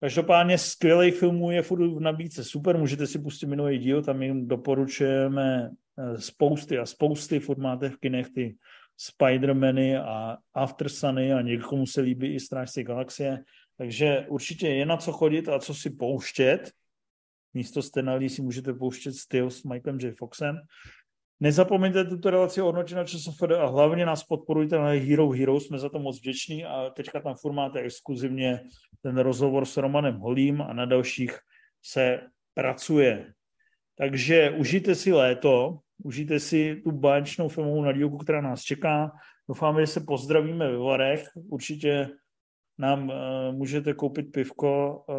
Každopádně skvělých filmů je furt v nabídce super, můžete si pustit minulý díl, tam jim doporučujeme eh, spousty a spousty, furt máte v kinech ty Spider-Many a Aftersuny a někomu se líbí i Strážci galaxie, takže určitě je na co chodit a co si pouštět. Místo Stenalí si můžete pouštět styl s Michaelem J. Foxem. Nezapomeňte tuto relaci hodnotit na ČSFD a hlavně nás podporujte na Hero Hero, jsme za to moc vděční a teďka tam furt máte exkluzivně ten rozhovor s Romanem Holím a na dalších se pracuje. Takže užijte si léto, užijte si tu báječnou filmovou nadílku, která nás čeká. Doufáme, že se pozdravíme ve Varech. Určitě nám uh, můžete koupit pivko uh,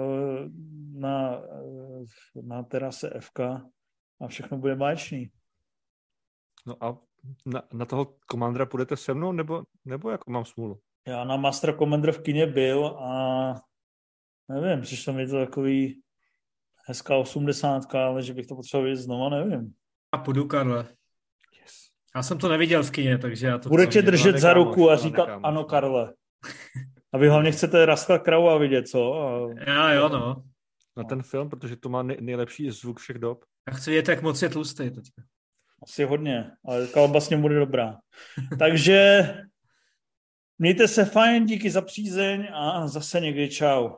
na, uh, na terase FK a všechno bude báječný. No a na, na toho komandra půjdete se mnou, nebo, nebo jako mám smůlu? Já na Master Commander v kině byl a nevím, přišlo mi to takový hezká osmdesátka, ale že bych to potřeboval vidět znova, nevím. A půjdu, Karle. Yes. Já jsem to neviděl v kině, takže já to... Bude tě držet za ruku a říkat ano, Karle. A vy hlavně chcete Rastka Kraua vidět, co? A... Já jo, no. Na ten film, protože to má nej- nejlepší zvuk všech dob. Já chci vědět, jak moc je tlustý teďka. Asi hodně, ale kalba s ním bude dobrá. Takže mějte se fajn, díky za přízeň a zase někdy čau.